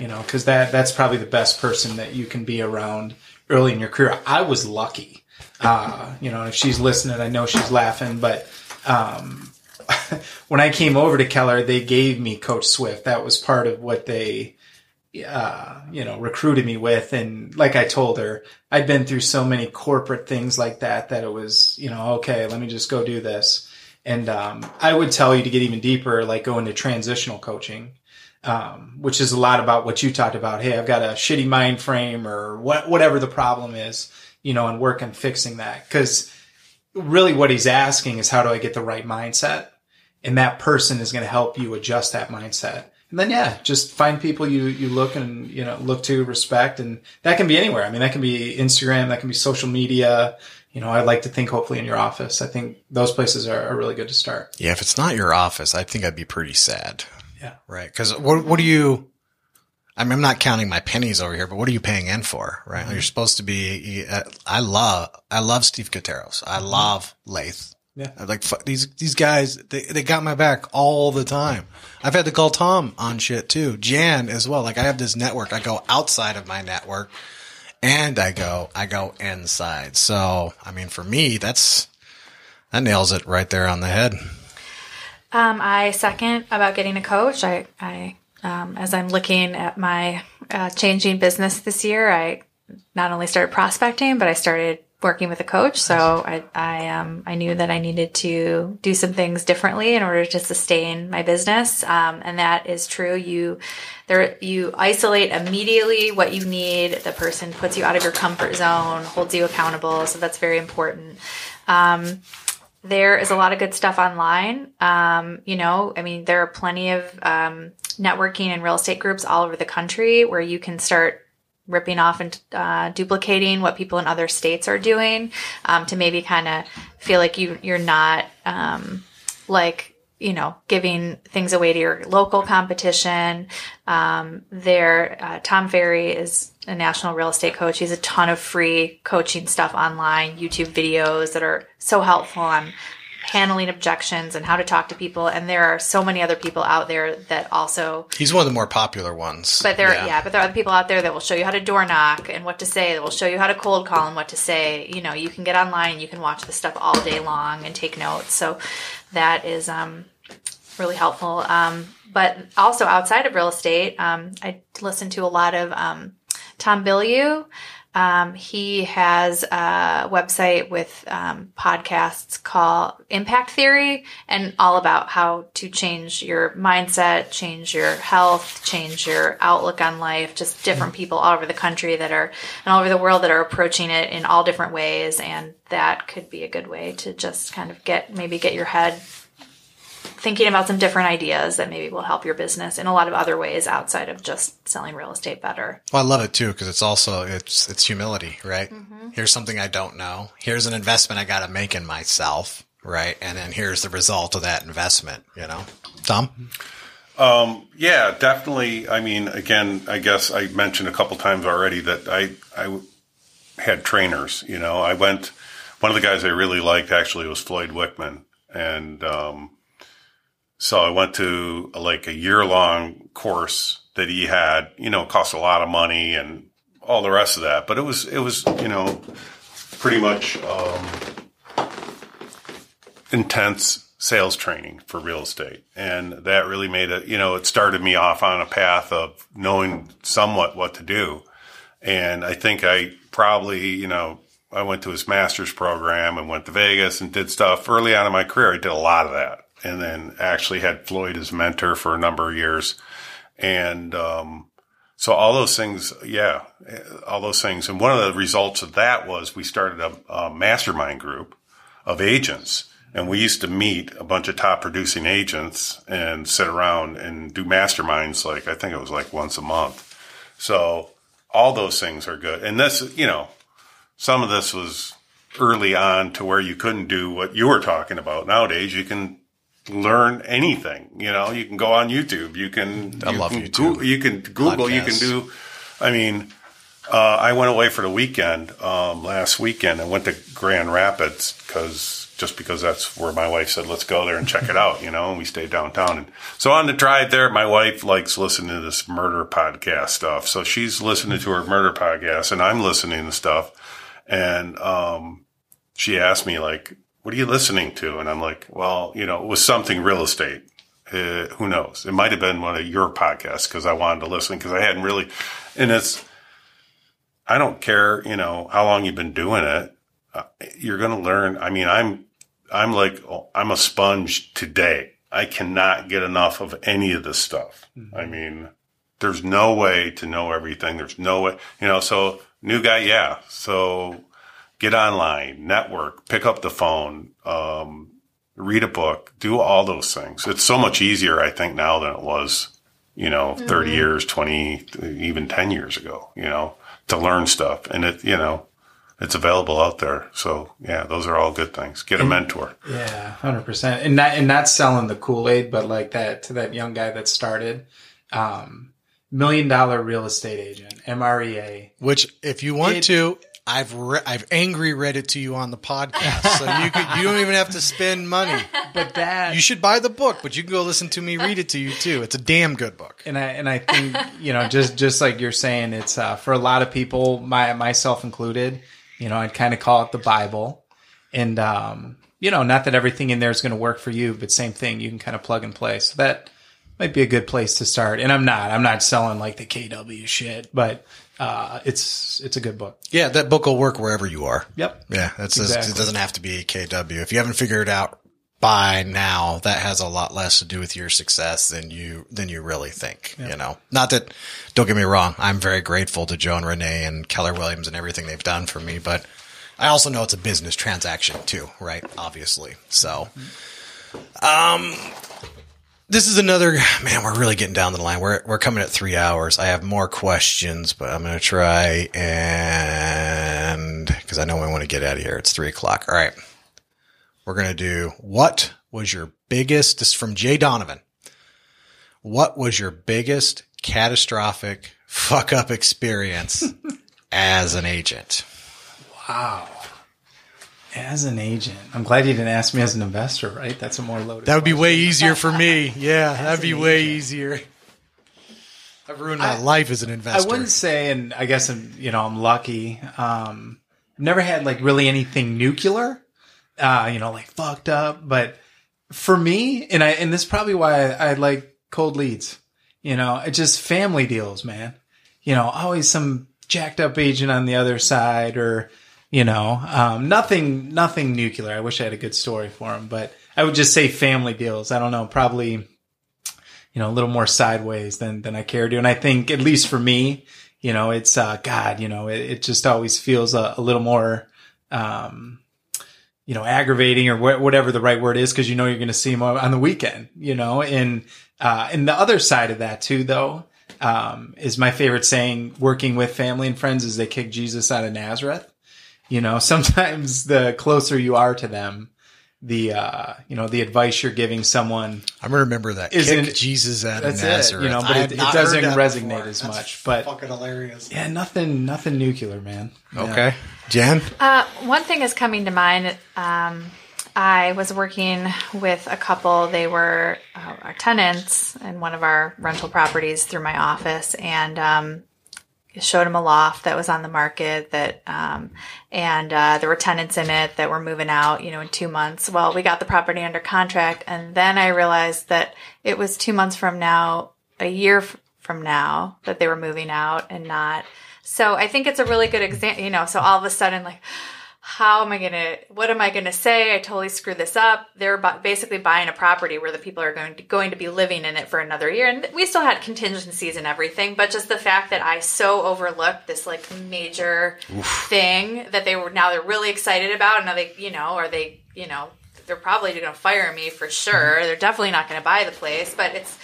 you know because that that's probably the best person that you can be around early in your career I was lucky uh, you know if she's listening I know she's laughing but um, when I came over to Keller they gave me Coach Swift that was part of what they uh, you know, recruited me with. And like I told her, I'd been through so many corporate things like that that it was, you know, okay, let me just go do this. And um, I would tell you to get even deeper, like go into transitional coaching, um, which is a lot about what you talked about. Hey, I've got a shitty mind frame or what, whatever the problem is, you know, and work on fixing that. Cause really what he's asking is how do I get the right mindset? And that person is going to help you adjust that mindset. And then yeah, just find people you you look and you know look to respect, and that can be anywhere. I mean, that can be Instagram, that can be social media. You know, I'd like to think hopefully in your office. I think those places are, are really good to start. Yeah. If it's not your office, I think I'd be pretty sad, Yeah. right? Because what what do you? I mean, I'm not counting my pennies over here, but what are you paying in for, right? You're supposed to be. uh, I love, I love Steve Kateros. I love Lath. Yeah. Like these these guys. They they got my back all the time. I've had to call Tom on shit too. Jan as well. Like I have this network. I go outside of my network, and I go I go inside. So I mean, for me, that's that nails it right there on the head. Um, I second about getting a coach. I, I um, as I'm looking at my uh, changing business this year, I not only started prospecting, but I started working with a coach. So I, I, um, I knew that I needed to do some things differently in order to sustain my business. Um, and that is true. You, there, you isolate immediately what you need. The person puts you out of your comfort zone, holds you accountable. So that's very important. Um, there is a lot of good stuff online. Um, you know, I mean, there are plenty of um, networking and real estate groups all over the country where you can start ripping off and uh, duplicating what people in other states are doing um, to maybe kind of feel like you you're not um, like you know giving things away to your local competition. Um, there, uh, Tom Ferry is a national real estate coach. He has a ton of free coaching stuff online, YouTube videos that are so helpful on handling objections and how to talk to people. And there are so many other people out there that also. He's one of the more popular ones. But there, yeah. yeah. but there are other people out there that will show you how to door knock and what to say. That will show you how to cold call and what to say. You know, you can get online and you can watch this stuff all day long and take notes. So that is um, really helpful. Um, but also outside of real estate, um, I listen to a lot of um, Tom Bilyeu. Um, he has a website with um, podcasts called Impact Theory and all about how to change your mindset, change your health, change your outlook on life. Just different people all over the country that are and all over the world that are approaching it in all different ways. And that could be a good way to just kind of get maybe get your head thinking about some different ideas that maybe will help your business in a lot of other ways outside of just selling real estate better. Well, I love it too because it's also it's it's humility, right? Mm-hmm. Here's something I don't know. Here's an investment I got to make in myself, right? And then here's the result of that investment. You know, Tom. Um, yeah, definitely. I mean, again, I guess I mentioned a couple times already that I I had trainers. You know, I went. One of the guys I really liked actually was Floyd Wickman, and um, so I went to like a year long course that he had, you know, cost a lot of money and all the rest of that. But it was, it was, you know, pretty much, um, intense sales training for real estate. And that really made it, you know, it started me off on a path of knowing somewhat what to do. And I think I probably, you know, I went to his master's program and went to Vegas and did stuff early on in my career. I did a lot of that and then actually had Floyd as mentor for a number of years. And, um, so all those things, yeah, all those things. And one of the results of that was we started a, a mastermind group of agents and we used to meet a bunch of top producing agents and sit around and do masterminds like I think it was like once a month. So all those things are good. And this, you know, some of this was early on to where you couldn't do what you were talking about. Nowadays you can learn anything. You know, you can go on YouTube. You can. I you love can YouTube. Go, you can Google. Podcasts. You can do. I mean, uh, I went away for the weekend um, last weekend. I went to Grand Rapids because just because that's where my wife said let's go there and check it out. You know, and we stayed downtown. And so on the drive there, my wife likes listening to this murder podcast stuff. So she's listening to her murder podcast, and I'm listening to stuff. And um, she asked me like, what are you listening to? And I'm like, well, you know, it was something real estate. Uh, who knows? It might have been one of your podcasts because I wanted to listen because I hadn't really, and it's, I don't care, you know, how long you've been doing it. Uh, you're going to learn. I mean, I'm, I'm like, I'm a sponge today. I cannot get enough of any of this stuff. Mm-hmm. I mean, there's no way to know everything. There's no way, you know, so new guy. Yeah. So get online, network, pick up the phone, um, read a book, do all those things. It's so much easier, I think, now than it was, you know, mm-hmm. 30 years, 20, even 10 years ago, you know, to learn stuff. And it, you know, it's available out there. So yeah, those are all good things. Get a mentor. Yeah, hundred percent. And not and not selling the Kool Aid, but like that to that young guy that started, um, million dollar real estate agent, MREA. Which, if you want it, to, I've re- I've angry read it to you on the podcast, so you could you don't even have to spend money. But that you should buy the book, but you can go listen to me read it to you too. It's a damn good book. And I and I think you know just just like you're saying, it's uh, for a lot of people, my myself included. You know, I'd kind of call it the Bible, and um, you know, not that everything in there is going to work for you, but same thing, you can kind of plug and play. So that might be a good place to start. And I'm not, I'm not selling like the KW shit, but uh, it's it's a good book. Yeah, that book will work wherever you are. Yep. Yeah, that's Exactly. it doesn't have to be KW. If you haven't figured it out by now, that has a lot less to do with your success than you than you really think. You know, not that. Don't get me wrong. I'm very grateful to Joe and Renee and Keller Williams and everything they've done for me, but I also know it's a business transaction too, right? Obviously, so. Um, this is another man. We're really getting down the line. We're we're coming at three hours. I have more questions, but I'm going to try and because I know we want to get out of here. It's three o'clock. All right, we're going to do. What was your biggest? This is from Jay Donovan. What was your biggest catastrophic fuck up experience as an agent? Wow. As an agent, I'm glad you didn't ask me as an investor, right? That's a more loaded. That would be way easier for me. Yeah, that'd be way easier. I've ruined my life as an investor. I wouldn't say, and I guess I'm, you know, I'm lucky. Um, never had like really anything nuclear, uh, you know, like fucked up. But for me, and I, and this is probably why I, I like cold leads. You know, it's just family deals, man. You know, always some jacked up agent on the other side, or you know, um, nothing, nothing nuclear. I wish I had a good story for him, but I would just say family deals. I don't know, probably you know, a little more sideways than, than I care to. And I think, at least for me, you know, it's, uh, God, you know, it, it just always feels a, a little more, um, you know, aggravating or wh- whatever the right word is. Cause you know, you're going to see them on the weekend, you know, and, uh, and the other side of that too, though, um, is my favorite saying working with family and friends is they kick Jesus out of Nazareth. You know, sometimes the closer you are to them, the, uh, you know, the advice you're giving someone I'm gonna remember that. Isn't- Kick Jesus out that's of it, Nazareth. you know, but it- it doesn't resonate before. as That's much, but- fucking hilarious. Yeah, nothing, nothing nuclear, man. Yeah. Okay, Jen. Uh, one thing is coming to mind. Um, I was working with a couple. They were uh, our tenants in one of our rental properties through my office, and um, showed him a loft that was on the market. That um, and uh, there were tenants in it that were moving out. You know, in two months. Well, we got the property under contract, and then I realized that it was two months from now, a year f- from now, that they were moving out, and not. So I think it's a really good example. You know, so all of a sudden, like how am I going to, what am I going to say? I totally screwed this up. They're basically buying a property where the people are going to, going to be living in it for another year. And we still had contingencies and everything, but just the fact that I so overlooked this like major thing that they were, now they're really excited about. And now they, you know, are they, you know, they're probably going to fire me for sure. Mm-hmm. They're definitely not going to buy the place, but it's,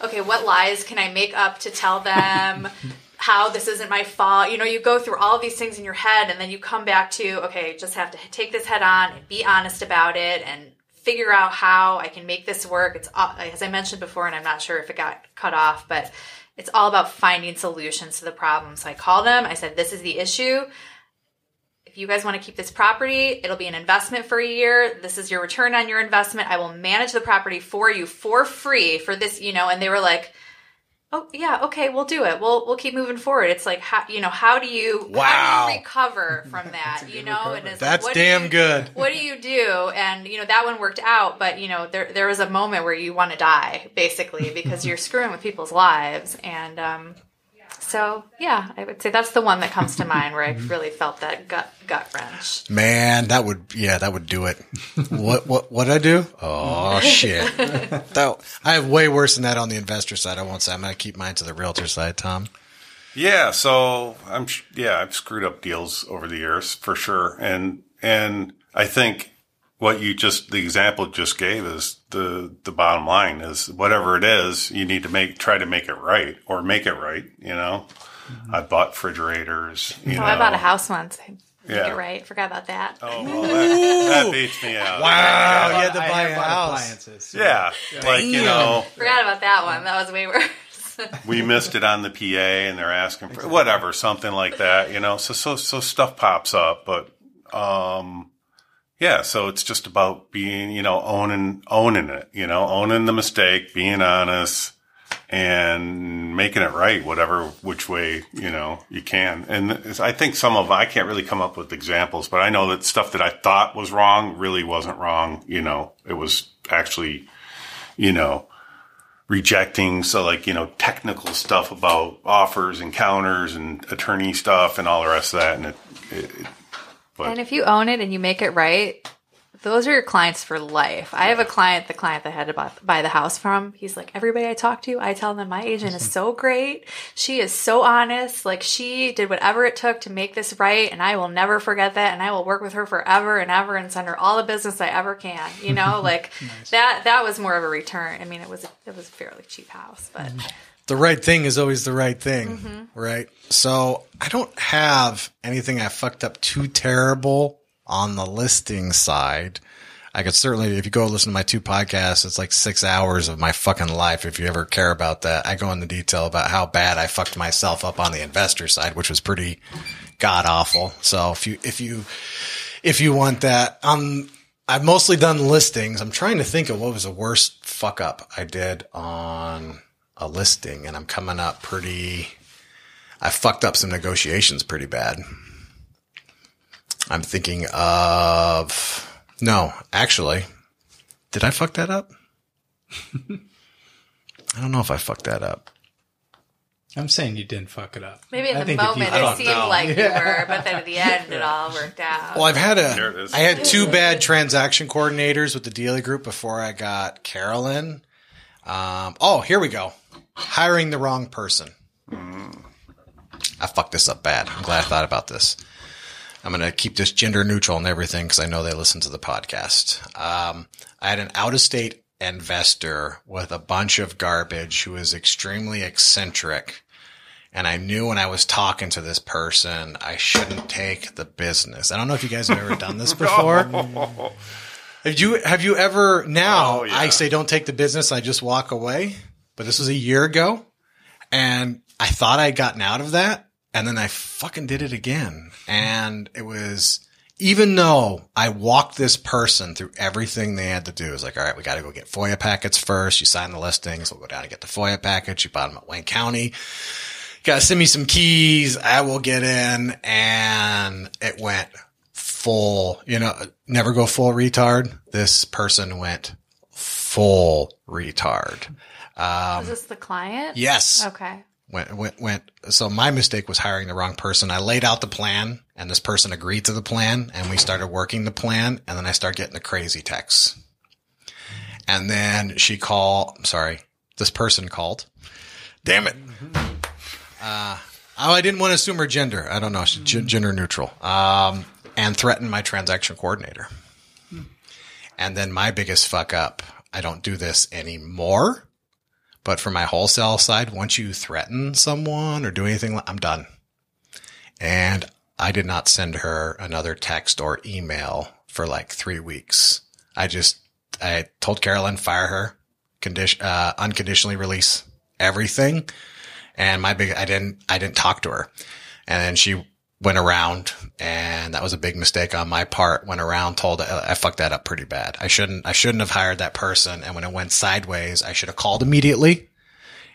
okay, what lies can I make up to tell them? how this isn't my fault. You know, you go through all these things in your head and then you come back to, okay, just have to take this head on and be honest about it and figure out how I can make this work. It's all- as I mentioned before, and I'm not sure if it got cut off, but it's all about finding solutions to the problem. So I called them. I said, this is the issue. If you guys want to keep this property, it'll be an investment for a year. This is your return on your investment. I will manage the property for you for free for this, you know, and they were like, Oh yeah, okay, we'll do it. We'll we'll keep moving forward. It's like how you know how do you how do you recover from that? you know, and it's like, That's what damn you- good. What do you do? And you know that one worked out, but you know there there was a moment where you want to die basically because you're screwing with people's lives, and um, so yeah, I would say that's the one that comes to mind where I mm-hmm. really felt that gut gut wrench. Man, that would yeah, that would do it. what what what I do? Oh mm. shit! that, I have way worse than that on the investor side. I won't say. I'm gonna keep mine to the realtor side. Tom. Yeah, so I'm yeah, I've screwed up deals over the years for sure, and and I think what you just the example just gave is the the bottom line is whatever it is you need to make try to make it right or make it right. You know, I bought refrigerators. You Oh, know, I bought a house once. I Make Yeah. it right. Forgot about that. Oh, well, that, that beats me out. Wow, you had to buy a house. appliances. so- Yeah, like you know, Forgot about that one. That was way worse. we missed it on the PA and they're asking for whatever, something like that, you know. So so so stuff pops up, but um yeah, so it's just about being, you know, owning owning it, you know, owning the mistake, being honest, and making it right, whatever which way you know you can. And I think some of I can't really come up with examples, but I know that stuff that I thought was wrong really wasn't wrong. You know, it was actually, you know, rejecting. So like you know, technical stuff about offers and counters and attorney stuff and all the rest of that, and it. it but And if you own it and you make it right, those are your clients for life. I have a client, the client that I had to buy, the house from. He's like, everybody I talk to, I tell them my agent is so great. She is so honest. Like she did whatever it took to make this right, and I will never forget that. And I will work with her forever and ever and send her all the business I ever can. You know, like that. That was more of a return. I mean, it was it was a fairly cheap house, but mm-hmm. The right thing is always the right thing, right? So I don't have anything I fucked up too terrible on the listing side. I could certainly, if you go listen to my two podcasts, it's like six hours of my fucking life. If you ever care about that, I go into detail about how bad I fucked myself up on the investor side, which was pretty god awful. So if you, if you, if you want that, um, I've mostly done listings. I'm trying to think of what was the worst fuck up I did on a listing and I'm coming up pretty, I fucked up some negotiations pretty bad. I'm thinking of, no, actually, did I fuck that up? I don't know if I fucked that up. I'm saying you didn't fuck it up. maybe in I the think if you moment it fucked seemed up- like you were, but then at the end it all worked out. Well, I've had There it a, is. I had two bad transaction coordinators with the dealer group before I got Carolyn. Um, oh, here we go. Hiring the wrong person. I fucked this up bad. I'm glad I thought about this. I'm going to keep this gender neutral and everything because I know they listen to the podcast. Um, I had an out of state investor with a bunch of garbage who was extremely eccentric. And I knew when I was talking to this person, I shouldn't take the business. I don't know if you guys have ever done this before. Have you, have you ever now Oh, yeah. I say don't take the business. I just walk away, but this was a year ago and I thought I'd gotten out of that. And then I fucking did it again. And it was, even though I walked this person through everything they had to do, it was like, all right, we got to go get FOIA packets first. You sign the listings. We'll go down and get the FOIA packets. You bought them at Wayne County. Got to send me some keys. I will get in. And it went full, you know, never go full retard. This person went full retard. Was this the client? Yes. Okay. went went went. So my mistake was hiring the wrong person. I laid out the plan and this person agreed to the plan and we started working the plan and then i started getting the crazy texts. And then she called sorry this person called. Damn it. Uh oh i didn't want to assume her gender. I don't know. She's g- gender neutral. Um and threatened my transaction coordinator. And then my biggest fuck up i don't do this anymore but for my wholesale side, once you threaten someone or do anything, I'm done. And I did not send her another text or email for like three weeks. I just, I told Carolyn, fire her, condition, uh, unconditionally release everything. And my big, I didn't, I didn't talk to her. And then she went around and that was a big mistake on my part. Went around, told, I fucked that up pretty bad. I shouldn't, I shouldn't have hired that person. And when it went sideways, I should have called immediately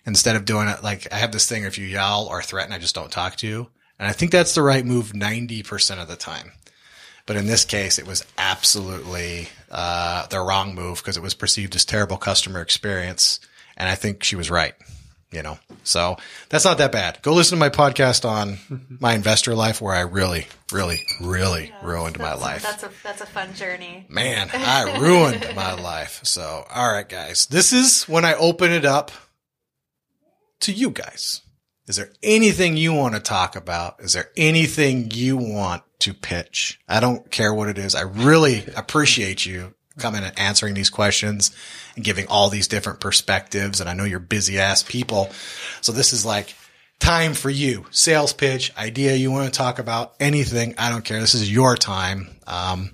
instead of doing it like I have this thing. If you yell or threaten, I just don't talk to you. And I think that's the right move 90% of the time. But in this case, it was absolutely uh, the wrong move because it was perceived as terrible customer experience. And I think she was right, you know. So that's not that bad. Go listen to my podcast on mm-hmm. my investor life where I really, really, really ruined my life. That's a that's a fun journey. Man, I ruined my life. So, all right, guys, this is when I open it up to you guys. Is there anything you want to talk about? Is there anything you want to pitch? I don't care what it is. I really appreciate you coming and answering these questions and giving all these different perspectives. And I know you're busy ass people. So this is like time for you. Sales pitch, idea you want to talk about, anything. I don't care. This is your time. Um,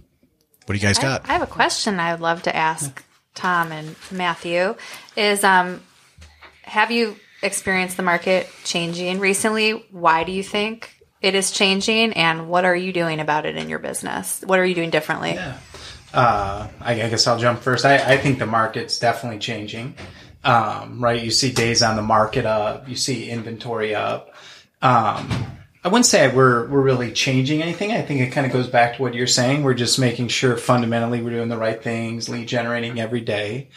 what do you guys I, got? I have a question I would love to ask Tom and Matthew. Is um, have you experienced the market changing recently? Why do you think it is changing, and what are you doing about it in your business? What are you doing differently? Uh, I, guess I'll jump first. I, I think the market's definitely changing. Um, right? You see days on the market up, you see inventory up. Um, I wouldn't say we're we're really changing anything. I think it kind of goes back to what you're saying. We're just making sure fundamentally we're doing the right things, lead generating every day.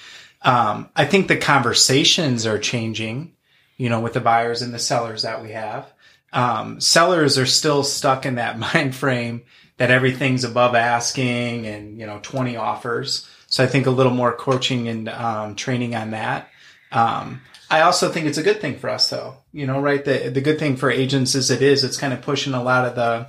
Um, I think the conversations are changing, you know, with the buyers and the sellers that we have. Um, sellers are still stuck in that mind frame that everything's above asking and, you know, 20 offers. So I think a little more coaching and um, training on that. Um, I also think it's a good thing for us though. You know, right? The, the good thing for agents is it is, it's kind of pushing a lot of the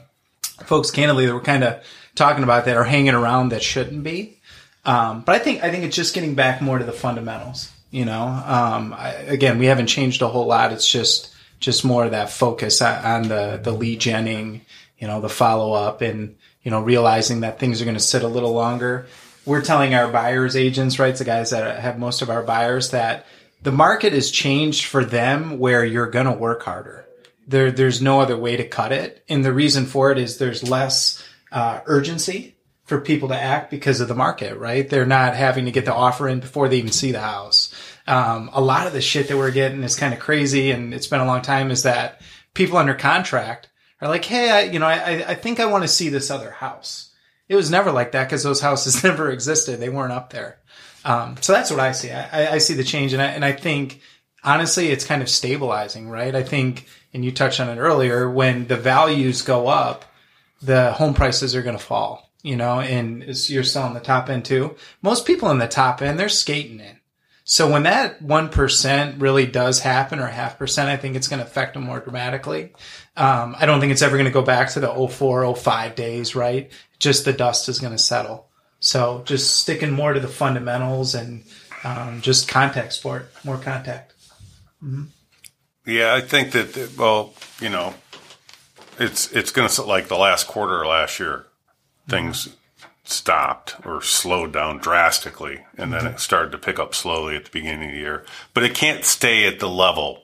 folks candidly that we're kind of talking about that are hanging around that shouldn't be. Um, but I think, I think it's just getting back more to the fundamentals. You know, um, I, again, we haven't changed a whole lot. It's just, just more of that focus on the, the lead genning, you know, the follow up and, you know, realizing that things are going to sit a little longer. We're telling our buyers agents, right? The guys that have most of our buyers that the market has changed for them where you're going to work harder. There, there's no other way to cut it. And the reason for it is there's less uh, urgency for people to act because of the market, right? They're not having to get the offer in before they even see the house. Um, a lot of the shit that we're getting is kind of crazy, and it's been a long time. Is that people under contract are like, hey, I, you know, I, I think I want to see this other house. It was never like that because those houses never existed; they weren't up there. Um, so that's what I see. I, I see the change, and I, and I think honestly, it's kind of stabilizing, right? I think, and you touched on it earlier, when the values go up, the home prices are going to fall you know, and you're selling the top end too. Most people in the top end, they're skating in. So when that 1% really does happen or half percent, I think it's going to affect them more dramatically. Um, I don't think it's ever going to go back to the 04, 05 days, right? Just the dust is going to settle. So just sticking more to the fundamentals and um, just contact sport, more contact. Mm-hmm. Yeah, I think that, well, you know, it's, it's going to, like the last quarter last year, things stopped or slowed down drastically and then it started to pick up slowly at the beginning of the year but it can't stay at the level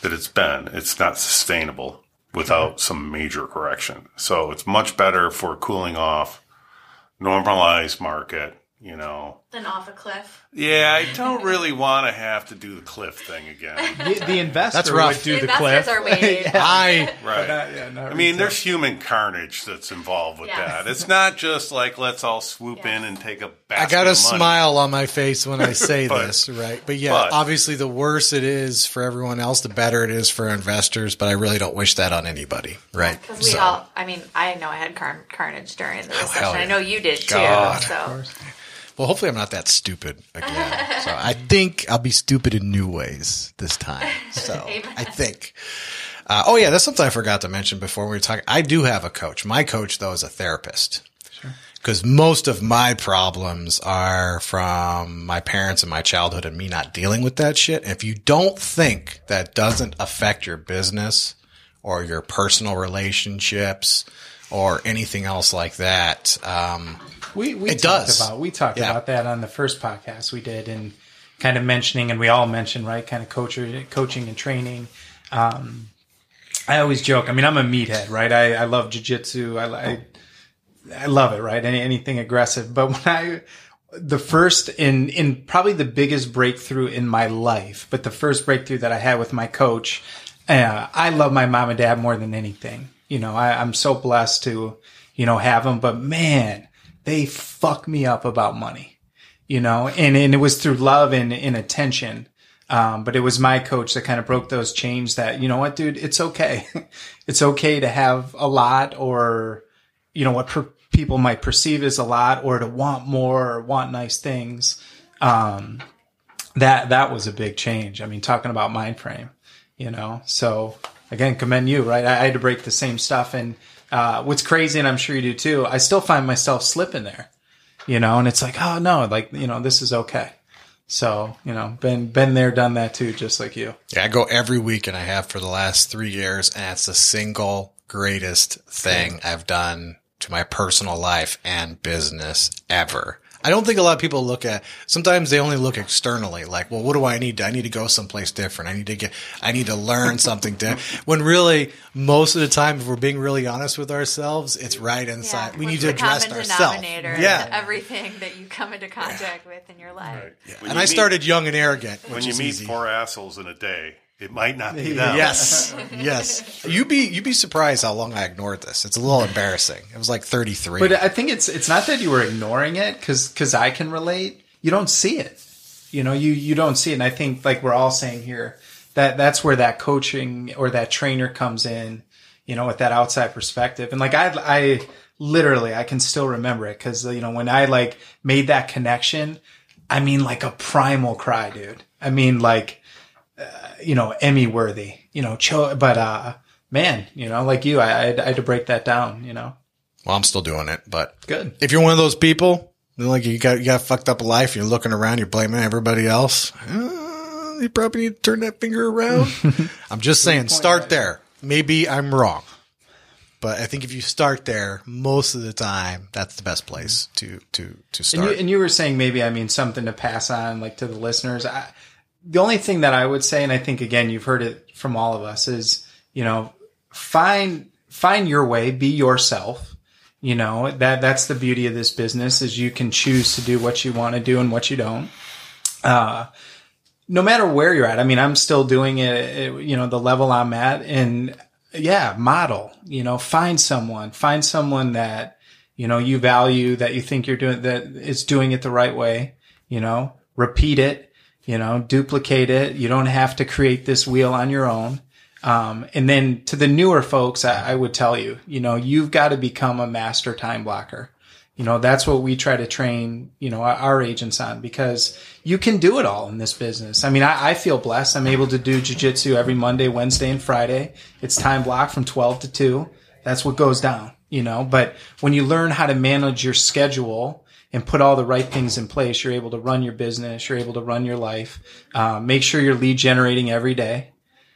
that it's been it's not sustainable without some major correction. So it's much better for cooling off normalized market you know Then off a cliff. yeah i don't really want to have to do the cliff thing again The, the investor That's rough. would do The the, investors cliff. are waiting. I right Not- uh, yeah, not I mean, retail. there's human carnage that's involved with Yes. that. It's not just like let's all swoop Yes. in and take a I basket got a of money. smile on my face when I say But- this, right? But yeah, but- obviously, the worse it is for everyone else, the better it is for investors. But I really don't wish that on anybody, right? Because we So- all, I mean, I know I had car- carnage during the oh, recession. hell yeah. I know you did too. God. So well, hopefully, I'm not that stupid again. so I think I'll be stupid in new ways this time. So I think. Uh, oh yeah, that's something I forgot to mention before we were talking. I do have a coach. My coach, though, is a therapist. Because most of my problems are from my parents and my childhood and me not dealing with that shit. And if you don't think that doesn't affect your business or your personal relationships or anything else like that, um, We, we It talked does. about we talked Yeah. about that on the first podcast we did, and kind of mentioning, and we all mentioned right, kind of coach, coaching and training. Um, I always joke. I mean, I'm a meathead, right? I, I love jujitsu. I, I I love it, right? Any, anything aggressive. But when I the first in in probably the biggest breakthrough in my life, but the first breakthrough that I had with my coach, uh, I love my mom and dad more than anything. You know, I, I'm so blessed to you know have them. But man, they fuck me up about money. You know, and and it was through love and, and attention. Um, but it was my coach that kind of broke those chains that, you know what, dude, it's okay. it's okay to have a lot or, you know, what per- people might perceive as a lot or to want more or want nice things. Um, that, that was a big change. I mean, talking about mind frame, you know, so again, commend you, right? I, I had to break the same stuff. And, uh, what's crazy, and I'm sure you do too, I still find myself slipping there, you know, and it's like, oh no, like, you know, this is okay. So, you know, been been there, done that too, just like you. Yeah, I go every week and I have for the last three years, and it's the single greatest thing I've done to my personal life and business ever. I don't think a lot of people look at, sometimes they only look externally, like, well, what do I need? I need to go someplace different. I need to get, I need to learn something to, when really, most of the time, if we're being really honest with ourselves, it's right inside. we need to the address common ourselves. denominator Yeah. everything that you come into contact with in your life. When And you I meet- started young and arrogant. when you meet easy. four assholes in a day. It might not be them. Yes, yes. You be you be surprised how long I ignored this. It's a little embarrassing. It was like thirty three. But I think it's it's not that you were ignoring it because because I can relate. You don't see it. You know, you you don't see it. And I think like we're all saying here that that's where that coaching or that trainer comes in. You know, with that outside perspective. And like I I literally I can still remember it because you know when I like made that connection. I mean, like a primal cry, dude. I mean, like you know, Emmy worthy, you know, cho- but, uh, man, you know, like you, I, I, had, I had to break that down, you know, well, I'm still doing it. But good. if you're one of those people, like you got you got fucked up life, you're looking around, you're blaming everybody else. uh, you probably need to turn that finger around. I'm just saying, start there. Maybe I'm wrong, but I think if you start there, most of the time, that's the best place to to to And start. you, and you were saying maybe, I mean, something to pass on like to the listeners. I, the only thing that I would say, and I think again, you've heard it from all of us is, you know, find, find your way, be yourself. You know, that, that's the beauty of this business is you can choose to do what you want to do and what you don't. Uh, no matter where you're at. I mean, I'm still doing it, you know, the level I'm at and yeah, model, you know, find someone, find someone that, you know, you value that you think you're doing, that is doing it the right way, you know, repeat it, you know, duplicate it. You don't have to create this wheel on your own. Um, and then to the newer folks, I, I would tell you, you know, you've got to become a master time blocker. You know, that's what we try to train, you know, our, our agents on because you can do it all in this business. I mean, I, I feel blessed. I'm able to do jujitsu every Monday, Wednesday, and Friday. It's time block from 12 to 2. That's what goes down, you know, but when you learn how to manage your schedule and put all the right things in place, you're able to run your business. You're able to run your life. Uh, make sure you're lead generating every day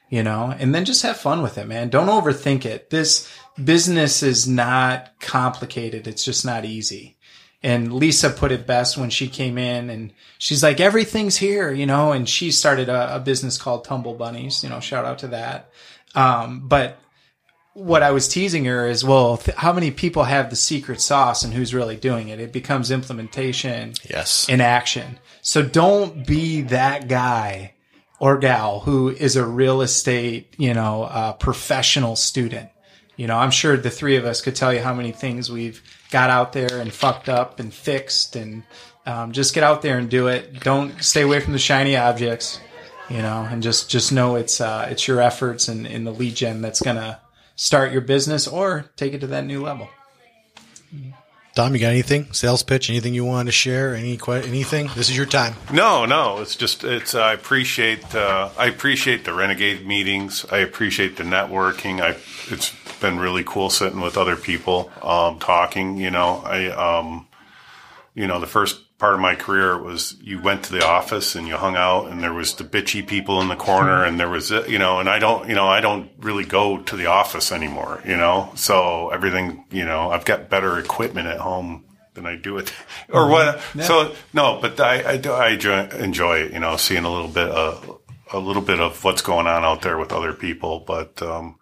you know, and then just have fun with it, man. Don't overthink it. This business is not complicated. It's just not easy. And Lisa put it best when she came in and she's like, everything's here, you know, and she started a, a business called Tumble Bunnies, you know, shout out to that. Um, but what I was teasing her is, well, th- how many people have the secret sauce and who's really doing it? It becomes implementation yes. in action. So don't be that guy or gal who is a real estate, you know, uh, professional student. You know, I'm sure the three of us could tell you how many things we've got out there and fucked up and fixed and um, just get out there and do it. Don't stay away from the shiny objects, you know, and just, just know it's, uh, it's your efforts and in the lead gen that's to start your business or take it to that new level. Tom, you got anything? Sales pitch? Anything you want to share? Any anything? This is your time. No, no. It's just it's. I appreciate. Uh, I appreciate the renegade meetings. I appreciate the networking. I. It's been really cool sitting with other people, um, talking. You know, I. Um, you know, the first part of my career was you went to the office and you hung out, and there was the bitchy people in the corner, and there was you know, and I don't. You know, I don't really go to the office anymore. You know, so everything. You know, I've got better equipment at home than I do it, or what. So no, but I, I do I enjoy, enjoy it. You know, seeing a little bit of a little bit of what's going on out there with other people. But um,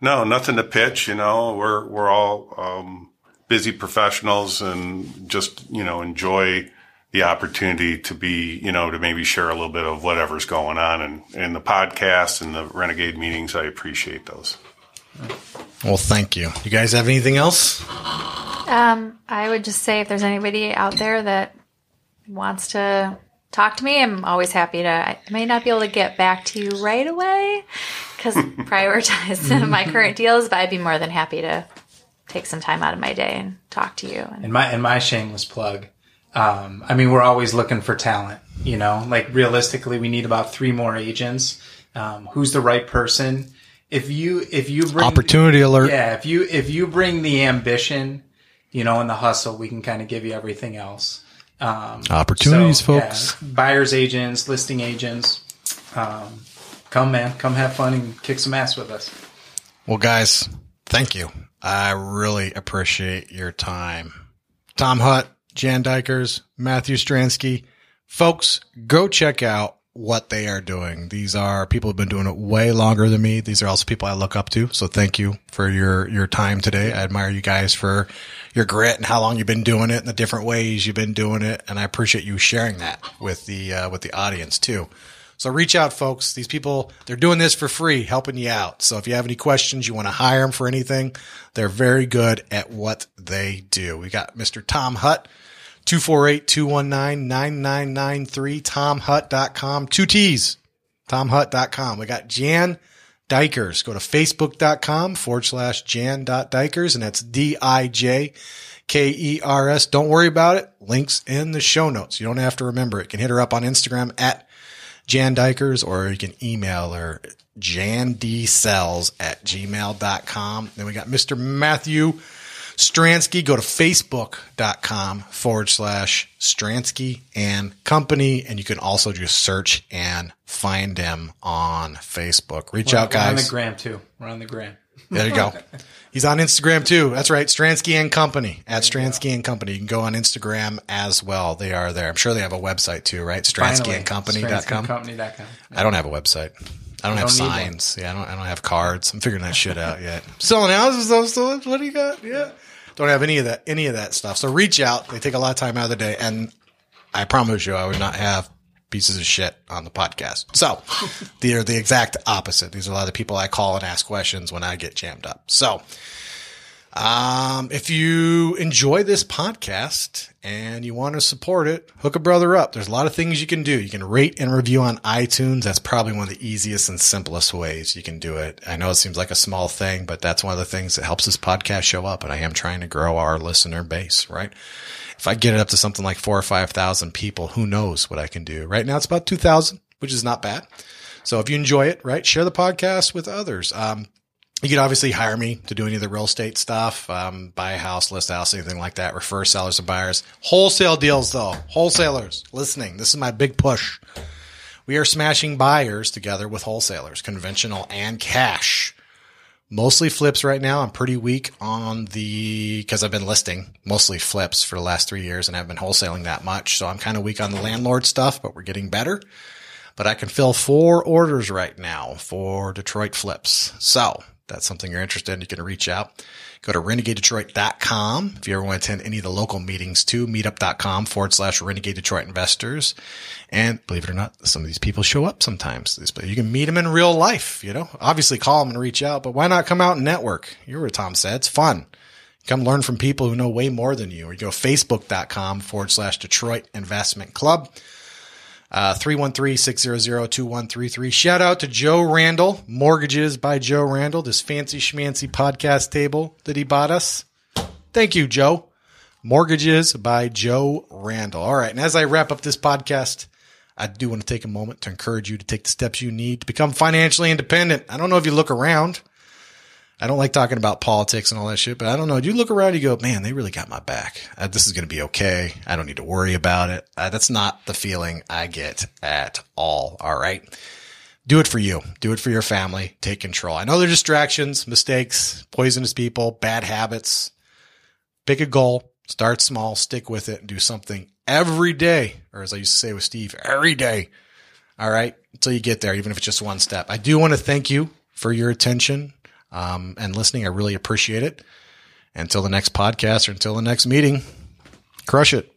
no, nothing to pitch. You know, we're we're all um, busy professionals and just you know enjoy the opportunity to be you know to maybe share a little bit of whatever's going on and in the podcast and the renegade meetings. I appreciate those. Well, thank you. You guys have anything else? Um, I would just say if there's anybody out there that wants to talk to me, I'm always happy to. I may not be able to get back to you right away because prioritize my current deals, but I'd be more than happy to take some time out of my day and talk to you. And And my and my shameless plug. Um, I mean, we're always looking for talent. You know, like realistically, we need about three more agents. Um, who's the right person? If you if you bring Opportunity alert. yeah, if you if you bring the ambition, you know, and the hustle, we can kind of give you everything else. Um, Opportunities, so, yeah, folks. buyers agents, listing agents. Um, come man, come have fun and kick some ass with us. Well, guys, thank you. I really appreciate your time. Tom Hutt, Jan Dijkers, Matthew Stransky. Folks, go check out what they are doing. These are people who've been doing it way longer than me. These are also people I look up to. So thank you for your, your time today. I admire you guys for your grit and how long you've been doing it and the different ways you've been doing it. And I appreciate you sharing that with the, uh, with the audience too. So reach out, folks. These people, they're doing this for free, helping you out. So if you have any questions, you want to hire them for anything, they're very good at what they do. We got Mr. Tom Hutt, 248-219-9993, tomhutt.com, two T's, tomhutt.com. We got Jan Dijkers. Go to facebook.com forward slash jan.dijkers, and that's D-I-J K-E-R-S. Don't worry about it. Links in the show notes. You don't have to remember it. You can hit her up on Instagram at Jan Dijkers, or you can email her jandcells at gmail.com. Then we got Mr. Matthew Stransky. Go to facebook.com forward slash Stransky and company. And you can also just search and find him on Facebook. Reach out, guys. We're on the gram too. We're on the gram. There you go. He's on Instagram too. That's right. Stransky and Company at Stransky and Company. You can go on Instagram as well. They are there. I'm sure they have a website too, right? Stransky and StranskyandCompany.com. StranskyandCompany.com. I don't have a website. I don't have don't one. signs. Yeah, I don't. I don't have cards. I'm figuring that shit out yet. Selling houses though. Still, what do you got? Yeah, don't have any of that. Any of that stuff. So reach out. They take a lot of time out of the day, and I promise you, I would not have pieces of shit on the podcast. So they're the exact opposite. These are a lot of the people I call and ask questions when I get jammed up. So. Um, if you enjoy this podcast and you want to support it, hook a brother up. There's a lot of things you can do. You can rate and review on iTunes. That's probably one of the easiest and simplest ways you can do it. I know it seems like a small thing, but that's one of the things that helps this podcast show up. And I am trying to grow our listener base, right? If I get it up to something like four or 5,000 people, who knows what I can do? Right now it's about 2,000, which is not bad. So if you enjoy it, right, share the podcast with others. Um, you could obviously hire me to do any of the real estate stuff, um, buy a house, list a house, anything like that, refer sellers and buyers. Wholesale deals though, wholesalers listening. This is my big push. We are smashing buyers together with wholesalers, conventional and cash. Mostly flips right now. I'm pretty weak on the, cause I've been listing mostly flips for the last three years and I haven't been wholesaling that much. So I'm kind of weak on the landlord stuff, but we're getting better but I can fill four orders right now for Detroit flips. So that's something you're interested in. You can reach out. Go to renegadedetroit.com. If you ever want to attend any of the local meetings too, meetup.com forward slash renegade Detroit investors. And believe it or not, some of these people show up sometimes. You can meet them in real life, you know, obviously call them and reach out, but why not come out and network? You heard what Tom said. It's fun. Come learn from people who know way more than you. Or you go facebook.com forward slash Detroit investment club. Uh, 313-600-2133. Shout out to Joe Randall, Mortgages by Joe Randall, this fancy schmancy podcast table that he bought us. Thank you, Joe. Mortgages by Joe Randall. All right. And as I wrap up this podcast, I do want to take a moment to encourage you to take the steps you need to become financially independent. I don't know if you look around. I don't like talking about politics and all that shit, but I don't know. You look around you go, man, they really got my back. Uh, this is going to be okay. I don't need to worry about it. Uh, that's not the feeling I get at all. All right. Do it for you. Do it for your family. Take control. I know there are distractions, mistakes, poisonous people, bad habits. Pick a goal, start small, stick with it and do something every day. Or as I used to say with Steve, every day. All right. Until you get there, even if it's just one step. I do want to thank you for your attention um, and listening. I really appreciate it. Until the next podcast or until the next meeting, crush it.